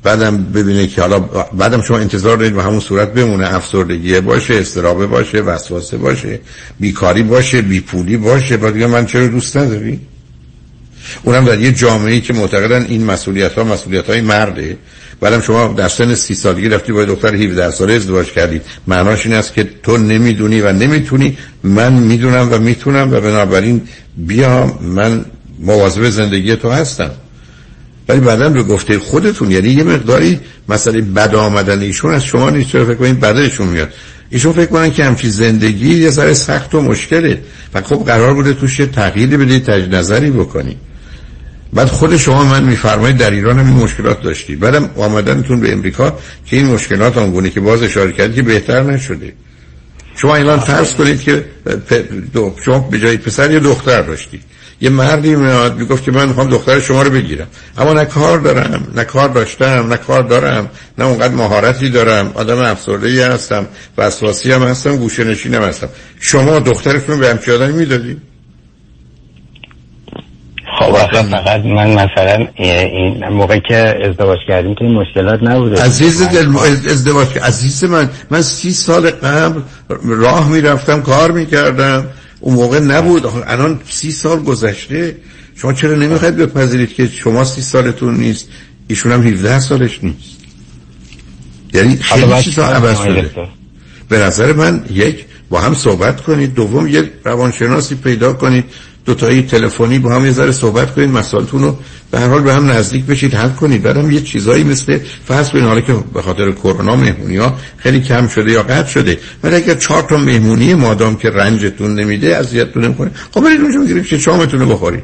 بعدم ببینه که حالا بعدم شما انتظار دارید به همون صورت بمونه افسردگی باشه استرابه باشه وسواسه باشه بیکاری باشه بیپولی باشه. بعد دیگه من چرا دوست نداری؟ اونم در یه جامعه که معتقدن این مسئولیت ها مسئولیت های مرده. بعدم شما در سن سی سالگی رفتی با دختر 17 ساله ازدواج کردید. معناش این است که تو نمی‌دونی و نمی‌تونی. من می‌دونم و می‌تونم و بنابراین بیا من مواظب زندگی تو هستم. ولی بعدا به گفته خودتون یعنی یه مقداری مسئله بد آمدن ایشون از شما نیست. چرا فکر کنید بدشون میاد؟ ایشون فکر کنن که همچین زندگی یه ذره سخت و مشکله. و خب قرار بوده توش یه تغییری بدید تجدید نظری بکنید. بعد خود شما من میفرمایید در ایران هم این مشکلات داشتید بعدم آمدنتون به امریکا که این مشکلات آنگونه که باز اشاره کردید که بهتر نشده. شما الان فرض کنید که دو- شما به جای پسر یه دختر داشتید یه مردی میاد می‌گفت که من می‌خوام دختر شما رو بگیرم. اما نه کار دارم نه کار داشتم نه کار دارم نه اونقدر مهارتی دارم. آدم افسرده هستم وسواسی هم هستم گوشه نشینم هستم. شما دخترتون رو به همچی آدمی می‌دادید خب آخه فقط من مثلا این موقع که ازدواج کردیم که این مشکلات نبوده. عزیز دل ازدواج عزیز من من سی سال قبل راه می‌رفتم کار می‌کردم. اون موقع نبود. الان سی سال گذشته. شما چرا نمی‌خواید بپذیرید که شما سی سالتون نیست؟ ایشون هم 17 سالش نیست. یعنی خیلی چیزا عوض شده؟ به نظر من یک با هم صحبت کنید. دوم یک روانشناسی پیدا کنید. دوتایی تلفنی با هم یه ذره صحبت کنید مسائلتون رو به هر حال به هم نزدیک بشید حل کنید. بعدم یه چیزایی مثل فرض کنید حالا که به خاطر کرونا مهمونی ها خیلی کم شده یا قطع شده ولی اگر چهار تا مهمونی مادام که رنجتون نمیده اذیتتون نمی‌کنه خب برید اونجا بگیرید که شامتون رو بخورید.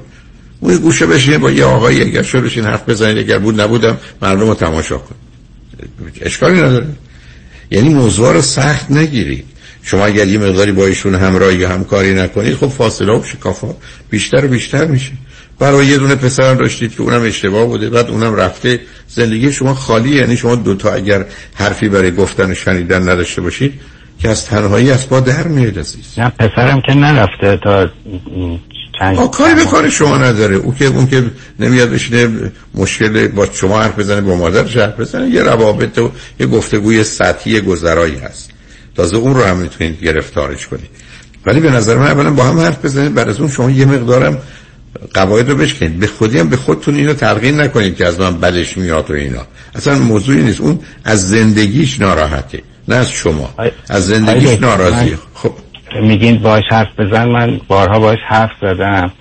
اون گوشه بشین با یه آقایی اگر شده بشین حرف بزنید اگر بود نبودم مردم رو تماشا کنید. اشکالی نداره. یعنی موضوع رو سخت نگیرید. شما اگر یه مقداری با ایشون همراهی یا همکاری نکنید خب فاصله و شکافا بیشتر و بیشتر میشه. برای یه دونه پسر داشتید که اونم اشتباه بوده بعد اونم رفته زندگی شما خالی یعنی شما دوتا اگر حرفی برای گفتن و شنیدن نداشته باشید که از تنهایی از با در میاد عزیز. نه پسرم که نرفته تا چند آه کاری به کار شما نداره. او که اون که نمیاد بشینه مشکل با شما حرف بزنه با مادرش حرف بزنه یه روابط و یه گفتگوی سطحی گذرایی هست. تازه اون رو هم می‌تونید گرفتارش کنید. ولی به نظر من اولا با هم حرف بزنید بعد از اون شما یه مقدارم قواعد رو بشکنید. به خودی هم به خودتون اینو تلقین نکنید که از من بدش میاد و اینا. اصلا موضوعی نیست. اون از زندگیش ناراحته. نه از شما. از زندگیش ناراضیه. خب. میگین باش حرف بزن. من بارها باش حرف زدم.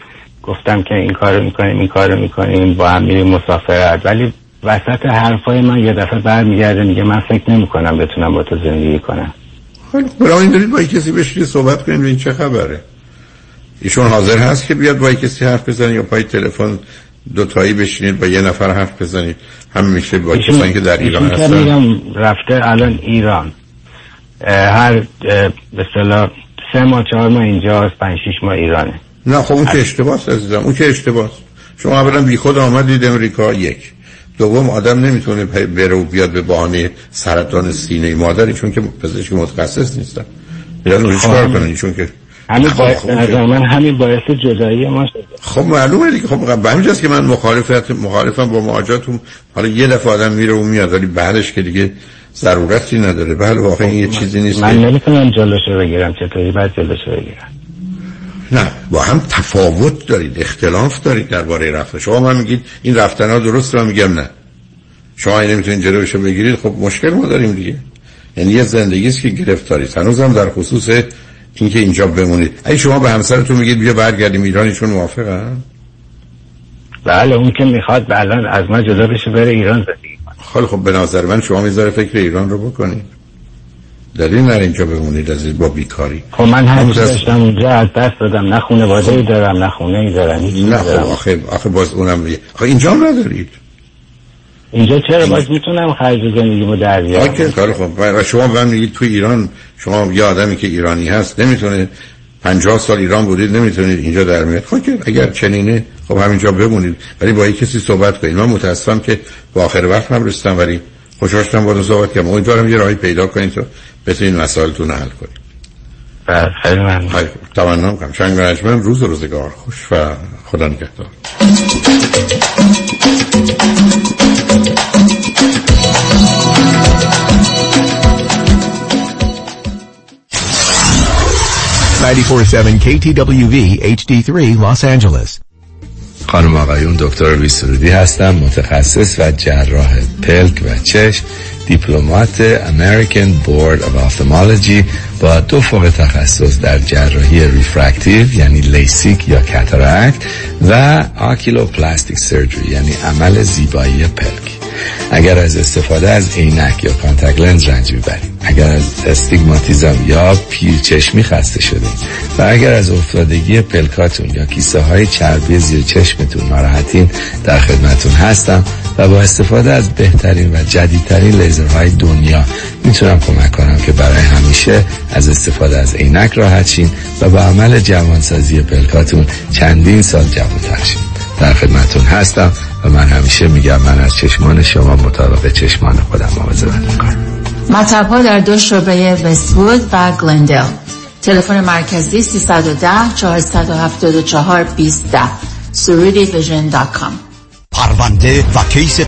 گفتم که این کارو می‌کنیم این کارو می‌کنیم. با هم میریم مسافرت. ولی وسط حرفای من یه دفعه برمیگرده میگه من فکر نمی‌کنم بتونم با تو زندگی کنم. خیلی خوب برای این دارید با کسی بشینید صحبت کنید این چه خبره. ایشون حاضر هست که بیاد با کسی حرف بزنه یا پای تلفن دو تایی بشینید با یه نفر حرف بزنید. هم میشه با کسانی که در ایران هستن. میگم رفته الان ایران. هر به اصطلاح سه ماه چهار ماه اینجاست پنج شیش ماه ایرانه. نه خب اون که اشتباهه عزیزم اون که اشتباهه شما اولا بی خود آمدید امریکا یک. دوم آدم نمی‌تونه بره و بیاد به بهانه سرطان سینه مادری چون که پزشک متخصص نیستن اون چیکار خب. کنن چون که همین خب، باعث خب، به نظر من همین باعث جدایی ما شده. خب معلومه دیگه. خب به همینجاست که من مخالفت مخالفم با مهاجرتون. حالا یه دفعه آدم میره و میاد ولی بعدش که دیگه ضرورتی نداره. بله واقعا این یه چیزی نیست من نمی‌تونم جلوشو بگیرم چطوری باید جلوشو بگیرم؟ نه با هم تفاوت دارید اختلاف دارید درباره رفتن شما من میگید این رفتن ها درست رو میگم نه. شما این نمی‌تونید جلوشو بگیرید خب مشکل ما داریم دیگه. یعنی یه زندگی است که گرفتارید هنوزم در خصوص اینکه اینجا بمونید. اگه شما به همسرتون میگید بیا برگردیم ایران ایشون موافقن بله اون که می‌خواد الان از من جدا بشه بره ایران زندگی خیلی خب به نظر من شما می‌ذاره فکر ایران رو بکنید. دلیل نره اینجا بمونید از با بیکاری. خب من هر دست- داشتم اونجا از دست دادم نه خانواده ای دارم نه خونه ای دارم نه خب. آخه آخه باز اونم آخه اینجا هم ندارید. اینجا چرا؟ باز می‌تونم خرج زندگیمو در بیارم. آکه کار خب و شما من میگید تو ایران شما یه آدمی که ایرانی هست نمی‌تونه پنجاه سال ایران بودید نمی‌تونید اینجا در میاد خب که اگر چنینه خب همینجا بمونید. ولی با کسی صحبت کنید. من متاسفم که با آخر وقت هم رسیدم ولی خوشحال شدم با صحبت کردم. امیدوارم یه راهی پیدا کنید. تا بتونید مسائلتون رو حل کنید بله خیلی ممنون. تمنا می‌کنم. شنگ رجمن روز روزگار خوش و خدا نگهدار. KTWV HD3 Los Angeles. خانم آقایون دکتر سرودی هستم متخصص و جراح پلک و چشم. Diplomate American Board of Ophthalmology با دو فوق تخصص در جراحی refractive یعنی لیسیک یا cataract و oculoplastic surgery یعنی عمل زیبایی پلک. اگر از استفاده از عینک یا contact lens رنج می‌برید اگر از استیگماتیزم یا پیرچشمی خسته شده. و اگر از افتادگی پلکاتون یا کیسه های چربی زیر چشمتون ناراحتین در خدمتون هستم. و با استفاده از بهترین و جدیدترین لیزرهای دنیا می‌تونم کمک کنم که برای همیشه از استفاده از عینک راحت شین و با عمل جوانسازی پلکاتون چندین سال جوانتر شین. در خدمتون هستم و من همیشه میگم من از چشمان شما مطابق چشمان خودم مواظبت می‌کنم. مطب ها در دو شعبه وستوود و گلندل. تلفن مرکزی 310 474 20 سرودی vision dot com. پرونده و case